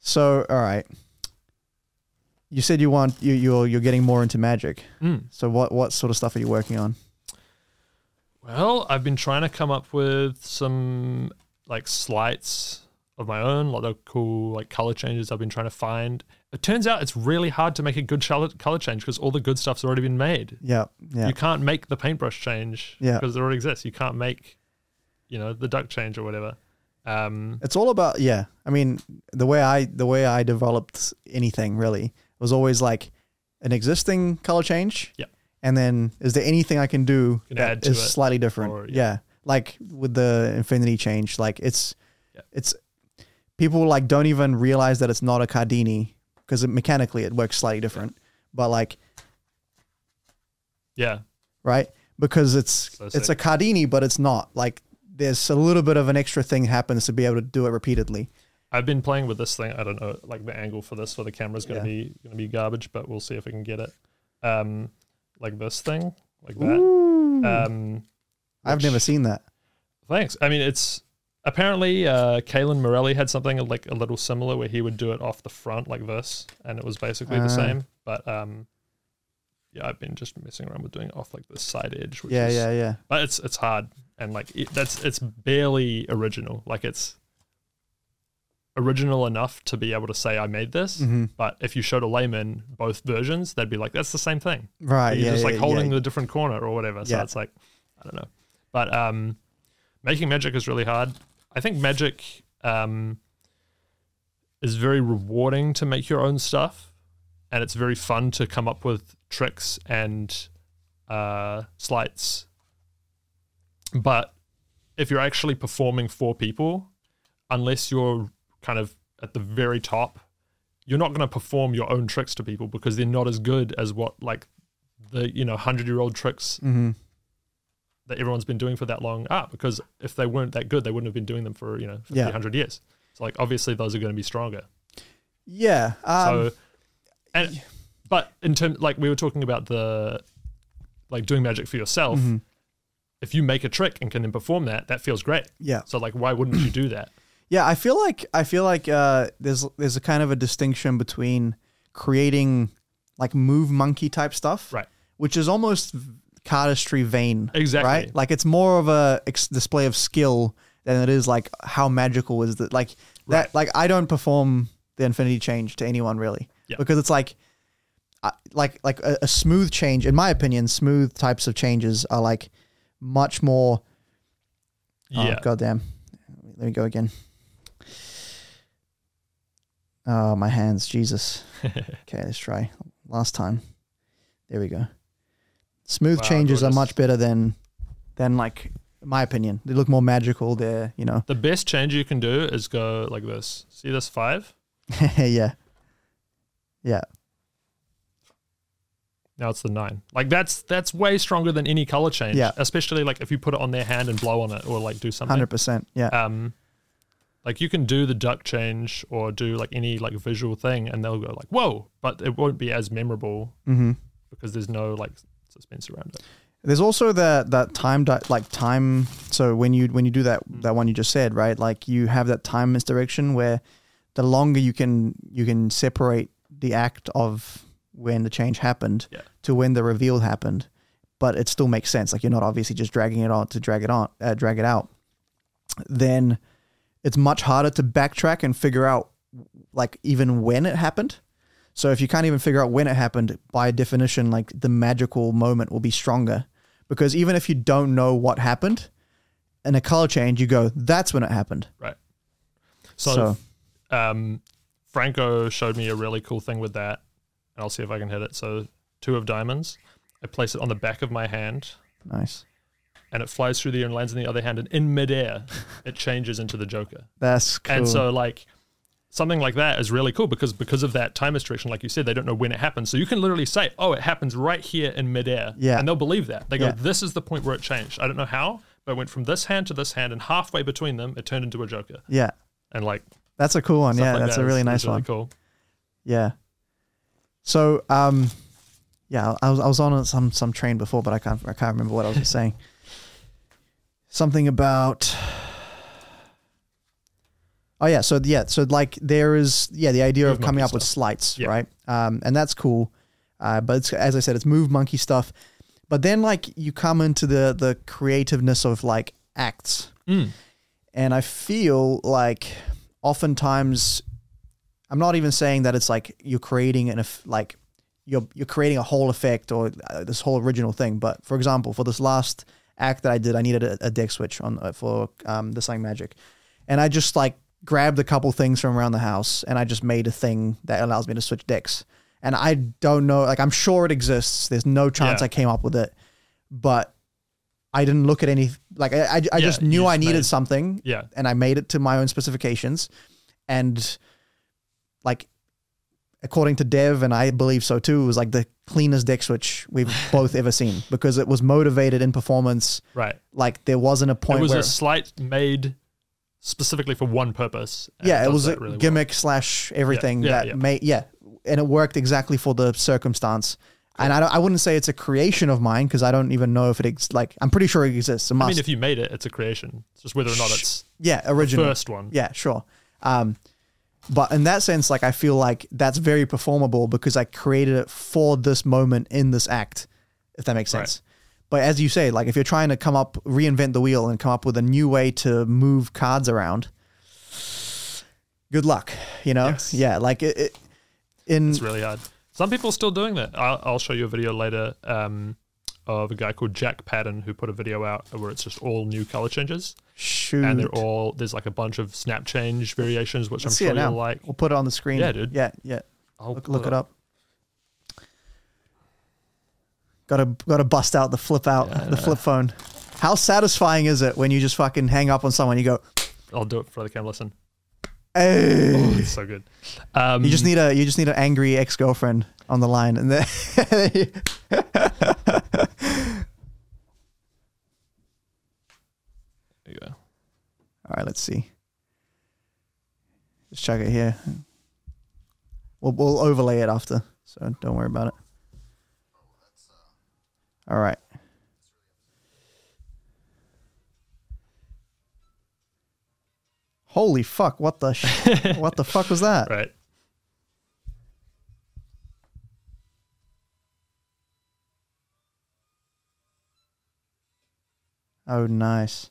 So all right, you said you want you you're you're getting more into magic. Mm. So what what sort of stuff are you working on? Well, I've been trying to come up with some like sleights of my own, a lot of cool like color changes I've been trying to find. It turns out it's really hard to make a good color color change because all the good stuff's already been made. Yeah, yeah, You can't make the paintbrush change Yeah. because it already exists. You can't make, you know, the duck change or whatever. Um, It's all about yeah. I mean, the way I the way I developed anything really was always like an existing color change. Yeah. And then is there anything I can do Can that is slightly different? or- yeah. yeah. Like with the infinity change, like it's Yeah. it's people like don't even realize that it's not a Cardini because it, mechanically it works slightly different. But like yeah, right? Because it's So it's a. Cardini, but it's not. Like there's a little bit of an extra thing happens to be able to do it repeatedly. I've been playing with this thing. I don't know, like the angle for this for the camera's going Yeah. to be going to be garbage, but we'll see if we can get it. Um, like this thing, like that. Ooh. Um, I've never seen that. Thanks. I mean, it's apparently uh, Kalen Morelli had something like a little similar where he would do it off the front like this, and it was basically Ah. the same. But um, yeah, I've been just messing around with doing it off like the side edge. Which Yeah, is, yeah, yeah. But it's it's hard, and like it, that's it's barely original. Like it's original enough to be able to say I made this. hmm But if you showed a layman both versions, they'd be like, "That's the same thing." Right. You're yeah, just yeah, like holding yeah. the different corner or whatever. So it's like, I don't know. But um, making magic is really hard. I think magic um, is very rewarding to make your own stuff, and it's very fun to come up with tricks and uh, sleights. But if you're actually performing for people, unless you're kind of at the very top, you're not going to perform your own tricks to people because they're not as good as what like the you know hundred year old tricks Mm-hmm. that everyone's been doing for that long are. Because if they weren't that good, they wouldn't have been doing them for you know 50, Yeah. 100 years. So like obviously those are going to be stronger. Yeah. Um, so, and but in terms like we were talking about the like doing magic for yourself. mhm. If you make a trick and can then perform that, that feels great. Yeah. So like, why wouldn't you do that? Yeah, I feel like I feel like uh, there's there's a kind of a distinction between creating like move monkey type stuff, Right. Which is almost cardistry vein, Exactly. right? Like it's more of a ex- display of skill than it is like how magical is that. Like that. Right. Like I don't perform the infinity change to anyone really, Yeah. because it's like. I- Like like a, a smooth change, in my opinion, smooth types of changes are like much more. Oh, Yeah. goddamn! Let me go again. Oh, my hands, Jesus. okay, let's try. Last time. There we go. Smooth Wow, changes are much better than, than like, in my opinion. They look more magical. They're, you know. The best change you can do is go like this. See this five? yeah. Yeah. Now it's the nine. Like that's that's way stronger than any color change. Yeah. Especially like if you put it on their hand and blow on it or like do something. 100%. Yeah. Um, like you can do the duck change or do like any like visual thing, and they'll go like whoa, but it won't be as memorable hmm because there's no like suspense around it. There's also that that time di- like time. So when you when you do that that one you just said right, like you have that time misdirection where the longer you can you can separate the act of when the change happened Yeah. to when the reveal happened, but it still makes sense. Like you're not obviously just dragging it on to drag it on uh, drag it out. Then it's much harder to backtrack and figure out like even when it happened. So if you can't even figure out when it happened, by definition, like the magical moment will be stronger. Because even if you don't know what happened, in a color change, you go, that's when it happened. So, So, um, Franco showed me a really cool thing with that, and I'll see if I can hit it. So two of diamonds. I place it on the back of my hand, nice. and it flies through the air and lands in the other hand, and in midair, it changes into the Joker. That's cool. And so like something like that is really cool because because of that time restriction, like you said, they don't know when it happens. So you can literally say, "Oh, it happens right here in midair," Yeah. and they'll believe that. They go, Yeah. "This is the point where it changed." I don't know how, but it went from this hand to this hand, and halfway between them, it turned into a Joker. yeah, And like, that's a cool one. stuff Yeah, like that's that a is- really is nice really one. Cool. Yeah. So, um, yeah, I was I was on some some train before, but I can't I can't remember what I was saying. Something about. Oh yeah, so yeah, so like there is yeah the idea of coming up with stuff. sleights, Yeah. right? Um, and that's cool, uh, but it's, as I said, it's move monkey stuff. But then like you come into the the creativeness of like acts, Mm. and I feel like oftentimes I'm not even saying that it's like you're creating an eff- like you're you're creating a whole effect or uh, this whole original thing. But for example, for this last act that I did, I needed a, a deck switch on uh, for um, the Sang Magic, and I just like grabbed a couple things from around the house and I just made a thing that allows me to switch decks. And I don't know, like I'm sure it exists. There's no chance Yeah. I came up with it, but I didn't look at any like I I, I Yeah, just knew I needed made- something Yeah. and I made it to my own specifications. And like, according to Dev, and I believe so too, it was like the cleanest deck switch we've both ever seen because it was motivated in performance. Right. Like there wasn't a point it was where a sleight made specifically for one purpose. yeah, it was a really well. gimmick slash everything Yeah, that yeah. made yeah, and it worked exactly for the circumstance. And I, don't, I wouldn't say it's a creation of mine because I don't even know if it ex- like I'm pretty sure it exists. It I mean, if you made it, it's a creation. It's just whether or not it's yeah, the original. first one. Yeah, sure. Um, but in that sense, like I feel like that's very performable because I created it for this moment in this act, if that makes Right. sense. But as you say, like if you're trying to come up, reinvent the wheel and come up with a new way to move cards around, good luck. You know, Yes. yeah, like it. it in It's really hard. Some people are still doing that. I'll, I'll show you a video later um, of a guy called Jack Patton who put a video out where it's just all new color changes, shoot, and they're all there's like a bunch of snap change variations, which Let's I'm sure you'll like. we'll put it on the screen. Yeah, dude. Yeah, yeah. I'll Look, look it up. Got to got to bust out the flip out Yeah, the flip phone. How satisfying is it when you just fucking hang up on someone? You go, I'll do it for the camera. Listen. hey. Oh, it's so good. Um, You just need a you just need an angry ex girlfriend on the line, and then there you go. All right, let's see. Just check it here. We'll we'll overlay it after, so don't worry about it. All right. Holy fuck! What the sh- what the fuck was that? Right. Oh, nice.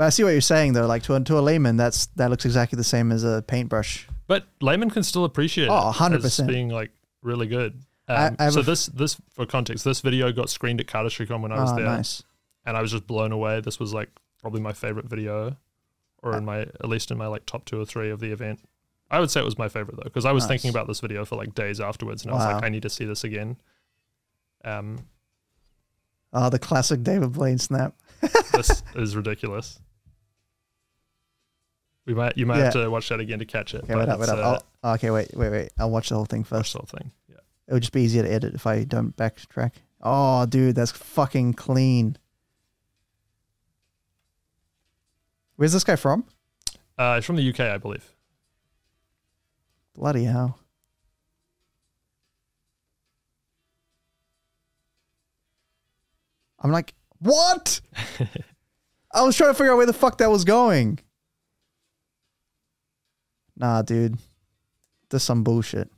But I see what you're saying though. Like to a, to a layman, that's that looks exactly the same as a paintbrush. But layman can still appreciate Oh, it 100%. as being like really good. Um, I have so a f- this this for context, this video got screened at CardistryCon when I was oh, there, nice. and I was just blown away. This was like probably my favorite video, or in my at least in my like top two or three of the event. I would say it was my favorite though, because I was thinking about this video for like days afterwards, and I was like, I need to see this again. Um, Oh, the classic David Blaine snap. this is ridiculous. We might you might have to watch that again to catch it. Okay, but wait up, wait up. uh, I'll, oh, okay, wait, wait, wait. I'll watch the whole thing first. watch the whole thing. Yeah. It would just be easier to edit if I don't backtrack. Oh, dude, that's fucking clean. Where's this guy from? Uh, it's from the UK, I believe. Bloody hell. I'm like, what? I was trying to figure out where the fuck that was going. Nah, dude. This some bullshit.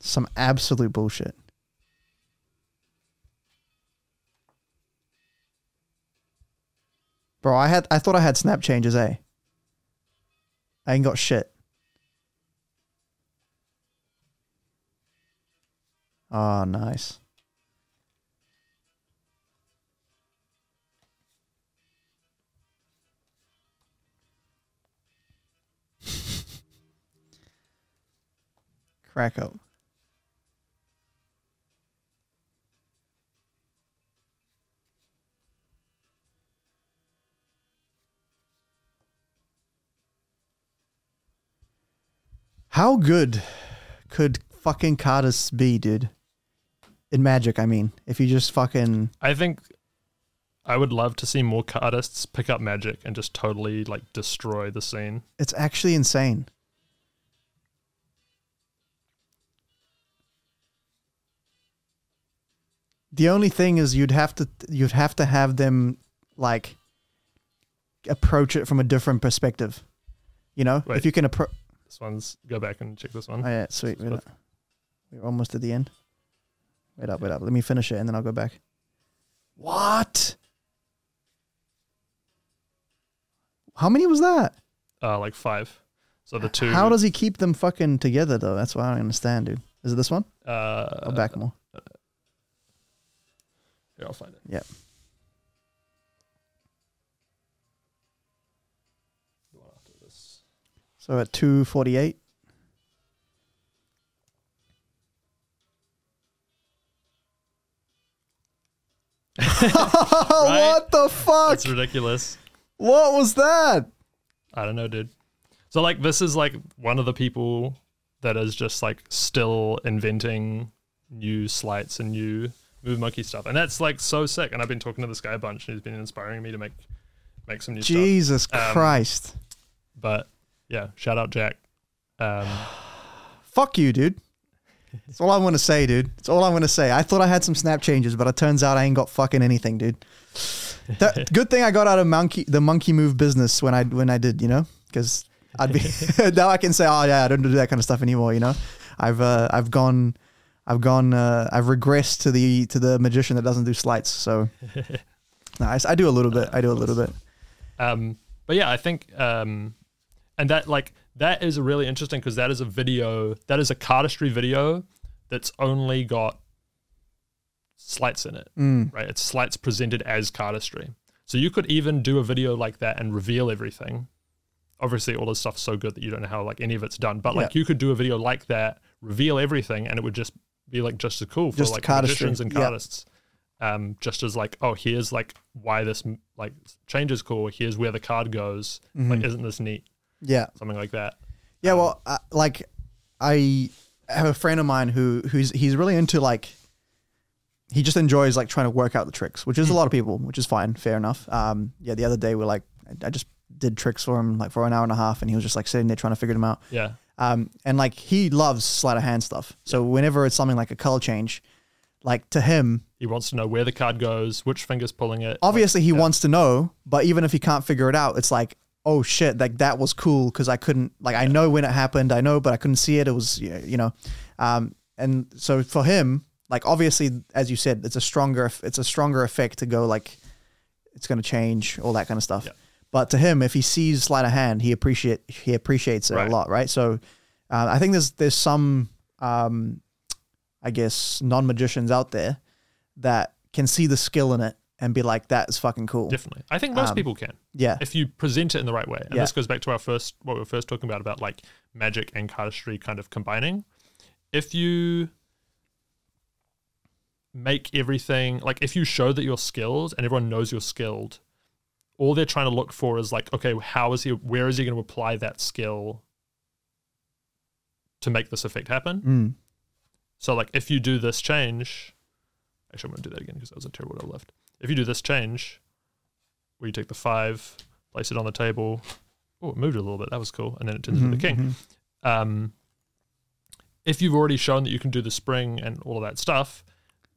Some absolute bullshit. Bro, I had I thought I had snap changes, eh? I ain't got shit. Oh, nice. Crack up. How good could fucking Cardis be, dude? In Magic, I mean. If you just fucking I think I would love to see more artists pick up magic and just totally like destroy the scene. it's actually insane. The only thing is you'd have to you'd have to have them like approach it from a different perspective. You know? Wait. If you can approach This one's go back and check this one. Oh yeah, sweet. Up. We're almost at the end. Wait up, wait up. Let me finish it and then I'll go back. What? How many was that? Uh, like five. So the two. How does he keep them fucking together though? That's what I don't understand, dude. Is it this one? uh, Or back more? Here, I'll find it. Yep. The one after this. So at two forty eight. what the fuck? That's ridiculous. What was that? I don't know, dude. So like this is like one of the people that is just like still inventing new sleights and new move monkey stuff. And that's like so sick. And I've been talking to this guy a bunch and he's been inspiring me to make make some new stuff. Jesus Um, Christ. But yeah, shout out Jack. Um Fuck you, dude. That's all I want to say, dude. That's all I want to say. I thought I had some snap changes, but it turns out I ain't got fucking anything, dude. That, good thing I got out of monkey the monkey move business when I when I did, you know, because I'd be now I can say, oh yeah, I don't do that kind of stuff anymore, you know. I've uh, I've gone, I've gone, uh, I've regressed to the to the magician that doesn't do sleights. So, nice. I do a little bit. I do a little bit. Um, but yeah, I think, um, and that like that is really interesting because that is a video that is a cardistry video that's only got sleights in it, Mm. right? It's sleights presented as cardistry. So you could even do a video like that and reveal everything. Obviously, all this stuff's so good that you don't know how like any of it's done. But like you could do a video like that, reveal everything, and it would just be like just as cool for Just like magicians and cardists. Um, just as like, oh, here's like why this like change is cool. Here's where the card goes. Like, Mhm. isn't this neat? yeah. Something like that. Yeah, well, uh, like I have a friend of mine who who's he's really into like he just enjoys like trying to work out the tricks, which is a lot of people, which is fine, fair enough. Um, yeah, the other day we're like I- I just did tricks for him like for an hour and a half, and he was just like sitting there trying to figure them out. Yeah, Um, and like he loves sleight of hand stuff, so whenever it's something like a color change, like to him, he wants to know where the card goes, which finger's pulling it. obviously he wants to know, but even if he can't figure it out, it's like, oh shit, like that was cool because I couldn't, like, I know when it happened, I know, but I couldn't see it. It was, y- you know, um, and so for him, like, obviously, as you said, it's a stronger, it's a stronger effect to go like, it's going to change all that kind of stuff. Yeah. But to him, if he sees sleight of hand, he appreciate he appreciates it Right. a lot, right? So, uh, I think there's there's some, um, I guess, non magicians out there that can see the skill in it and be like, that is fucking cool. Definitely, I think most Um, people can Yeah. if you present it in the right way. And Yeah. this goes back to our first what we were first talking about about like magic and cardistry kind of combining. If you make everything like if you show that you're skilled and everyone knows you're skilled, all they're trying to look for is like, okay, how is he where is he going to apply that skill to make this effect happen? Mm. So like if you do this change, actually I'm gonna do that again because that was a terrible double lift. If you do this change, where you take the five, place it on the table, oh it moved a little bit, that was cool, and then it turns into the king. Mhm. Um, if you've already shown that you can do the spring and all of that stuff,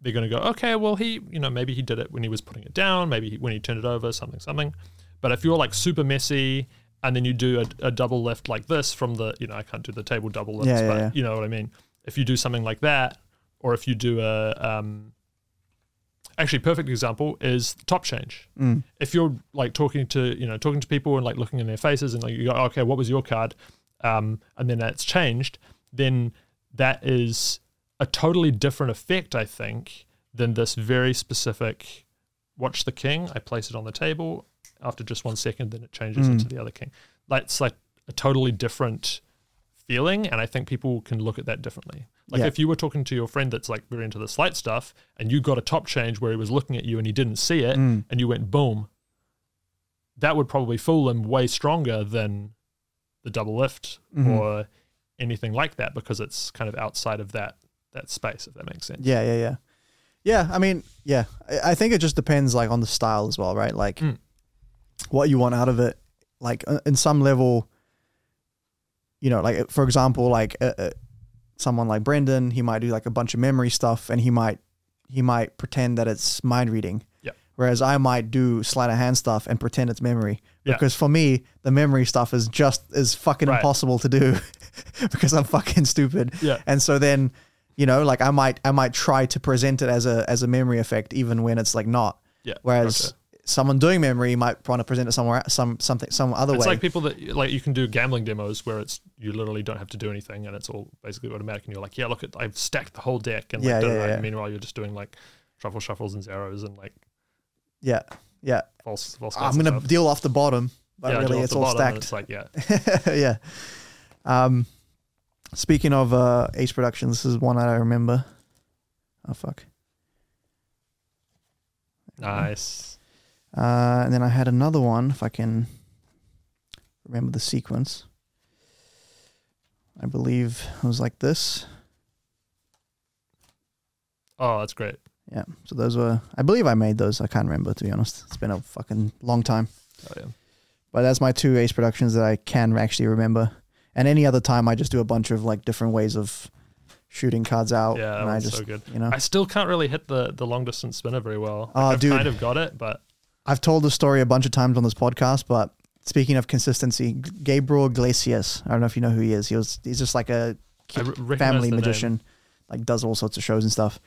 they're going to go, okay, well he, you know, maybe he did it when he was putting it down, maybe he, when he turned it over, something, something. But if you're like super messy and then you do a, a double lift like this from the, you know, I can't do the table double lifts, Yeah, yeah, but yeah. you know what I mean. If you do something like that, or if you do a, um, actually, perfect example is top change Mm. if you're like talking to you know talking to people and like looking in their faces and like you go okay what was your card um, and then that's changed then that is a totally different effect i think than this very specific watch the king i place it on the table after just one second then it changes Mm. into the other king that's like a totally different feeling and i think people can look at that differently like Yeah. if you were talking to your friend that's like very into the sleight stuff and you got a top change where he was looking at you and he didn't see it Mm. and you went boom, that would probably fool him way stronger than the double lift Mhm. or anything like that because it's kind of outside of that that space, if that makes sense. Yeah, yeah, yeah. Yeah, I mean, yeah. I, I think it just depends like on the style as well, right? Like Mm. what you want out of it. Like uh, in some level, you know, like for example, like uh, uh, someone like Brendan, he might do like a bunch of memory stuff, and he might he might pretend that it's mind reading. Yeah. Whereas I might do sleight of hand stuff and pretend it's memory. Yeah. Because for me, the memory stuff is just is fucking Right. impossible to do because I'm fucking stupid. Yeah. And so then, you know, like I might I might try to present it as a as a memory effect even when it's like not. Yeah. Whereas gotcha. someone doing memory might want to present it somewhere some something some other it's way. It's like people that like you can do gambling demos where it's you literally don't have to do anything and it's all basically automatic and you're like, yeah, look at I've stacked the whole deck and like Yeah, yeah, yeah. meanwhile you're just doing like shuffle shuffles and Zarrows and like yeah. Yeah. false false. I'm gonna deal off the bottom, but Yeah, really it's all stacked. It's like yeah, yeah. Um, speaking of uh, Ace Productions, this is one that I remember. Oh fuck. nice. Uh, and then I had another one, if I can remember the sequence. I believe it was like this. Oh, that's great. Yeah. So those were, I believe I made those. I can't remember, to be honest. It's been a fucking long time. Oh yeah. But that's my two Ace Productions that I can actually remember. And any other time, I just do a bunch of like different ways of shooting cards out. Yeah, and I just, so good. you know, I still can't really hit the the long distance spinner very well. Like, ah, I've dude. kind of got it, but I've told the story a bunch of times on this podcast, but speaking of consistency, Gabriel Iglesias, I don't know if you know who he is. He was he's just like a re- family the name. magician, like does all sorts of shows and stuff.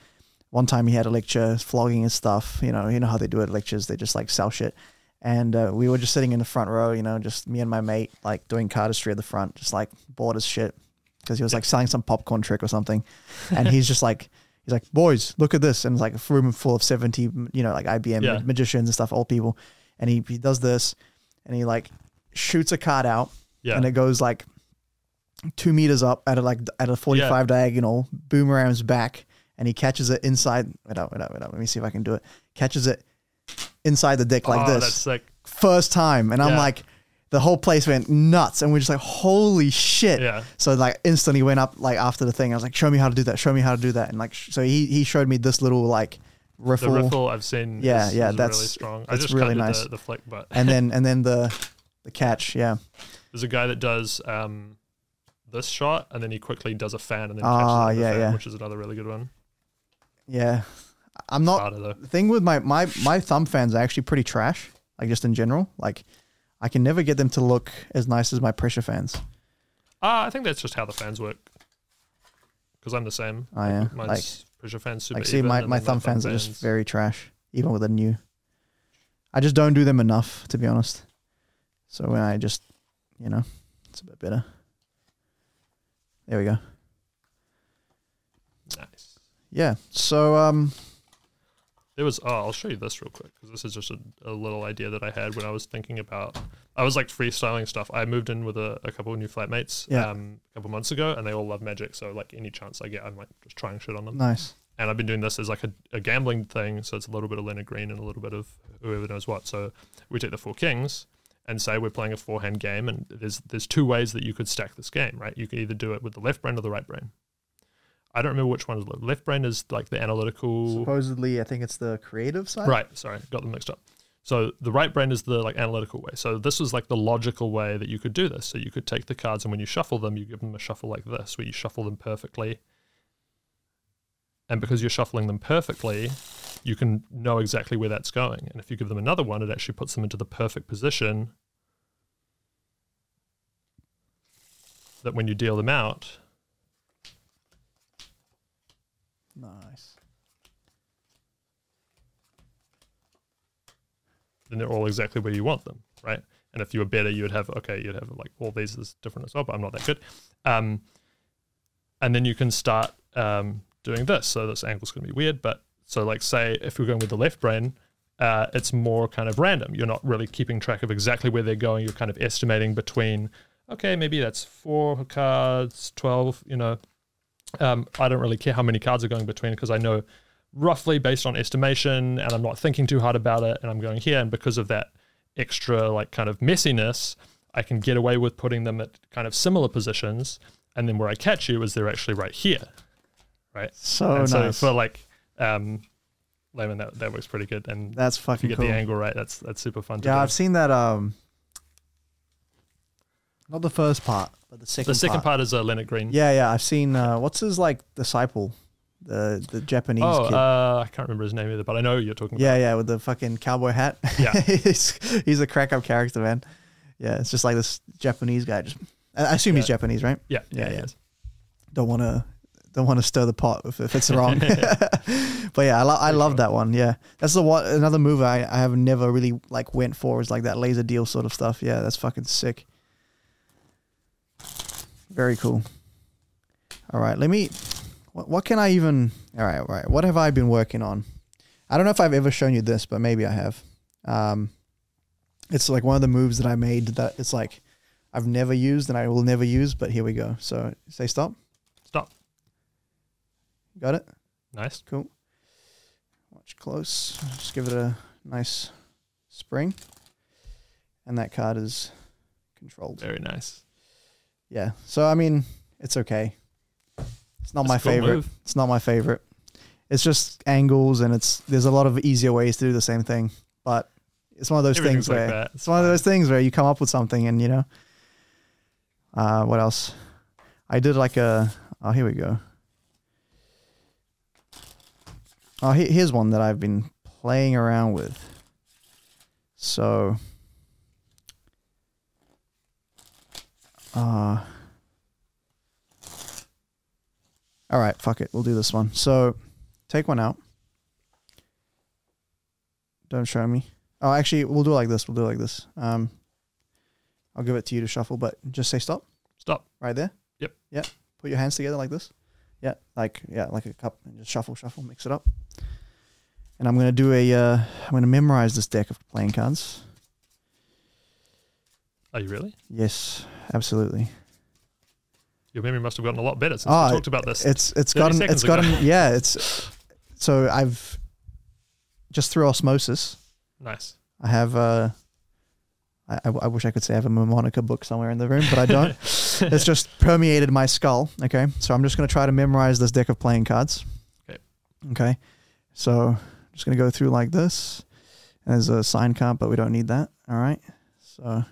One time he had a lecture flogging his stuff. You know, you know how they do at lectures. They just like sell shit. And uh, we were just sitting in the front row, you know, just me and my mate, like doing cardistry at the front, just like bored as shit because he was like selling some popcorn trick or something. And he's just like, he's like, boys, look at this. And it's like a room full of 70, you know, like IBM Yeah. magicians and stuff, old people. And he, he does this and he like shoots a card out Yeah. and it goes like two meters up at a like at a forty five diagonal, boomerangs back, and he catches it inside. Wait up, wait up, wait up. Let me see if I can do it. Catches it inside the dick like oh, this. That's sick. First time, and I'm Yeah. like, the whole place went nuts, and we're just like, holy shit. Yeah. So like instantly went up like after the thing. I was like, show me how to do that. Show me how to do that. And like, sh- so he he showed me this little like The riffle, riffle I've seen. Yeah, is, yeah, is that's- really strong. I that's just really nice. the, the flick, but and then and then the the catch. Yeah. there's a guy that does um, this shot, and then he quickly does a fan, and then Ah, catches it with a yeah, fan, yeah. which is another really good one. Yeah. I'm not the thing with my my my thumb fans are actually pretty trash. Like just in general, like I can never get them to look as nice as my pressure fans. Ah, I think that's just how the fans work. Because I'm the same. I am. Mine's Like- pressure fans super Like see, my, my then thumb fans are just very trash, even with a new. I just don't do them enough, to be honest. So when I just, you know, it's a bit better. There we go. nice. Yeah. So um, There was. Oh, I'll show you this real quick because this is just a, a little idea that I had when I was thinking about. I was like freestyling stuff. I moved in with a, a couple of new flatmates Yeah. um, a couple months ago, and they all love magic. So like any chance I get, I'm like just trying shit on them. nice. and I've been doing this as like a, a gambling thing. So it's a little bit of Lennart Green and a little bit of whoever knows what. So we take the four kings and say we're playing a four hand game, and there's there's two ways that you could stack this game, right? You can either do it with the left brain or the right brain. I don't remember which one is left. Left brain is like the analytical. Supposedly, I think it's the creative side. Right, sorry, got them mixed up. So the right brain is the like analytical way. So this was like the logical way that you could do this. So you could take the cards and when you shuffle them, you give them a shuffle like this, where you shuffle them perfectly. And because you're shuffling them perfectly, you can know exactly where that's going. And if you give them another one, it actually puts them into the perfect position that when you deal them out, Nice. then they're all exactly where you want them, right? And if you were better, you would have okay, you'd have like all these is different as well, but I'm not that good. Um, and then you can start um, doing this. So this angle's going to be weird, but so like say if you're going with the left brain, uh, it's more kind of random. You're not really keeping track of exactly where they're going. You're kind of estimating between okay, maybe that's four cards, twelve. You know, um, I don't really care how many cards are going between because I know roughly based on estimation and I'm not thinking too hard about it and I'm going here and because of that extra like kind of messiness I can get away with putting them at kind of similar positions and then where I catch you is they're actually right here right So and so for like um layman that, that works pretty good and That's if you fucking get cool. the angle right that's that's super fun to Yeah. I've seen that. Um, not the first part, but the second. the second part. is uh, Lennart Green Yeah, yeah. I've seen. Uh, what's his like disciple, the the Japanese oh kid. uh, I can't remember his name either but I know you're talking yeah, yeah, with the fucking cowboy hat. Yeah. he's he's a crack up character, man. Yeah, it's just like this Japanese guy. Just, I assume he's Japanese, right? yeah yeah, Yeah, yeah. yeah. Don't want to. Don't want to stir the pot if, if it's wrong, but yeah, I, lo- I love that one. Yeah, that's the one. Another movie I, I have never really like went for is like that laser deal sort of stuff. Yeah, that's fucking sick. Very cool. All right, let me. What, what can I even? All right, all right. What have I been working on? I don't know if I've ever shown you this, but maybe I have. Um, it's like one of the moves that I made that it's like I've never used and I will never use, but here we go. So say stop. stop Got it. nice Cool. Watch close. Just give it a nice spring. And that card is controlled. very nice Yeah. So I mean, it's okay. It's not That's my a cool favorite. move. It's not my favorite. It's just angles and it's there's a lot of easier ways to do the same thing. But it's one of those Everything's things like where that. it's one of those things where you come up with something and you know. Uh what else? I did like a oh here we go. Oh he- here's one that I've been playing around with. So uh all right, fuck it. We'll do this one. So take one out. Don't show me. Oh, actually, we'll do it like this. We'll do it like this. Um, I'll give it to you to shuffle, but just say stop stop right there. Yep. Yeah. Put your hands together like this. Yeah, like yeah, like a cup. And just shuffle, shuffle, mix it up. And I'm gonna do a. Uh, I'm gonna memorize this deck of playing cards. are you really Yes, absolutely. Your memory must have gotten a lot better since Oh, we talked about this. It's it's 30 gotten it's gotten yeah. It's so I've just through osmosis. nice. I have uh, I, I I wish I could say I have a Mnemonica book somewhere in the room, but I don't. it's just permeated my skull. Okay, so I'm just gonna try to memorize this deck of playing cards. Okay. Okay, so I'm just gonna go through like this. And there's a sign card, but we don't need that. All right, so.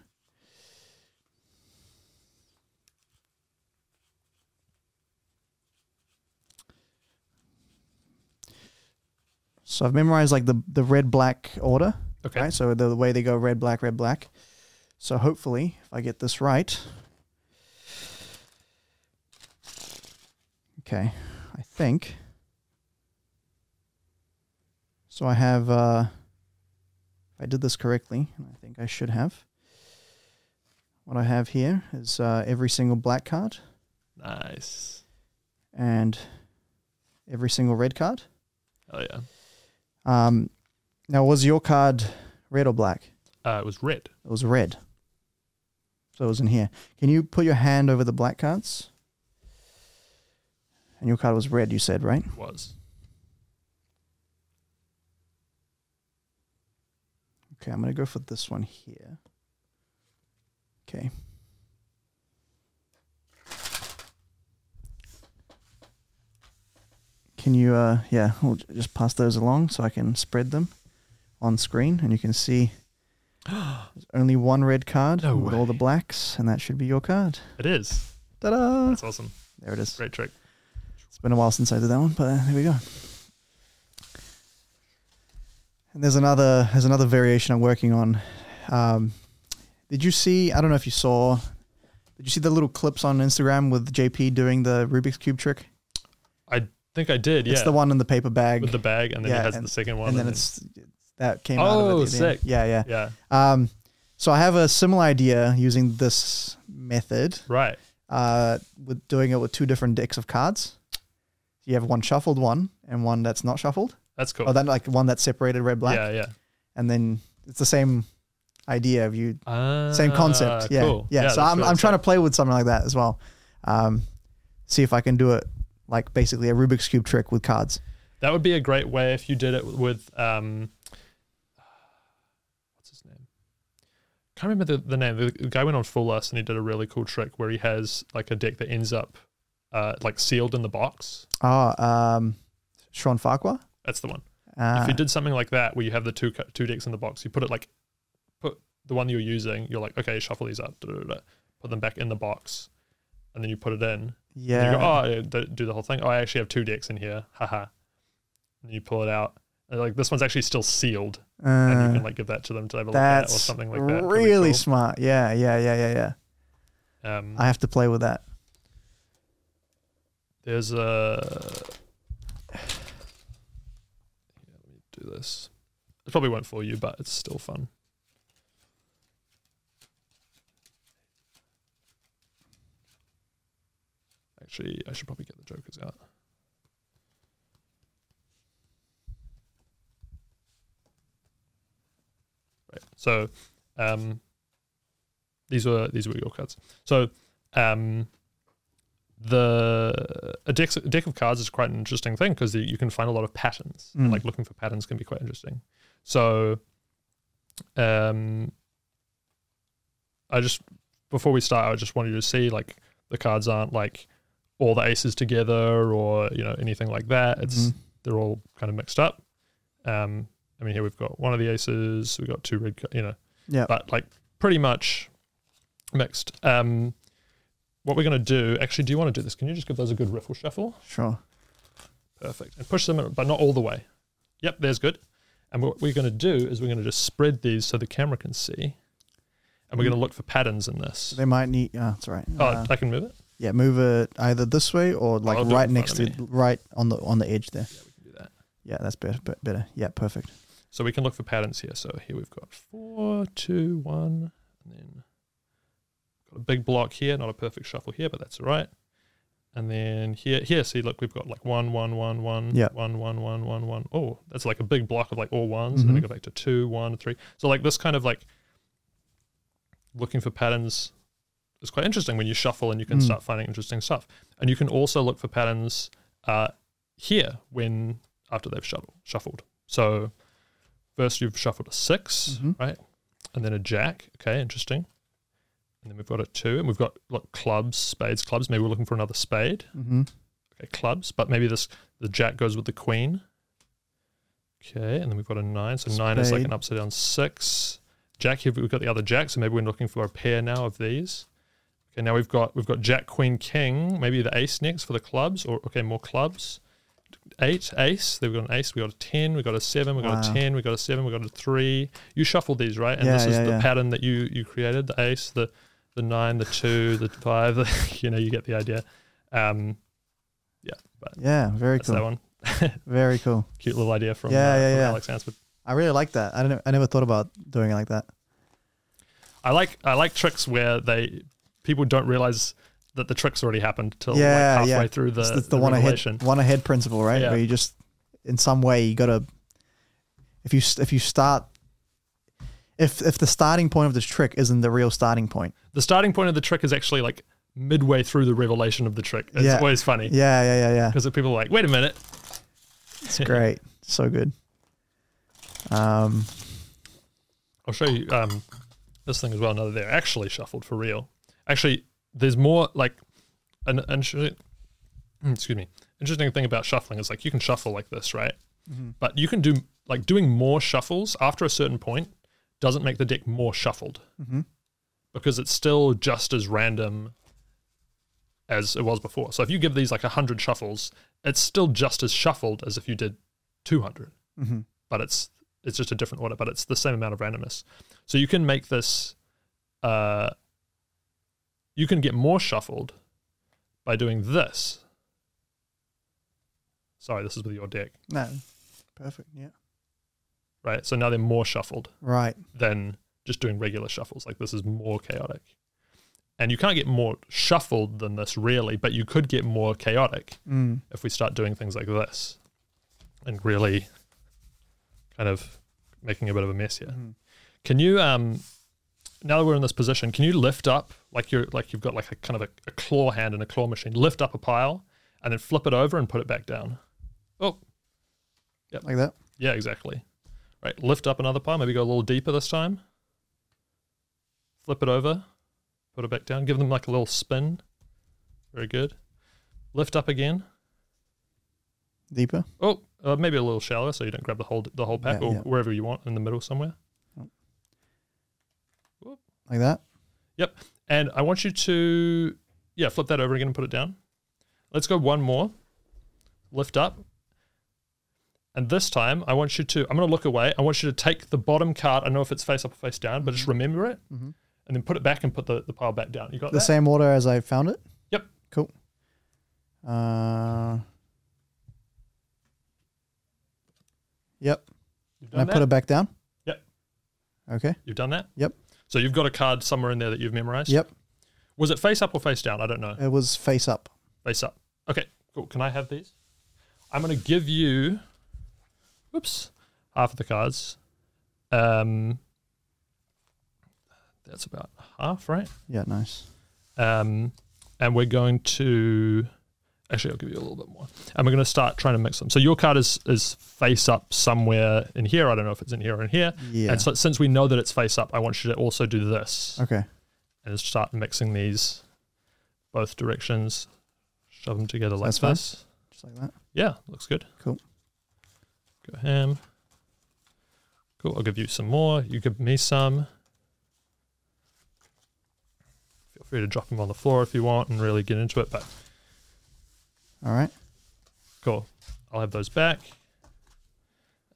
So I've memorized like the the red black order. Okay. Right, so the, the way they go red, black, red, black. So hopefully, if I get this right. Okay, I think. So I have, uh, if I did this correctly, and I think I should have. What I have here is uh, every single black card Nice. and every single red card. Oh yeah. Um, now, was your card red or black? Uh, it was red. It was red. So it was in here. Can you put your hand over the black cards? And your card was red, you said, right? It was. Okay, I'm going to go for this one here. Okay. Can you, uh, yeah, we'll j- just pass those along so I can spread them on screen and you can see there's only one red card No with all the way. blacks, and that should be your card. It is. Ta da! That's awesome. There it is. Great trick. It's been a while since I did that one, but uh, there we go. And there's another there's another variation I'm working on. Um, did you see? I don't know if you saw. Did you see the little clips on Instagram with JP doing the Rubik's cube trick? I think I did. Yeah. It's the one in the paper bag, with the bag, and then he has the second one, and then it's that came out of it. Oh, at the end. sick. Yeah, yeah. yeah. Um, so I have a similar idea using this method Right. uh, with doing it with two different decks of cards. You have one shuffled one and one that's not shuffled. That's cool. Or then like one that's separated red black, Yeah, yeah. and then it's the same idea of you, Ah, same concept. Yeah, Cool. yeah. so that's I'm really I'm trying to play with something like that as well. Um, see if I can do it like basically a Rubik's cube trick with cards. That would be a great way if you did it with um, what's his name? Can't remember the, the name. The guy went on Fool Us and he did a really cool trick where he has like a deck that ends up uh, like sealed in the box. Oh, um, Shawn Farquhar. That's the one. Uh, if you did something like that where you have the two two decks in the box, you put it like put the one you're using. You're like, okay, shuffle these up, put them back in the box, and then you put it in. Yeah, you go, oh, do the whole thing. Oh, I actually have two decks in here. Haha. And you pull it out. And like this one's actually still sealed, and you uh, can like give that to them to have a look at or something like that. Really cool. smart. Yeah, yeah, yeah, yeah, yeah. Um, I have to play with that. there's a. Yeah, let me do this. It probably won't for you, but it's still fun. Actually, I should probably get the jokers out. Right. So, um, these were these were your cards. So, um, the a deck, a deck of cards is quite an interesting thing because you can find a lot of patterns. Mm. like looking for patterns can be quite interesting. So, um, I just before we start, I just wanted you to see like the cards aren't like all the aces together or you know anything like that. It's Mhm. they're all kind of mixed up. Um, I mean, here we've got one of the aces, we've got two red, you know, yeah. but like pretty much mixed. Um, what we're going to do, actually, do you want to do this? Can you just give those a good riffle shuffle? Sure. Perfect. And push them, in, but not all the way. Yep, there's good. And what we're going to do is we're going to just spread these so the camera can see. And we're going to look for patterns in this. They might need. Oh, that's right. Oh, Uh, I can move it? Yeah, move it either this way or like I'll do it right in next to, of right on the on the edge there. Yeah, we can do that. Yeah, that's better. be- Better. Yeah, perfect. So we can look for patterns here. So here we've got four, two, one, and then got a big block here, not a perfect shuffle here, but that's all right. And then here, here, see, look, we've got like one, one, one, one, Yeah. one, one, one, one, one. Oh, that's like a big block of like all ones, and then we Mhm. go back to two, one, three. So like this kind of like looking for patterns is quite interesting when you shuffle and you can Mm. start finding interesting stuff. And you can also look for patterns uh, here when after they've shuffled. Shuffled. So first you've shuffled a 6 Mhm. right, and then a jack. Okay, interesting. And then we've got a two, and we've got like clubs, spades, clubs. Maybe we're looking for another spade. Mm-hmm. Okay, clubs, but maybe this the jack goes with the queen. Okay, and then we've got a nine. So nine is like an upside down six. Jack here, we've got the other jack, so maybe we're looking for a pair now of these. Okay, now we've got we've got jack, queen, king. Maybe the ace next for the clubs, or okay, more clubs. Eight, ace. Then we've got an ace. We got a ten. We got a seven. We got a ten. We got a seven. We got a three. You shuffled these, right? And Yeah, this is yeah, the yeah. pattern that you you created. The ace, the the nine, the two, the five. The, you know, you get the idea. Um, yeah, but Yeah, very that's cool. that one. Very cool. Cute little idea from, Yeah, uh, yeah, from yeah. Alex Hansford. I really like that. I didn't. I never thought about doing it like that. I like I like tricks where they people don't realize that the trick's already happened till Yeah, like halfway yeah. through the, it's, it's the, the, one revelation. ahead, one ahead principle, right? Yeah. Where you just, in some way, you gotta. If you if you start, if if the starting point of this trick isn't the real starting point, The starting point of the trick is actually like midway through the revelation of the trick. It's Yeah. always funny yeah, yeah, yeah, yeah. because people are like, wait a minute. It's great, so good. Um, I'll show you um, this thing as well. Now that they're actually shuffled for real. Actually, there's more like an, an excuse me. Interesting thing about shuffling is like you can shuffle like this, right? But you can do like doing more shuffles after a certain point doesn't make the deck more shuffled Mhm. because it's still just as random as it was before. So if you give these like 100 shuffles, it's still just as shuffled as if you did 200 mhm. but it's it's just a different order, but it's the same amount of randomness. So you can make this uh you can get more shuffled by doing this. Sorry, this is with your deck, no, perfect. Yeah, right? So now they're more shuffled right. than just doing regular shuffles. Like this is more chaotic. And you can't get more shuffled than this really, but you could get more chaotic Mm. if we start doing things like this and really kind of making a bit of a mess here. Mhm. Can you um now that we're in this position, can you lift up like you're like you've got like a kind of a, a claw hand and a claw machine, lift up a pile and then flip it over and put it back down. Oh, yeah, Like that. yeah, exactly. Right, lift up another pile, maybe go a little deeper this time. Flip it over, put it back down, give them like a little spin. Very good. Lift up again. Deeper. Oh, uh, maybe a little shallower so you don't grab the whole the whole pack Yeah, or yeah. wherever you want in the middle somewhere. Like that. Yep. And I want you to, yeah, flip that over again and put it down. Let's go one more. Lift up. And this time, I want you to, I'm going to look away. I want you to take the bottom card. I know if it's face up or face down, but just remember it Mhm. and then put it back and put the, the pile back down. You got The that? same order as I found it. Yep. Cool. Uh. Yep. You've And I done put it back down. Yep. Okay. You've done that? Yep. So you've got a card somewhere in there that you've memorized? Yep. Was it face up or face down? I don't know. It was face up. Face up. Okay, cool. Can I have these? I'm going to give you, whoops, half of the cards. Um, that's about half, right? Yeah. Nice. Um, and we're going to, actually, I'll give you a little bit more. And we're going to start trying to mix them. So your card is is face up somewhere in here. I don't know if it's in here or in here. Yeah. And so since we know that it's face up, I want you to also do this okay. and start mixing these both directions. Shove them together like that's fine. this. Just like that. Yeah, looks good. Cool. Go ham. Cool. I'll give you some more. You give me some. Feel free to drop them on the floor if you want and really get into it. But All right. cool. I'll have those back.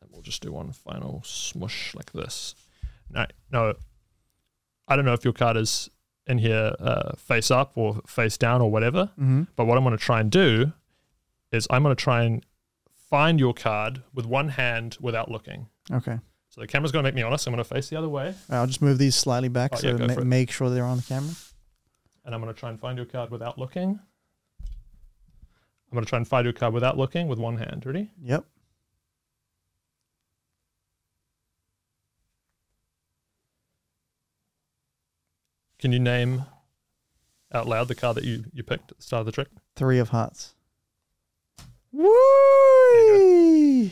And we'll just do one final smush like this. No, no. I don't know if your card is in here uh, face up or face down or whatever. Mm-hmm. But what I'm going to try and do is I'm going to try and find your card with one hand without looking. Okay. So the camera's going to make me honest. I'm going to face the other way, All right, I'll just move these slightly back Oh, so yeah, to ma- make sure they're on the camera. and I'm going to try and find your card without looking. I'm going to try and find your card without looking with one hand. Ready? Yep. Can you name out loud the card that you you picked at the start of the trick? Three of hearts. Woo!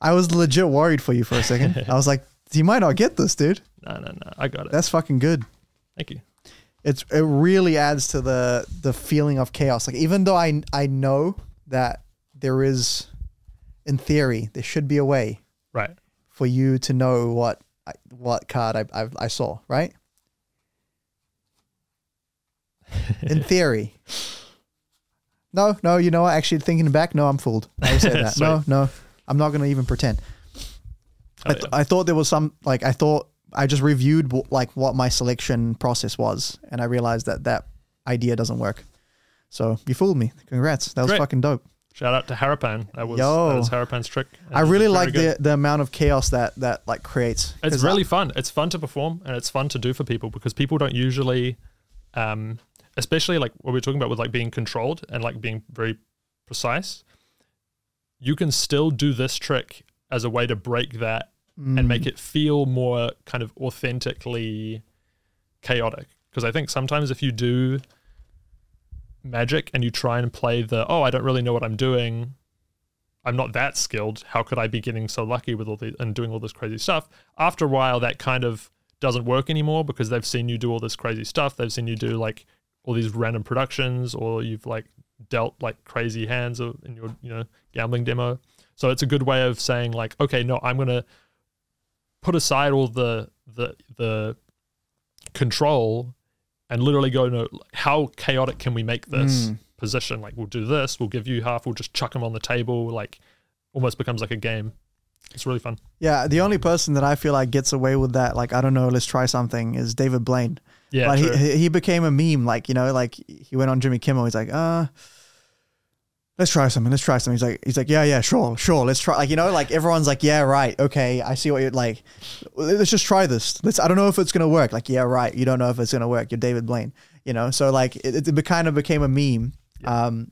I was legit worried for you for a second. I was like, you might not get this, dude. No, no, no. I got it. That's fucking good. Thank you. It's it really adds to the the feeling of chaos. Like even though I I know that there is, in theory, there should be a way Right. for you to know what what card I, I I saw, right? In theory. No, no, you know what? Actually, thinking back, no, I'm fooled. I say that. no, no, I'm not going to even pretend. I, Oh, th- yeah. I thought there was some like I thought I just reviewed like what my selection process was, and I realized that that idea doesn't work. So you fooled me. Congrats. That was Great. fucking dope. Shout out to Harapan. That was Yo. that was Harapan's trick. I really like good. the the amount of chaos that that like creates. It's really I- fun. It's fun to perform and it's fun to do for people because people don't usually, um, especially like what we're talking about with like being controlled and like being very precise. You can still do this trick as a way to break that mm, and make it feel more kind of authentically chaotic. Because I think sometimes if you do magic and you try and play the, oh, I don't really know what I'm doing. I'm not that skilled. How could I be getting so lucky with all the and doing all this crazy stuff? After a while, that kind of doesn't work anymore because they've seen you do all this crazy stuff. They've seen you do like all these random productions, or you've like dealt like crazy hands in your you know gambling demo. So it's a good way of saying like, okay, no, I'm gonna put aside all the the the control and literally go no how chaotic can we make this Mm. position like we'll do this we'll give you half we'll just chuck them on the table like almost becomes like a game it's really fun Yeah, the only person that I feel like gets away with that, like I don't know, let's try something, is David Blaine. yeah but true. he he became a meme, like you know, like he went on Jimmy Kimmel. He's like, uh, let's try something. Let's try something. He's like, he's like, yeah, yeah, sure, sure. Let's try. Like you know, like everyone's like, yeah, right, okay, I see what you're like. Let's just try this. Let's. I don't know if it's gonna work. Like, yeah, right. You don't know if it's gonna work. You're David Blaine. You know, so like it, it kind of became a meme. Yeah. Um,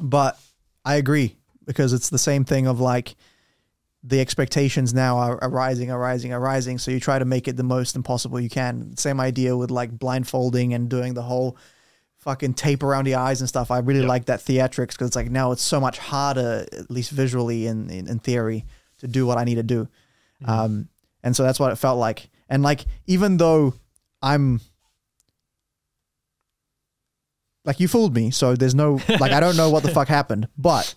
but I agree because it's the same thing of like the expectations now are, are rising, are rising, are rising. So you try to make it the most impossible you can. Same idea with like blindfolding and doing the whole fucking tape around the eyes and stuff. I really Yep. like that theatrics because it's like now it's so much harder, at least visually in, in, in theory, to do what I need to do. Mhm. Um, and so that's what it felt like. And like, even though I'm like, you fooled me. So there's no, like, I don't know what the fuck happened, but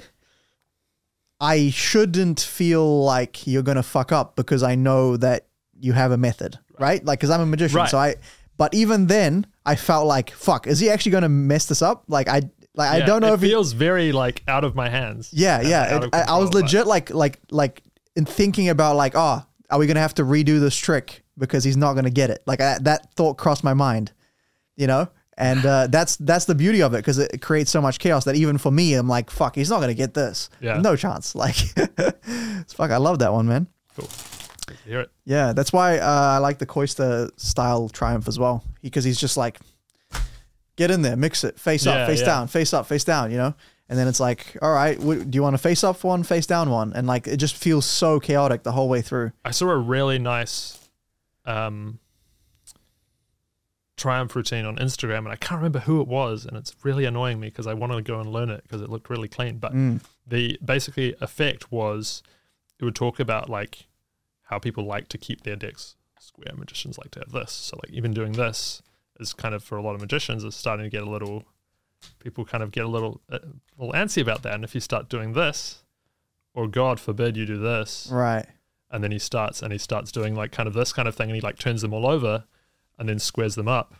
I shouldn't feel like you're going to fuck up because I know that you have a method, right? Like, cause I'm a magician. Right. So I, but even then I felt like, fuck, is he actually going to mess this up? Like, I, like, I don't know it if he, feels very like out of my hands yeah, yeah. It- of I, I was control, legit like like like in thinking about like, oh, are we gonna have to redo this trick because he's not gonna get it? Like I, that thought crossed my mind, you know. And uh, that's that's the beauty of it because it creates so much chaos that even for me, I'm like, fuck, he's not gonna get this. Yeah. no chance. Like, fuck, I love that one, man. cool hear it Yeah, that's why uh, I like the Coister style triumph as well because he's just like, get in there, mix it, face Yeah, up, face yeah. down, face up, face down, you know. And then it's like, all right, w- do you want to face up one, face down one, and like it just feels so chaotic the whole way through. I saw a really nice um, triumph routine on Instagram, and I can't remember who it was, and it's really annoying me because I want to go and learn it because it looked really clean. But Mm. the basically effect was it would talk about like how people like to keep their decks square. Magicians like to have this, so like even doing this is kind of for a lot of magicians is starting to get a little. People kind of get a little, uh, a little antsy about that, and if you start doing this, or God forbid you do this, Right. and then he starts and he starts doing like kind of this kind of thing and he like turns them all over and then squares them up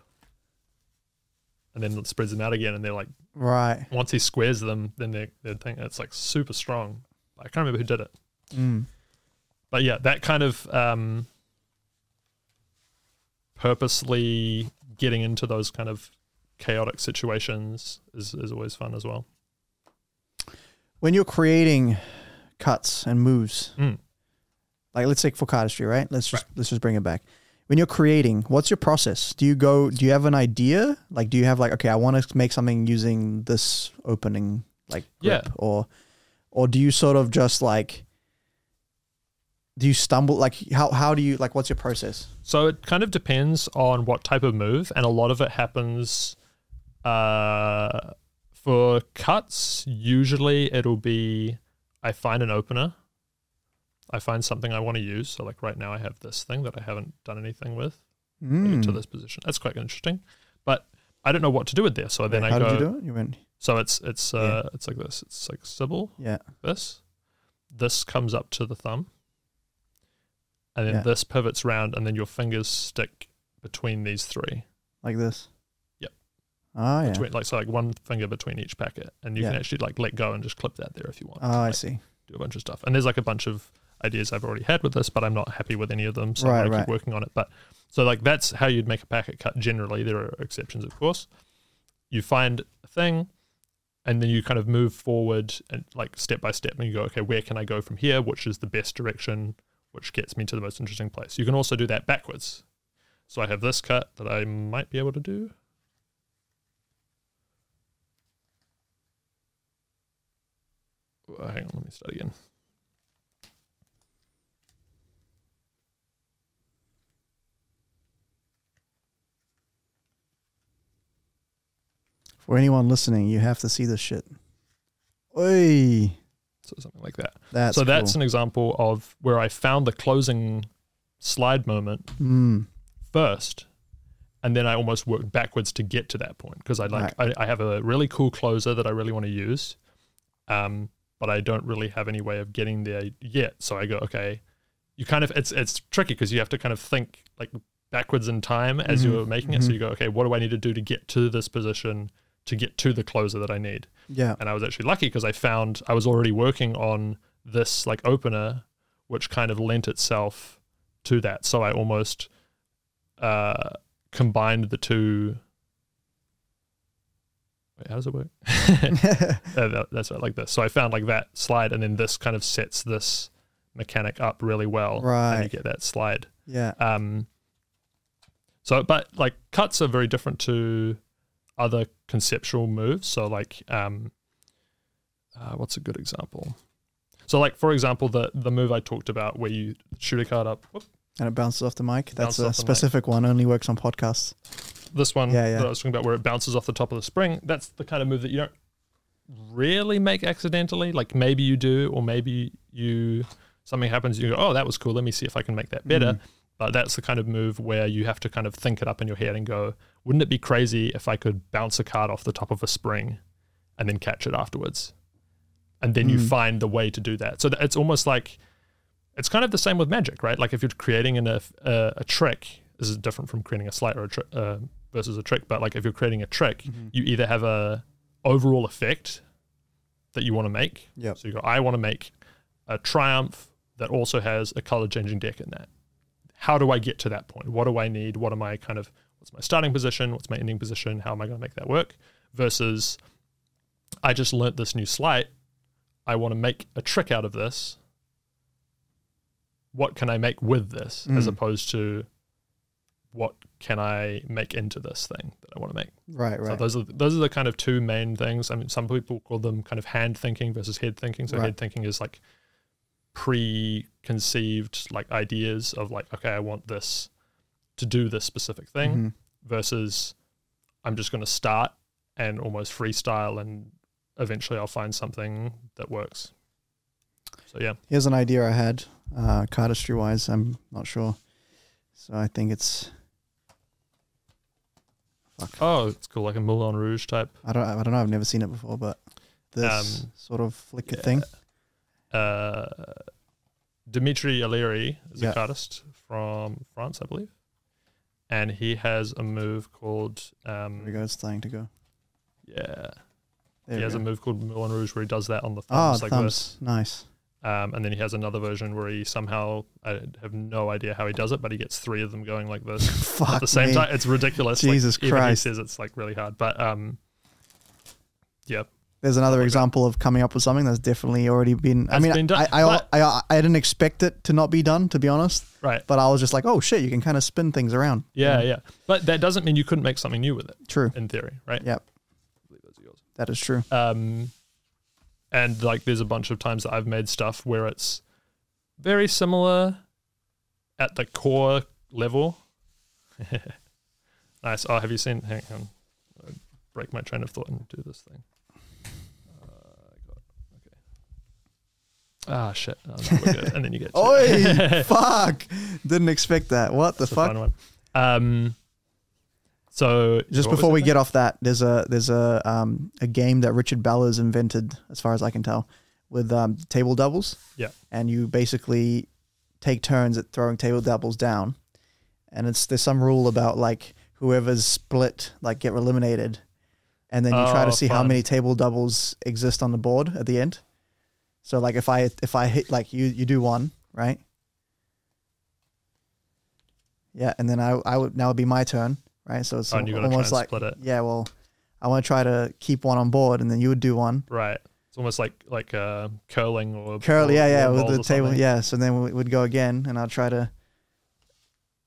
and then spreads them out again and they're like Right. once he squares them then they're, they're thing it's like super strong i can't remember who did it Mm. But yeah that kind of um purposely getting into those kind of chaotic situations is, is always fun as well When you're creating cuts and moves, Mm. like let's take for cardistry, right? Let's just let's just bring it back. When you're creating, what's your process? Do you go? Do you have an idea? Like, do you have like, okay, I want to make something using this opening, like, grip, Yeah. or, or do you sort of just like do you stumble like how how do you like what's your process? So it kind of depends on what type of move, and a lot of it happens uh, for cuts. Usually, it'll be I find an opener, I find something I want to use. So like right now, I have this thing that I haven't done anything with Mm. to this position. That's quite interesting, but I don't know what to do with there. So then Wait, I how go. did you do it? You went So it's it's uh it's like this. It's like Sybil. yeah. This. This comes up to the thumb. And then Yeah. this pivots round and then your fingers stick between these three. like this. Yep. Oh yeah. Like so like one finger between each packet. And you can actually like let go and just clip that there if you want. Oh, I see. do a bunch of stuff. And there's like a bunch of ideas I've already had with this, but I'm not happy with any of them. So Right, I'm gonna right. keep working on it. But so like that's how you'd make a packet cut generally. There are exceptions of course. You find a thing and then you kind of move forward and like step by step and you go, okay, where can I go from here? Which is the best direction, which gets me to the most interesting place. You can also do that backwards. So I have this cut that I might be able to do. Oh, hang on, let me start again. For anyone listening, you have to see this shit. Oi, So something like that. that's so that's cool. an example of where I found the closing slide moment Mm, first, and then I almost worked backwards to get to that point because I like I, I have a really cool closer that I really want to use, um, but I don't really have any way of getting there yet. So I go, okay, you kind of it's it's tricky because you have to kind of think like backwards in time as Mhm, you're making it. So mhm. you go, okay, what do I need to do to get to this position to get to the closer that I need? yeah. and I was actually lucky because I found I was already working on this like opener, which kind of lent itself to that. So I almost uh, combined the two. Wait, how does it work? Uh, that- that's right, like this. So I found like that slide, and then this kind of sets this mechanic up really well, Right. and you get that slide. yeah. Um, so, but like cuts are very different to other conceptual moves. So, like, um, uh, what's a good example? So, like for example, the the move I talked about where you shoot a card up. Whoop, And it bounces off the mic. That's a specific one. Only works on podcasts. this one Yeah, yeah. that I was talking about, where it bounces off the top of the spring. That's the kind of move that you don't really make accidentally. Like maybe you do, or maybe you something happens. You go, oh, that was cool. Let me see if I can make that better. Mm. But that's the kind of move where you have to kind of think it up in your head and go, wouldn't it be crazy if I could bounce a card off the top of a spring and then catch it afterwards? And then you Mm. find the way to do that. So it's almost like it's kind of the same with magic, right? Like if you're creating an, a, a, a trick, this is different from creating a sleight or a tri- uh, versus a trick. But like if you're creating a trick, Mhm. you either have a overall effect that you want to make. Yep. So you go, I want to make a triumph that also has a color changing deck in that. How do I get to that point? What do I need? What am I kind of what's my starting position? What's my ending position? How am I going to make that work? Versus I just learnt this new sleight. I want to make a trick out of this. What can I make with this as Mm. opposed to what can I make into this thing that I want to make? Right, right. So those are those are the kind of two main things. I mean, some people call them kind of hand thinking versus head thinking. So Right. head thinking is like preconceived like ideas of like, okay, I want this to do this specific thing, Mhm. versus I'm just going to start and almost freestyle, and eventually I'll find something that works. So yeah, Here's an idea I had, uh, cardistry wise. I'm not sure. So I think it's. Fuck. oh, it's cool, like a Moulin Rouge type. I don't. I don't know. I've never seen it before, but this Um, sort of flicker yeah. thing. Uh, Dimitri Aleri is Yeah. a cardist from France, I believe, and he has a move called um, There we go. It's starting to go. yeah, There he has go. a move called Moulin Rouge where he does that on the Ah, thumbs like thumbs. Nice. um, and then he has another version where he somehow I have no idea how he does it, but he gets three of them going like this Fuck at the same me. time. It's ridiculous. Like, Jesus even Christ. He says it's like really hard, but um, yeah, There's another that. example of coming up with something that's definitely already been. I mean, been done, I, I, I, I, I didn't expect it to not be done, to be honest. right, But I was just like, oh shit, you can kind of spin things around. yeah, yeah. But that doesn't mean you couldn't make something new with it True. in theory, right? Yep. I believe those are yours. That is true. um and like there's a bunch of times that i've made stuff where it's very similar at the core level. nice. Oh, have you seen? Hang on. Break my train of thought and do this thing. Uh, I got- okay. Ah, shit. Oh, good. and then you get. Oi, fuck! Didn't expect that. What the a fuck? fun one. Um, so Just before we get off that, there's a there's a um a game that Richard Bellars invented, as far as I can tell, with um table doubles. Yeah. And you basically take turns at throwing table doubles down, and it's there's some rule about like whoever's split like get eliminated, and then you try Oh, to see how many table doubles exist on the board at the end. So like if I if I hit like you you do one right. Yeah, and then I I would now would be my turn, right? So it's Oh, and you gotta try almost like it. yeah, well, I want to try to keep one on board, and then you would do one. Right. It's almost like like uh, curling or Curl, or- yeah, yeah, with the table, something. yeah. So then we would go again, and I'll try to.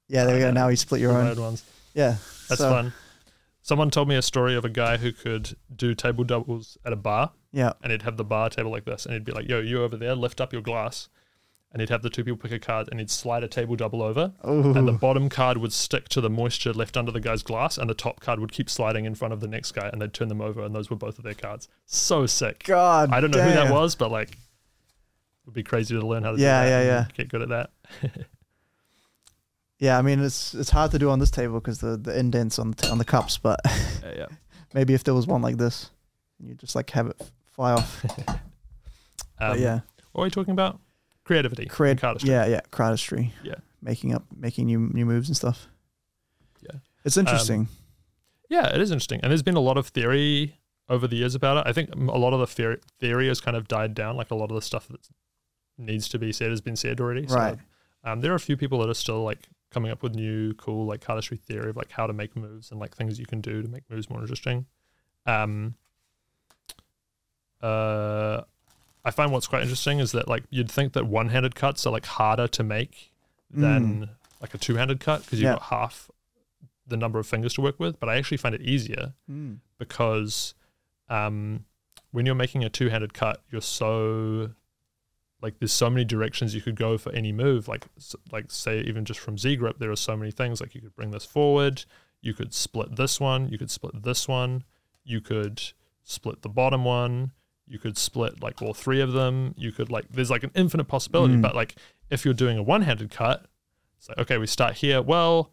Yeah, there we go. Okay. Now you split your own. ones. Yeah, That's so, fun. Someone told me a story of a guy who could do table doubles at a bar, Yeah, and he'd have the bar table like this, and he'd be like, "Yo, you over there, lift up your glass," and he'd have the two people pick a card, and he'd slide a table double over, and the bottom card would stick to the moisture left under the guy's glass, and the top card would keep sliding in front of the next guy, and they'd turn them over, and those were both of their cards. So sick. God, I don't know who that was, but like, it would be crazy to learn how to Yeah, do that. yeah, yeah. Get good at that. Yeah, I mean it's it's hard to do on this table because the the indents on the t- on the cups, but Yeah, yeah. maybe if there was one like this, you just like have it fly off. Um, but yeah, What are we talking about? Creativity. and create. cardistry. Yeah, yeah, cardistry. Yeah. making up, making new new moves and stuff. Yeah. it's interesting. Yeah, it is interesting. And there's been a lot of theory over the years about it. I think a lot of the theory, theory has kind of died down. Like a lot of the stuff that needs to be said has been said already. So, Right. um, there are a few people that are still like coming up with new cool like cardistry theory of like how to make moves and like things you can do to make moves more interesting. Um, uh, I find what's quite interesting is that like you'd think that one-handed cuts are like harder to make than like a two-handed cut because you've Yeah. got half the number of fingers to work with. But I actually find it easier Mm. because um, when you're making a two-handed cut, you're so like there's so many directions you could go for any move. Like like say even just from Z grip, there are so many things. Like you could bring this forward, you could split this one, you could split this one, you could split the bottom one, you could split like all three of them. You could like there's like an infinite possibility. Mm. But like if you're doing a one-handed cut, it's like okay, we start here. Well,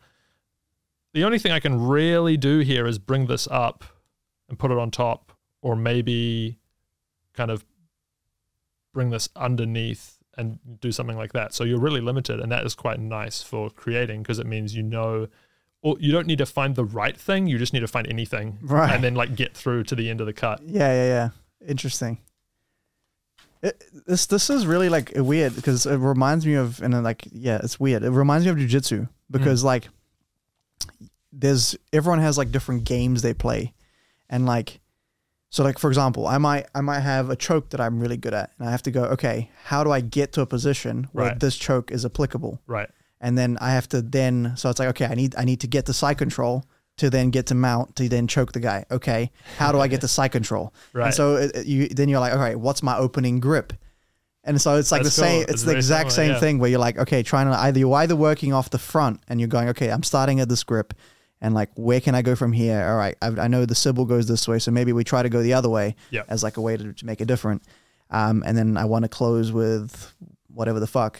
the only thing I can really do here is bring this up and put it on top, or maybe kind of bring this underneath and do something like that. So you're really limited, and that is quite nice for creating because it means you know, or you don't need to find the right thing. You just need to find anything, Right. and then like get through to the end of the cut. Yeah, yeah, yeah. Interesting. It, this this is really like weird because it reminds me of and then, like yeah, it's weird. It reminds me of jujitsu because mm. like there's everyone has like different games they play, and like so like for example, I might I might have a choke that I'm really good at, and I have to go okay, how do I get to a position where Right. this choke is applicable? Right. and then I have to then so it's like okay I need I need to get the side control to then get to mount to then choke the guy okay how do I get the side control Right. and so it, it- you then you're like okay what's my opening grip and so it's like That's the same it's It's the exact similar, same yeah. thing where you're like okay trying to either you're either working off the front and you're going okay I'm starting at this grip and like where can I go from here all right I, I know the Sybil goes this way so maybe we try to go the other way Yeah. as like a way to, to make it different um, and then I want to close with whatever the fuck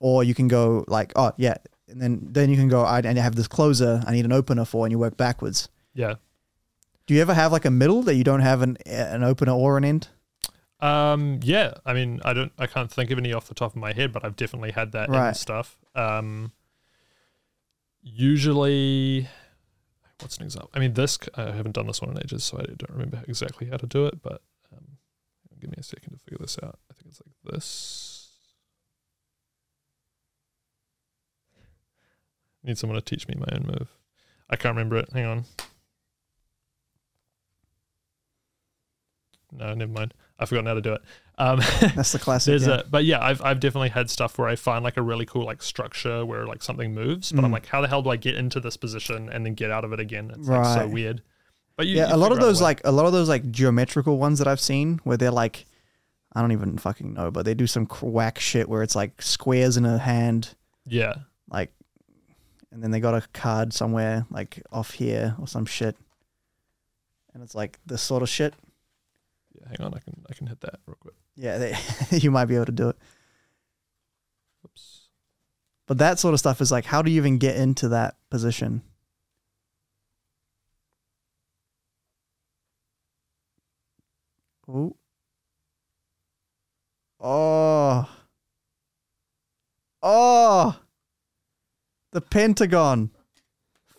or you can go like, oh yeah, and then then you can go, I, and I have this closer, I need an opener for, and you work backwards. Yeah. Do you ever have like a middle that you don't have an an opener or an end? Um, yeah, I mean, I don't, I can't think of any off the top of my head, but I've definitely had that Right. stuff. Um, usually, what's an example? I mean, this I haven't done this one in ages, so I don't remember exactly how to do it. But um, give me a second to figure this out. I think it's like this. I Need someone to teach me my own move. I can't remember it. Hang on. No, never mind. I've forgotten how to do it. Um, That's the classic. there's yeah. a, but yeah, I've I've definitely had stuff where I find like a really cool like structure where like something moves, but I'm Mm. like, how the hell do I get into this position and then get out of it again? It's like so weird. But you, yeah, you a lot of those like a lot of those like geometrical ones that I've seen where they're like, I don't even fucking know, but they do some whack shit where it's like squares in a hand, Yeah. like, and then they got a card somewhere like off here or some shit, and it's like this sort of shit. Yeah. Hang on, I can I can hit that real quick. Yeah, they, you might be able to do it. Oops. But that sort of stuff is like, how do you even get into that position? Oh. Oh. The Pentagon.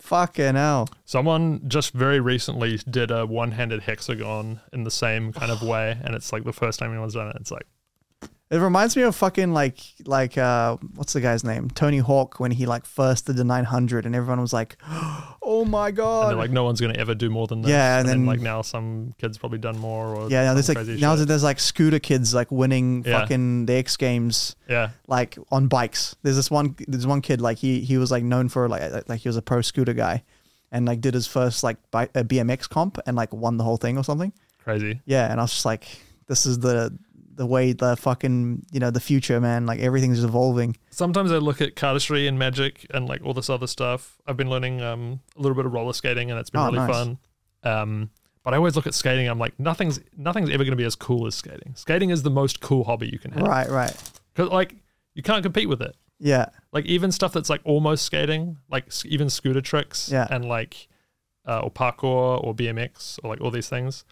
Fucking hell. Someone just very recently did a one-handed hexagon in the same kind of way, and it's like the first time anyone's done it. It's like, It reminds me of fucking like like uh what's the guy's name? Tony Hawk when he like first did the 900 and everyone was like, "Oh my and god." they're like, no one's gonna ever do more than this. Yeah, and then, then- like now some kids probably done more. Or yeah, now there's like now shit. there's like scooter kids like winning Yeah. fucking the X Games yeah, like on bikes. There's this one there's one kid like he he was like known for like like he was a pro scooter guy and like did his first like bi- a BMX comp and like won the whole thing or something. crazy. Yeah, and I was just like this is the the way the fucking you know the future man like everything's evolving. Sometimes I look at cardistry and magic and like all this other stuff. I've been learning um, a little bit of roller skating, and it's been Oh, really nice. fun. Um, but I always look at skating. I'm like, nothing's nothing's ever going to be as cool as skating. Skating is the most cool hobby you can have. Right, right. Because like you can't compete with it. Yeah. Like even stuff that's like almost skating, like even scooter tricks, Yeah. and like uh, or parkour or BMX or like all these things,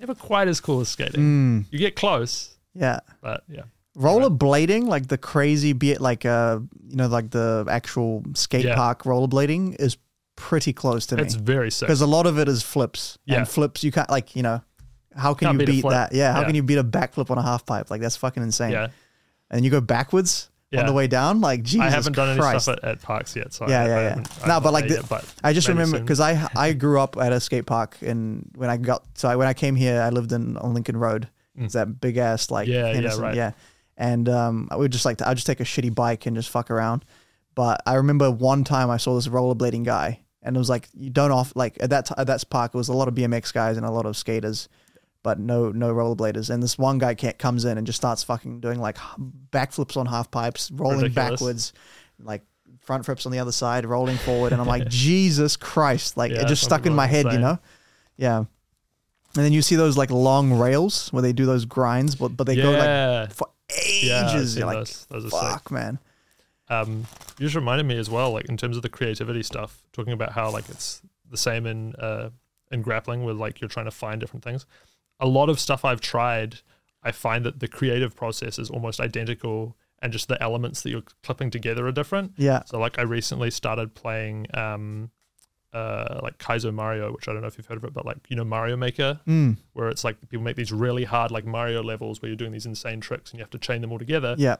never quite as cool as skating. Mm, You get close, yeah. but yeah, Rollerblading, like the crazy, bit, like uh, you know, like the actual skate Yeah. park rollerblading, is pretty close to me it's very sick. because a lot of it is flips. Yeah. and flips you can't like you know, how can Can't you beat a beat flip. that? Yeah, how Yeah. can you beat a backflip on a half pipe? Like that's fucking insane. Yeah, and you go backwards yeah. on the way down. Like Jesus I haven't done Christ. any stuff at, at parks yet, so Yeah, I, yeah, I yeah. haven't- I'm No, not but like there the- yet, but I just maybe remember soon. because I I grew up at a skate park and when I got so I, when I came here I lived in on Lincoln Road. Mm. It's that big ass like Yeah, yeah, right. yeah. And um, I would just like to I would just take a shitty bike and just fuck around. But I remember one time I saw this rollerblading guy and it was like you don't off like at that t- at that park it was a lot of BMX guys and a lot of skaters. But no, no rollerbladers, and this one guy can't, comes in and just starts fucking doing like backflips on half pipes, rolling Ridiculous. backwards, like front flips on the other side, rolling forward, and I'm like, Jesus Christ! Like Yeah, it just stuck in my head, you know? Yeah. And then you see those like long rails where they do those grinds, but but they go like for ages. seen You're like, those. Those are sick. fuck, man. Um, you just reminded me as well, like in terms of the creativity stuff, talking about how like it's the same in uh, in grappling with like you're trying to find different things. A lot of stuff I've tried, I find that the creative process is almost identical, and just the elements that you're clipping together are different. Yeah. So like I recently started playing um, uh, like Kaizo Mario, which I don't know if you've heard of it, but like you know Mario Maker, Mm. where it's like people make these really hard like Mario levels where you're doing these insane tricks and you have to chain them all together. Yeah.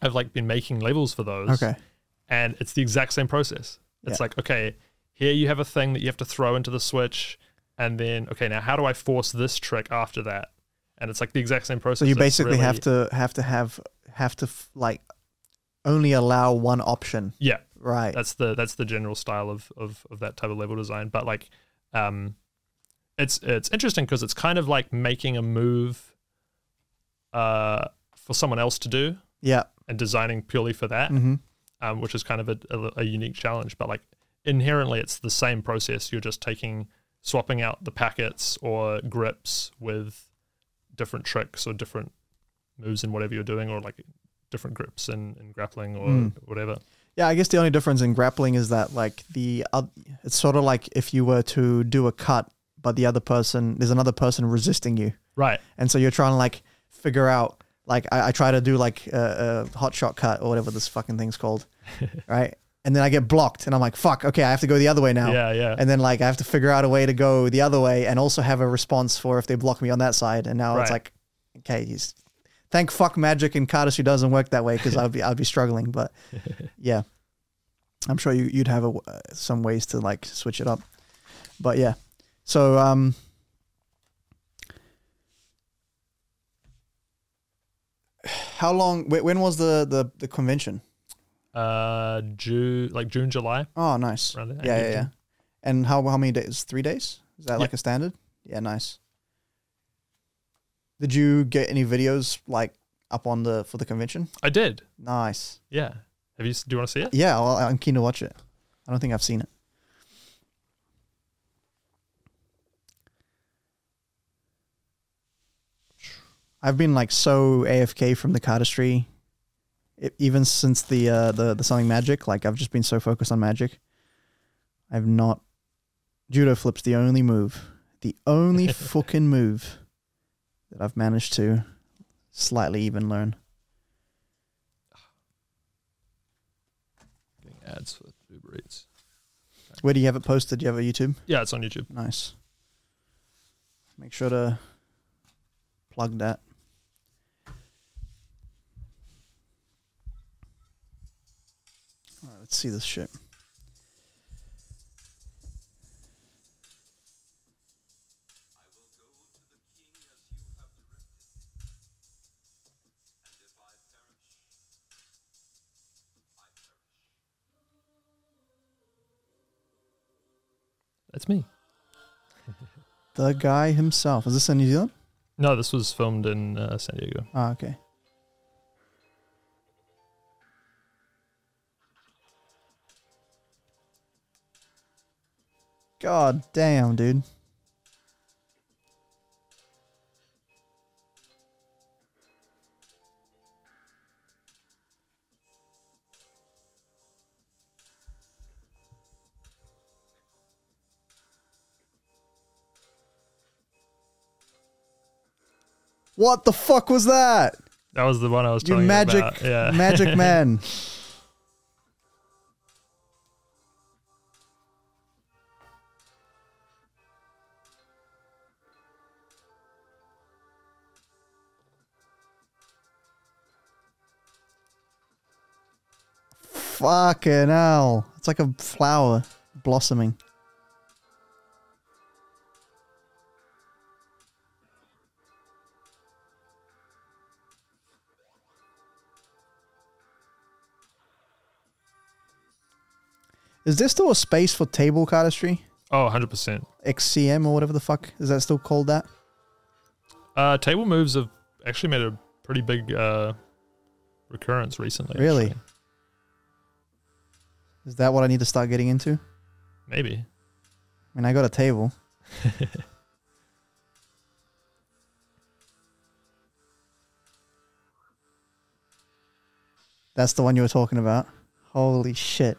I've like been making levels for those Okay. and it's the exact same process. It's Yeah. like, okay, here you have a thing that you have to throw into the switch, and then okay, now how do I force this trick after that? And it's like the exact same process. So you basically really- have to have to have have to f- like only allow one option, yeah, right? that's the that's the general style of of, of that type of level design. But like, um, it's it's interesting because it's kind of like making a move, uh, for someone else to do yeah. and designing purely for that. hmm um, which is kind of a, a, a unique challenge. But like inherently, it's the same process. You're just taking swapping out the packets or grips with different tricks or different moves in whatever you're doing, or like different grips in, in grappling or Mm. whatever. Yeah, I guess the only difference in grappling is that like the oth- it's sort of like if you were to do a cut, but the other person there's another person resisting you, Right. and so you're trying to like figure out. Like I, I try to do like a, a hot shot cut or whatever this fucking thing's called, right? And then I get blocked, and I'm like, "Fuck! Okay, I have to go the other way now." Yeah. Yeah. And then like I have to figure out a way to go the other way, and also have a response for if they block me on that side. And now it's Right. like, okay, he's thank fuck magic and cardistry doesn't work that way because I'd be I'd be struggling. But yeah, I'm sure you you'd have a, uh, some ways to like switch it up. But yeah, so um, how long? When was the the the convention? uh, June, like June, July. Oh, nice. Yeah, yeah, yeah. And how how many days? Three days? Is that Yeah. like a standard? Yeah, nice. Did you get any videos like up on the for the convention? I did. Nice. Yeah. Have you? Do you want to see it? Yeah, well, I'm keen to watch it. I don't think I've seen it. I've been like so AFK from the cardistry, e- even since the uh, the the something magic. Like I've just been so focused on magic. I've not. Judo flips the only move, the only fucking move that I've managed to slightly even learn. Getting ads for Uber Eats. Where do you have it posted? Do you have a YouTube? Yeah, it's on YouTube. Nice. Make sure to plug that. All right, let's see this shit. That's me. The guy himself. Is this in New Zealand? No, this was filmed in uh, San Diego. Ah, okay. God damn, dude. What the fuck was that? That was the one I was You telling magic, you about. Yeah. magic man. Fucking hell. It's like a flower blossoming. Is there still a space for table cardistry? oh, 100%. XCM or whatever the fuck? Is that still called that? Uh, table moves have actually made a pretty big uh, recurrence recently. Really? actually. Is that what I need to start getting into? Maybe. I mean, I got a table. That's the one you were talking about. Holy shit.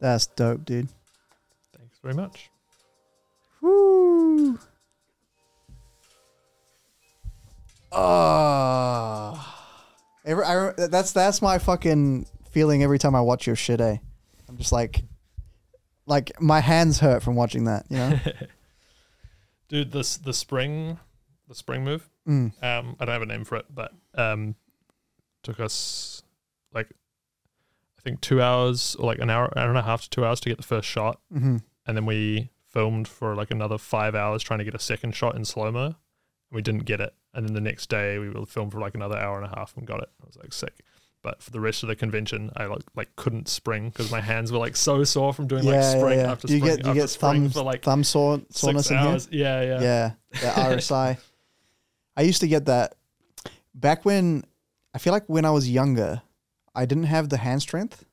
That's dope, dude. Thanks very much. Woo. Oh. Every, I, that's that's my fucking feeling every time I watch your shit, eh? I'm just like, like my hands hurt from watching that, you know? Dude, this the spring, the spring move. Mm. Um, I don't have a name for it, but um, took us like think two hours or like an hour, hour and a half to two hours to get the first shot, hmm and then we filmed for like another five hours trying to get a second shot in slow mo, and we didn't get it. And then the next day we will film for like another hour and a half and got it. I was like sick. But for the rest of the convention, I like like couldn't spring because my hands were like so sore from doing like Yeah, yeah, spring yeah. after Do you spring get you after get spring thumb for like thumb sore soreness in here? Yeah, yeah, Yeah, the RSI. I used to get that back when I feel like when I was younger, I didn't have the hand strength,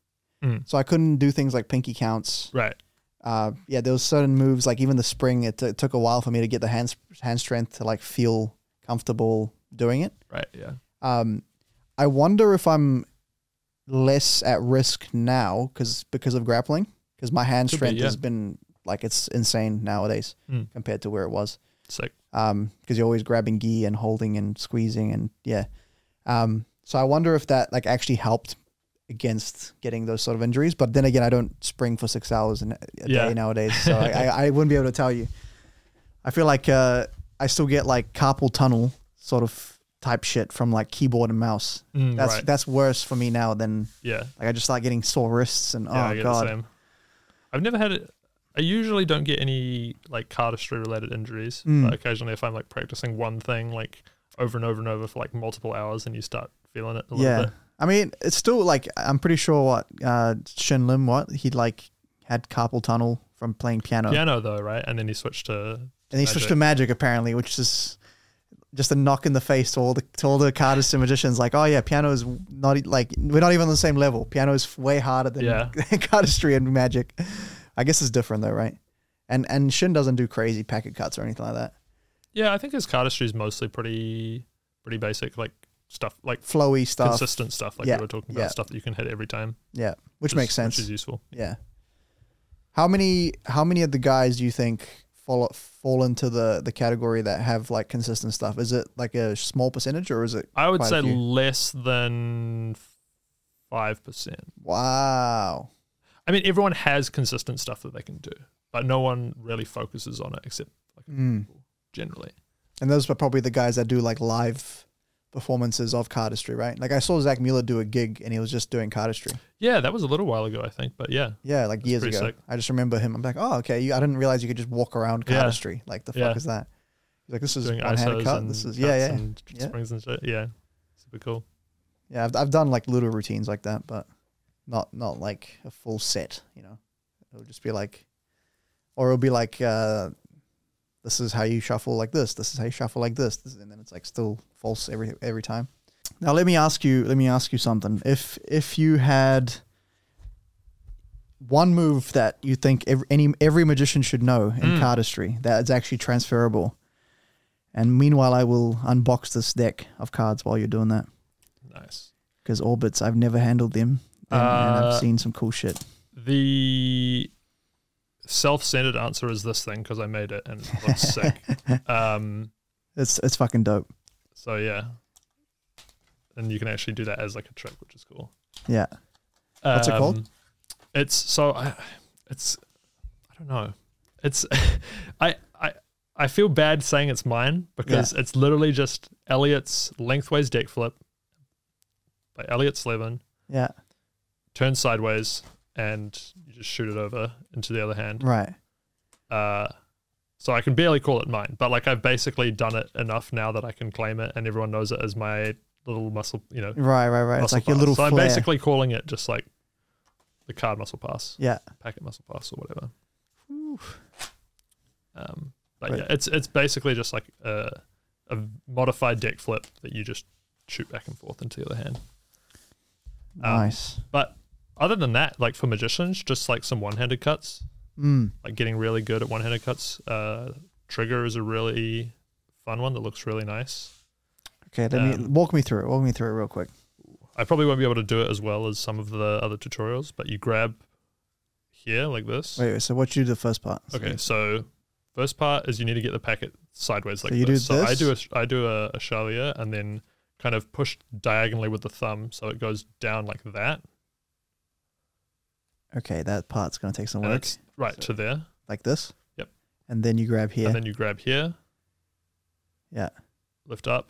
Mm, so I couldn't do things like pinky counts. right. Uh, yeah, those certain moves like even the spring. It, t- it took a while for me to get the hand hand strength to like feel comfortable doing it. Right. Yeah. Um, I wonder if I'm less at risk now because because of grappling because my hand Could be, strength yeah. has been like it's insane nowadays Mm, compared to where it was. sick. Um, because you're always grabbing gi and holding and squeezing and yeah. Um, so I wonder if that like actually helped against getting those sort of injuries. But then again, I don't spring for six hours a Yeah. day nowadays, so I, I, wouldn't be able to tell you. I feel like uh, I still get like carpal tunnel sort of type shit from like keyboard and mouse. Mm, That's right. that's worse for me now than Yeah. like I just start getting sore wrists and Yeah, oh god. I've never had it. I usually don't get any like cardistry related injuries. Mm. But occasionally, if I'm like practicing one thing, like over and over and over for like multiple hours, and you start feeling it a little Yeah. bit. I mean, it's still like I'm pretty sure what uh Shin Lim what he like had carpal tunnel from playing piano, Piano though, right? And then he switched to and he switched to magic apparently, which is just a knock in the face to all the to all the cardist and magicians. Like, oh yeah, piano is not like we're not even on the same level. Piano is way harder than Yeah. cardistry and magic. I guess it's different though, right? And and Shin doesn't do crazy packet cuts or anything like that. yeah. I think his cardistry is mostly pretty pretty basic, like stuff like Flowy stuff, consistent stuff, like Yeah, we were talking about, yeah. stuff that you can hit every time, yeah, which makes sense. which is useful. Yeah. How many how many of the guys do you think fall fall into the the category that have like consistent stuff? Is it like a small percentage or is it I would say less than five percent. wow? I mean, everyone has consistent stuff that they can do, but no one really focuses on it except like Mm. people generally. And those are probably the guys that do like live performances of cardistry, right? Like I saw Zach Mueller do a gig and he was just doing cardistry. Yeah, that was a little while ago, I think, but yeah, Yeah, like years ago. sick. I just remember him. I'm like, oh, okay. You, I didn't realize you could just walk around cardistry. Yeah. Like the fuck Yeah. is that? He's like, this is doing one handed cut. This is yeah, yeah, and Yeah. springs and shit. Yeah, super cool. yeah. I've I've done like little routines like that, but not not like a full set. You know, it'll just be like, or it'll be like, uh, this is how you shuffle like this. This is how you shuffle like this. this and then it's like still false every every time. Now let me ask you. Let me ask you something. If if you had one move that you think every, any every magician should know in Mm. cardistry that is actually transferable, and meanwhile I will unbox this deck of cards while you're doing that Nice. because orbits I've never handled them and, and Uh, I've seen some cool shit. The self-centered answer is this thing because I made it and it looks sick. Um, It's it's fucking dope. so yeah, and you can actually do that as like a trick, which is cool. Yeah. What's it called? Um, It's so I, it's I don't know. It's I I I feel bad saying it's mine because it's literally just Elliot's lengthways deck flip by Elliot Slevin, Yeah. turn sideways, and just shoot it over into the other hand. Right. Uh, so I can barely call it mine, but like I've basically done it enough now that I can claim it, and everyone knows it as my little muscle. You know, Right. Right. Right. It's like your little So I'm basically calling it just like the card muscle pass, yeah. packet muscle pass, or whatever. Um, but Right. yeah, it's it's basically just like a, a modified deck flip that you just shoot back and forth into the other hand. Um, Nice. But other than that, like for magicians, just like some one-handed cuts, Mm. like getting really good at one-handed cuts. Uh, trigger is a really fun one that looks really nice. Okay. Let me um, walk me through it. Walk me through it real quick. I probably won't be able to do it as well as some of the other tutorials, but you grab here like this. Wait. wait so what you do the first part? Okay, so first part is you need to get the packet sideways like So you this. do so I do a I do a, a Charlier and then kind of push diagonally with the thumb so it goes down like that. Okay. That part's gonna take some And work. it's right to there. Like this. Yep. And then you grab here. And then you grab here, yeah. lift up,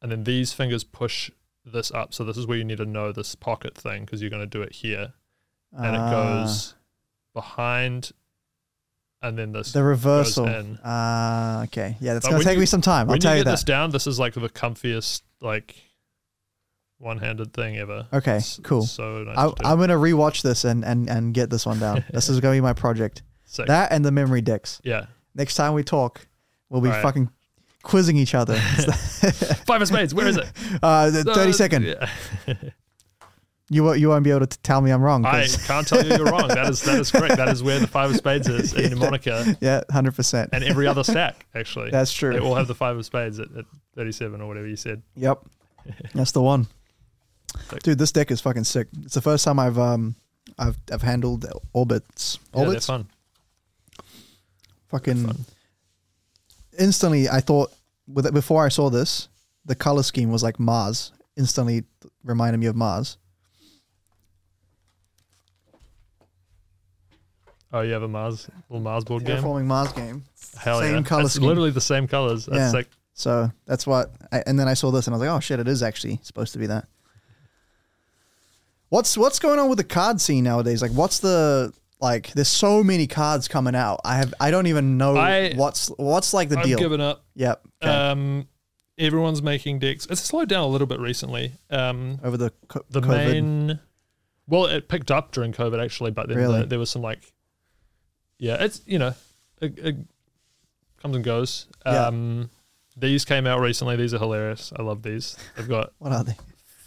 and then these fingers push this up. So this is where you need to know this pocket thing because you're going to do it here, and it Ah, goes behind, and then this the reversal. in. Ah. okay. Yeah. That's But gonna when take you- me some time. I'll when tell you you get that. this down, this is like the comfiest like one-handed thing ever. Okay, It's cool. So nice I, I'm gonna rewatch this and and and get this one down. this is gonna be my project. Sick. That and the memory decks. yeah. Next time we talk, we'll be Right. fucking quizzing each other. Five of spades. Where is it? uh, the thirty Uh, second. Yeah. You won't- you won't be able to tell me I'm wrong. I can't tell you you're wrong. That is that is correct. That is where the five of spades is in Mnemonica. yeah, hundred percent. and every other stack actually. That's true. They all have the five of spades at, at 37 or whatever you said. Yep, that's the one. Dude, this deck is fucking sick. It's the first time I've um I've I've handled orbits. Yeah, they're Orbits. fun. fucking fun. instantly. I thought with it, before I saw this, the color scheme was like Mars. Instantly reminded me of Mars. Oh, you have a Mars little Mars board game. Terraforming Mars game. Hell same yeah! color scheme. literally the same colors. That's Yeah. sick. So that's what. I, and then I saw this and I was like, oh shit, it is actually supposed to be that. What's what's going on with the card scene nowadays? Like, what's the like? There's so many cards coming out. I have I don't even know I- what's what's like the I've deal. given up. yep. Okay. Um, everyone's making decks. It's slowed down a little bit recently. Um, over the co- the COVID. main, well, it picked up during COVID actually, but then Really? the, there was some like, yeah, it's you know, it, it comes and goes. Yeah. Um, these came out recently. These are hilarious. I love these. They've got What are they?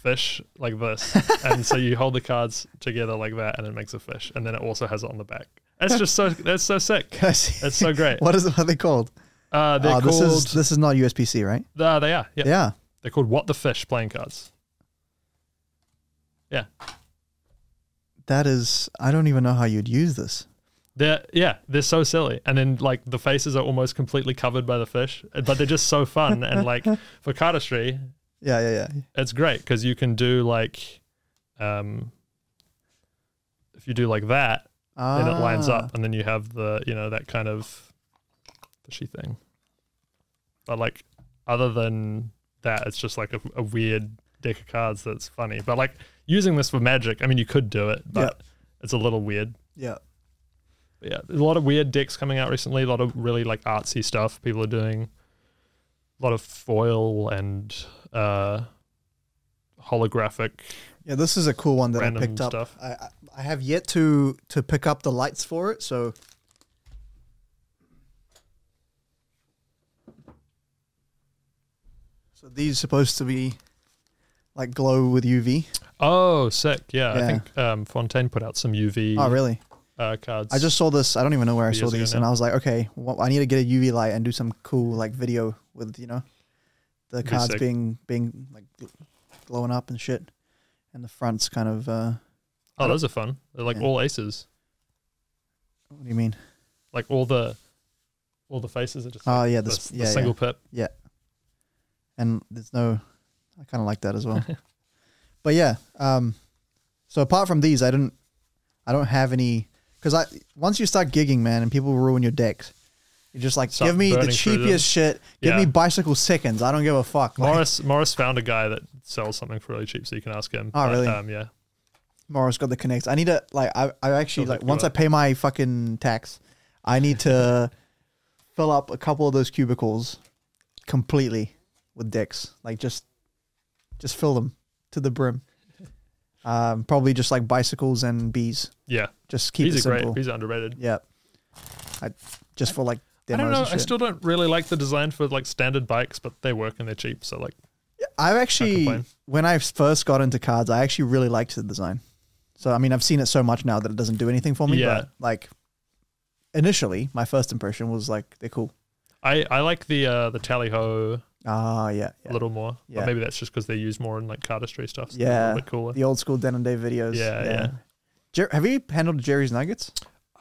Fish like this, and so you hold the cards together like that, and it makes a fish, and then it also has it on the back. That's just so that's so sick. Can I see? That's so great. What is it? what are they called? Uh, they're oh, this called. is this is not USPC, right? uh, they are. Yeah. Yeah. They're called What the Fish playing cards. Yeah. That is. I don't even know how you'd use this. They're yeah, they're so silly, and then like the faces are almost completely covered by the fish, but they're just so fun. and like for cardistry, Yeah, yeah, yeah. it's great because you can do like, um, if you do like that, then it lines Ah. up, and then you have the you know that kind of fishy thing. But like, other than that, it's just like a, a weird deck of cards that's funny. But like using this for magic, I mean, you could do it, but it's a little weird. Yeah. But yeah, there's a lot of weird decks coming out recently. A lot of really like artsy stuff people are doing. A lot of foil and uh, holographic. Yeah, this is a cool one that I picked up. stuff. I I- have yet to to pick up the lights for it, so So these supposed to be like glow with UV. Oh, sick! Yeah, I think um, Fontaine put out some UV Oh, really? uh, cards. I just saw this. I don't even know where I saw these, and. I was like, okay, well, I need to get a UV light and do some cool like video with you know the cards being being like glowing up and shit, and the front's kind of. uh oh, those are fun. They're like Yeah. all aces. What do you mean? Like all the all the faces are just Oh like yeah, the, this the yeah, single pip. yeah, and there's no. I kind of like that as well. but yeah, um, so apart from these, I didn't. I don't have any because I once you start gigging, man, and people ruin your decks. You're just like, Start give me the burning through them. cheapest shit. Give Yeah. me bicycle seconds. I don't give a fuck. Like, Morris Morris found a guy that sells something for really cheap, so you can ask him. Oh, really? Um, yeah. Morris got the connects. I need to like I, I actually He'll like hook you once I up. pay my fucking tax, I need to fill up a couple of those cubicles completely with dicks. Like just just fill them to the brim. Um, probably just like bicycles and bees. Yeah. Just keep These it are great. simple. These are underrated. Yeah. I just for like I don't know. I still don't really like the design for like standard bikes, but they work and they're cheap. So like, I've actually when I first got into cards, I actually really liked the design. So I mean, I've seen it so much now that it doesn't do anything for me. Yeah. But like initially, my first impression was like they're cool. I I like the uh the tally ho Ah, yeah, a little more. Yeah. But maybe that's just because they're used more in like cardistry stuff. So they're a little bit cooler. The old school Dan and Dave videos. Yeah, yeah. Jer- have you handled Jerry's Nuggets?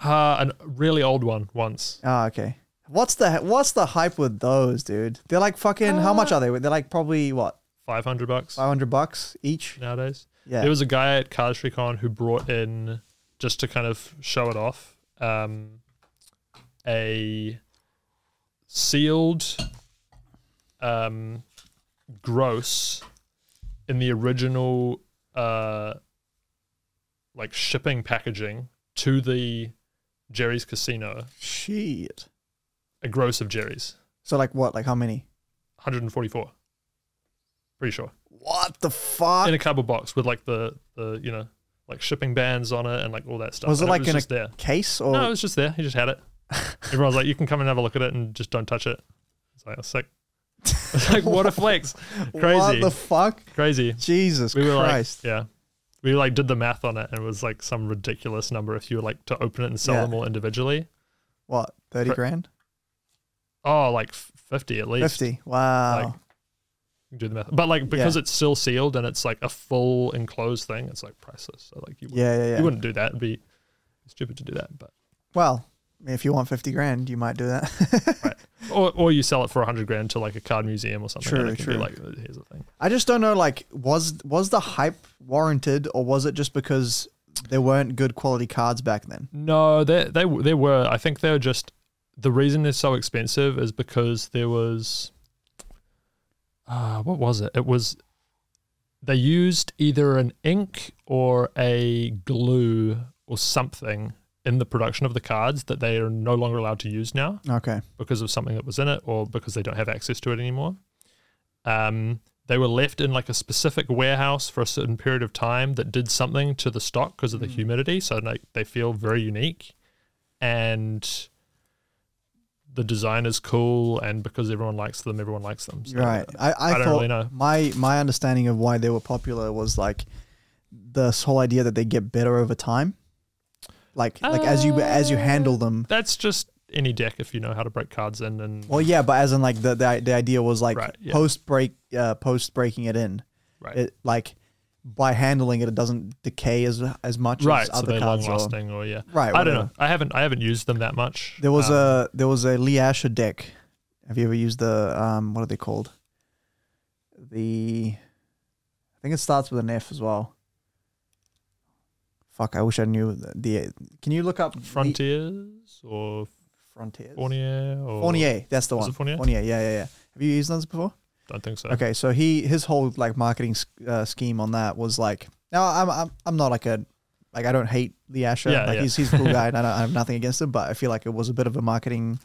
Uh, a really old one once. Ah, okay. What's the what's the hype with those, dude? They're like fucking. how much Uh, are they? They're like probably what Five hundred bucks five hundred bucks each. nowadays. Yeah. There was a guy at CardistryCon who brought in just to kind of show it off, um, a sealed, um, gross in the original, uh, like shipping packaging to the Jerry's Casino. Shit. A gross of Jerry's, So like what? Like how many? 144. Pretty sure. What the fuck? in a cardboard box with like the the you know like shipping bands on it and like all that stuff. Was it And like was in a- there? Case or No, it was just there. He just had it. Everyone's like, you can come and have a look at it and just don't touch it. It's like, that's sick. It's like what a flex, Crazy. What the fuck? crazy. Jesus We were Christ. like, yeah, we like did the math on it and it was like some ridiculous number if you were like to open it and sell Yeah. them all individually. what? Thirty Cra- grand? Oh, like fifty at least. Fifty. Wow. Like, do the math, but like because Yeah. it's still sealed and it's like a full enclosed thing, it's like priceless. So like you, wouldn't- yeah, yeah, yeah. you wouldn't do that. It'd be stupid to do that, but. Well, I mean, if you want fifty grand, you might do that. right. or or you sell it for a hundred grand to like a card museum or something. and True, true. like oh, here's the thing. I just don't know. Like, was was the hype warranted, or was it just because there weren't good quality cards back then? No, they they they were. I think they were just the reason they're so expensive is because there was. Uh, what was it? It was. They used either an ink or a glue or something in the production of the cards that they are no longer allowed to use now Okay. because of something that was in it or because they don't have access to it anymore. Um, they were left in like a specific warehouse for a certain period of time that did something to the stock because of the Mm. humidity. So like they feel very unique, and the design is cool, and because everyone likes them, everyone likes them. So, right. I, I, I don't thought really know. my my understanding of why they were popular was like this whole idea that they get better over time. Like like as you as you handle them. That's just any deck if you know how to break cards in and Well, yeah, but as in like the the, the idea was like Right, yeah. post break uh, post breaking it in. right, It like by handling it, it doesn't decay as as much right. as So other they're long cards. Or, lasting, or yeah. right. I don't know. I haven't I haven't used them that much. There was Um, a there was a Lee Asher deck. Have you ever used the um what are they called? The I think it starts with an F as well. Fuck, I wish I knew the, the Can you look up Frontiers or Frontiers? Fournier or Fournier, that's the one. Fournier? Fournier, yeah, yeah, yeah. Have you used those before? Don't think so. Okay, so he his whole like marketing uh, scheme on that was like now I'm I'm I'm not like a like I don't hate the Asher. Yeah, like yeah. he's he's a cool guy and I, don't, I have nothing against him, but I feel like it was a bit of a marketing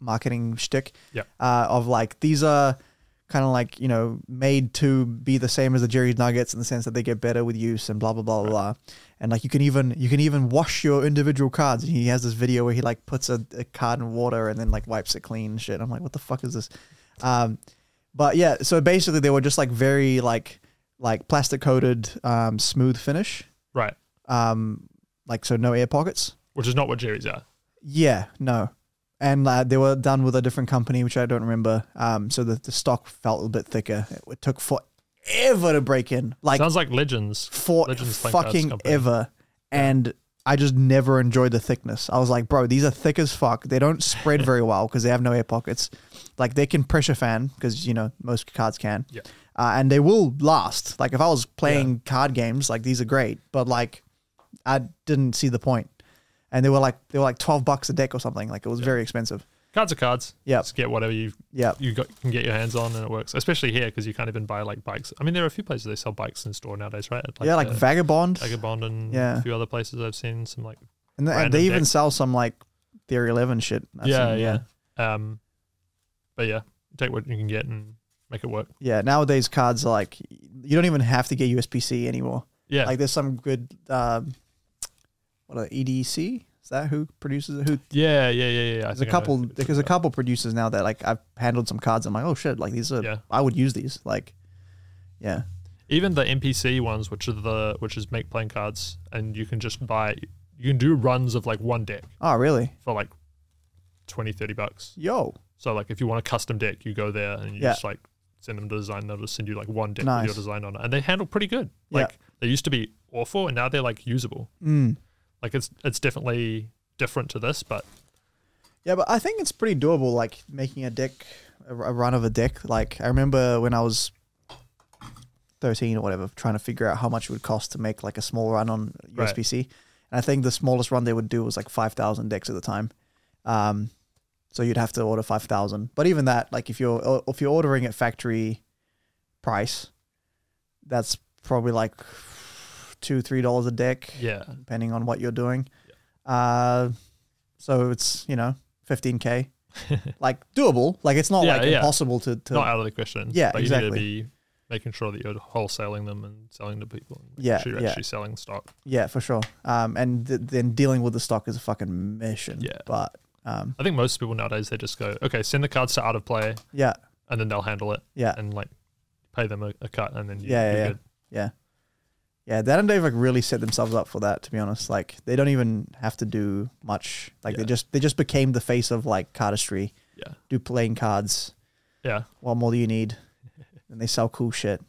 marketing shtick. Yeah. Uh, of like these are kind of like you know made to be the same as the Jerry's Nuggets in the sense that they get better with use and blah blah blah blah blah. And like you can even you can even wash your individual cards. And he has this video where he like puts a, a card in water and then like wipes it clean and shit. I'm like, what the fuck is this? Um, but yeah, so basically they were just like very like like plastic coated um, smooth finish. Right. Um, like so no air pockets. Which is not what Jerry's are. Yeah, no. And uh, they were done with a different company, which I don't remember. Um, so the, the stock felt a bit thicker. It, it took forever to break in, like Sounds like Legends. for Legends fucking ever. And I just never enjoyed the thickness. I was like, bro, these are thick as fuck. They don't spread very well because they have no air pockets. Like they can pressure fan because you know most cards can. Yeah. Uh, and they will last. Like if I was playing card games, like these are great, but like I didn't see the point. And they were like they were like twelve bucks a deck or something. Like it was very expensive. Cards are cards. Yep. Just get whatever you Yeah. you got, can get your hands on and it works. Especially here because you can't even buy like bikes. I mean, there are a few places they sell bikes in store nowadays, right? yeah, like uh, Vagabond. Vagabond and Yeah. a few other places I've seen some like and, they- and they even decks. sell some like Theory Eleven shit. Yeah, seen, yeah, Um, but yeah, take what you can get and make it work. Yeah, nowadays cards are like you don't even have to get USPC anymore. Yeah, Like there's some good um, what are they, EDC? Is that who produces it? Who yeah, yeah, yeah, yeah. I there's a think I know couple there's a couple producers now that like I've handled some cards. I'm like, oh shit, like these are. Yeah, I would use these. Like, yeah, even the MPC ones, which are the which is make playing cards, and you can just buy. You can do runs of like one deck oh really? for like 20, 30 bucks. Yo, So like if you want a custom deck, you go there and you Yeah. just like send them to design. They'll just send you like one deck with your design on it, and they handle pretty good. Yeah. Like they used to be awful, and now they're like usable. mm. Like it's it's definitely different to this, but yeah, but I think it's pretty doable. Like making a deck, a, run of a deck. Like I remember when I was. 13 or whatever, trying to figure out how much it would cost to make like a small run on Right. And I think the smallest run they would do was like 5,000 decks at the time. Um, so you'd have to order 5,000. But even that, like if you're if you're ordering at factory price, that's probably like two three dollars a deck, yeah, depending on what you're doing. Uh, so it's you know 15k, like doable. Like it's not Yeah, like yeah. impossible to to not out of the question. Yeah, but you need exactly. to be making sure that you're wholesaling them and selling to people. And Yeah, sure you're yeah. actually selling stock. yeah for sure. Um, and th- then dealing with the stock is a fucking mission. Yeah. but um, I think most people nowadays they just go, okay, send the cards to Art of Play, yeah, and then they'll handle it yeah. and like pay them a, a cut, and then you, Yeah, yeah, yeah. Yeah. Yeah, that and they've like really set themselves up for that, to be honest. Like they don't even have to do much. Like they just they just became the face of like cardistry. Yeah, Do playing cards. yeah, What more do you need? and they sell cool shit.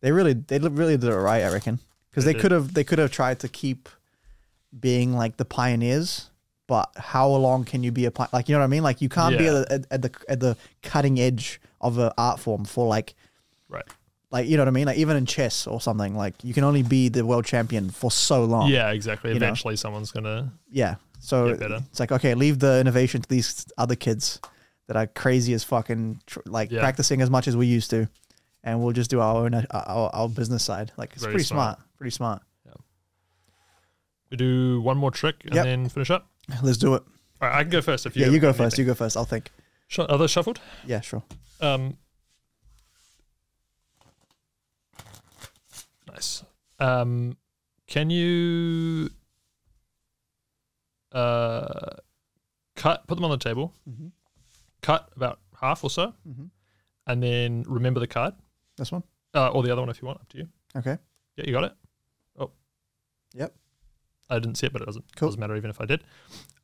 They really they li- really did it right, I reckon. Because They they did. could have they could have tried to keep being like the pioneers, but how long can you be a pi- like you know what I mean? Like you can't be Yeah. at, the- at, at the at the cutting edge of an art form for like right. Like you know what I mean? Like even in chess or something, like you can only be the world champion for so long. Yeah, exactly. you know. Eventually, someone's gonna. Yeah. So Get better. it's like okay, leave the innovation to these other kids that are crazy as fucking tr- like Yeah. practicing as much as we used to, and we'll just do our own uh, our, our business side. Like it's Very pretty smart. smart. Pretty smart. We do one more trick and Yep. then finish up. Let's do it. All right, I can go first if you. yeah, you go first. You go first. I'll think. Sh- Are those shuffled? Yeah, sure. Um, Nice. Um, can you uh, cut, put them on the table, Mm-hmm. cut about half or so, Mm-hmm. and then remember the card, This one. uh, or the other one if you want, up to you. Okay. Yeah, you got it. Oh, Yep. I didn't see it, but it doesn't Cool. doesn't matter even if I did.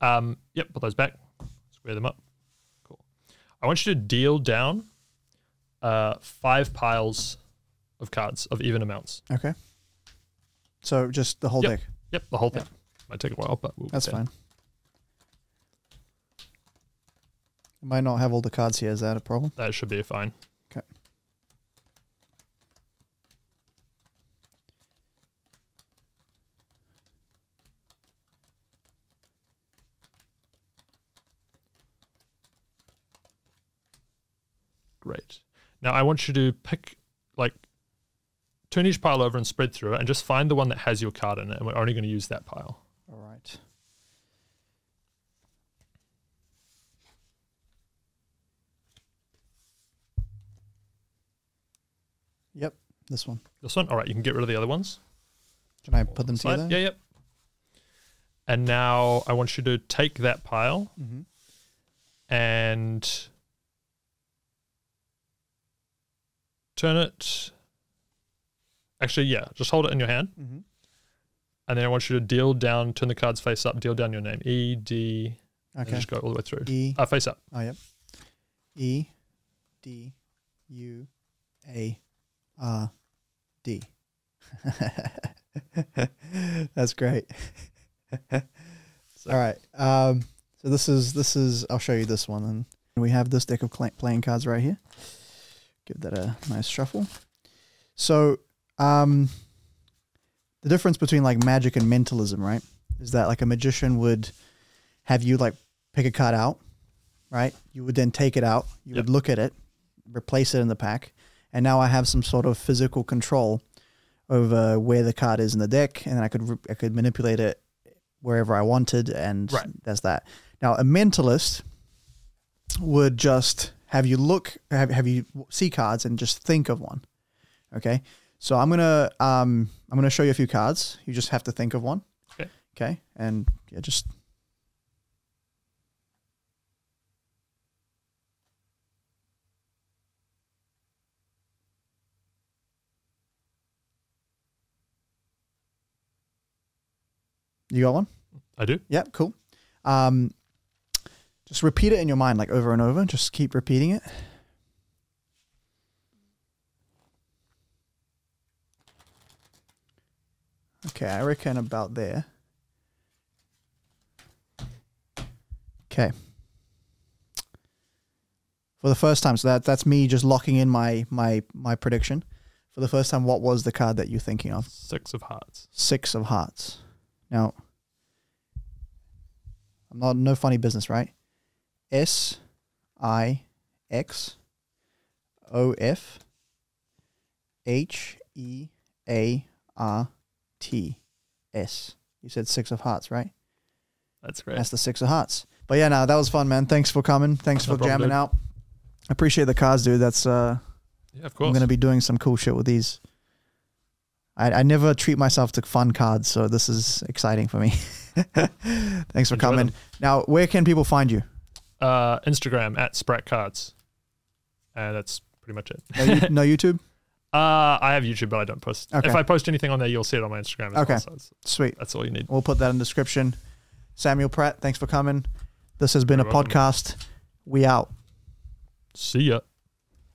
Um, yep, put those back, square them up. Cool. I want you to deal down uh, five piles of cards of even amounts. Okay. So just the whole Yep. deck. Yep, the whole thing. Might take a while, but we'll That's fine. I might not have all the cards here. Is that a problem? That should be fine. Okay. Great. Now I want you to pick like turn each pile over and spread through it and just find the one that has your card in it. And we're only going to use that pile. All right. Yep, this one. This one? All right, you can get rid of the other ones. Can I put them Slide. together? Yeah, yep. And now I want you to take that pile Mm-hmm. and turn it. Actually, yeah, just hold it in your hand. Mm-hmm. And then I want you to deal down, turn the cards face up, deal down your name. E, D, Okay. just go all the way through. E. Uh, face up. Oh, yep. E, D, U, A, R, D. That's great. So- All right. Um, so this is this is. I'll show you this one, and we have this deck of playing cards right here. Give that a nice shuffle. So, um, the difference between like magic and mentalism, right, is that like a magician would have you like pick a card out, right? You would then take it out. You Yep. would look at it, replace it in the pack, and now I have some sort of physical control over where the card is in the deck, and then I could I could manipulate it wherever I wanted, and Right. that's that. Now a mentalist would just have you look have, have you see cards and just think of one. Okay, so I'm gonna um I'm gonna show you a few cards. You just have to think of one. Okay. Okay, and yeah, just You got one? I do. Yeah, cool. Um, just repeat it in your mind, like over and over. Just keep repeating it. Okay, I reckon about there. Okay. For the first time, so that that's me just locking in my my my prediction. For the first time, what was the card that you're thinking of? Six of hearts. Six of Hearts. Now, I'm not no funny business, right? S I X O F H E A R T S. You said Six of Hearts, right? That's great. That's the Six of Hearts. But yeah, no, that was fun, man. Thanks for coming. Thanks No for problem, jamming dude. out. Appreciate the cards, dude. That's uh yeah, of I'm course. gonna be doing some cool shit with these. I, I never treat myself to fun cards, so this is exciting for me. Thanks for Enjoy coming. them. Now, where can people find you? uh, Instagram at Sprat Cards. And that's pretty much it. No, you, no YouTube. Uh, I have YouTube, but I don't post. Okay. If I post anything on there, you'll see it on my Instagram. As Okay. Well, so Sweet. that's all you need. We'll put that in the description. Samuel Pratt, thanks for coming. This has been You're a welcome. podcast. We out. See ya.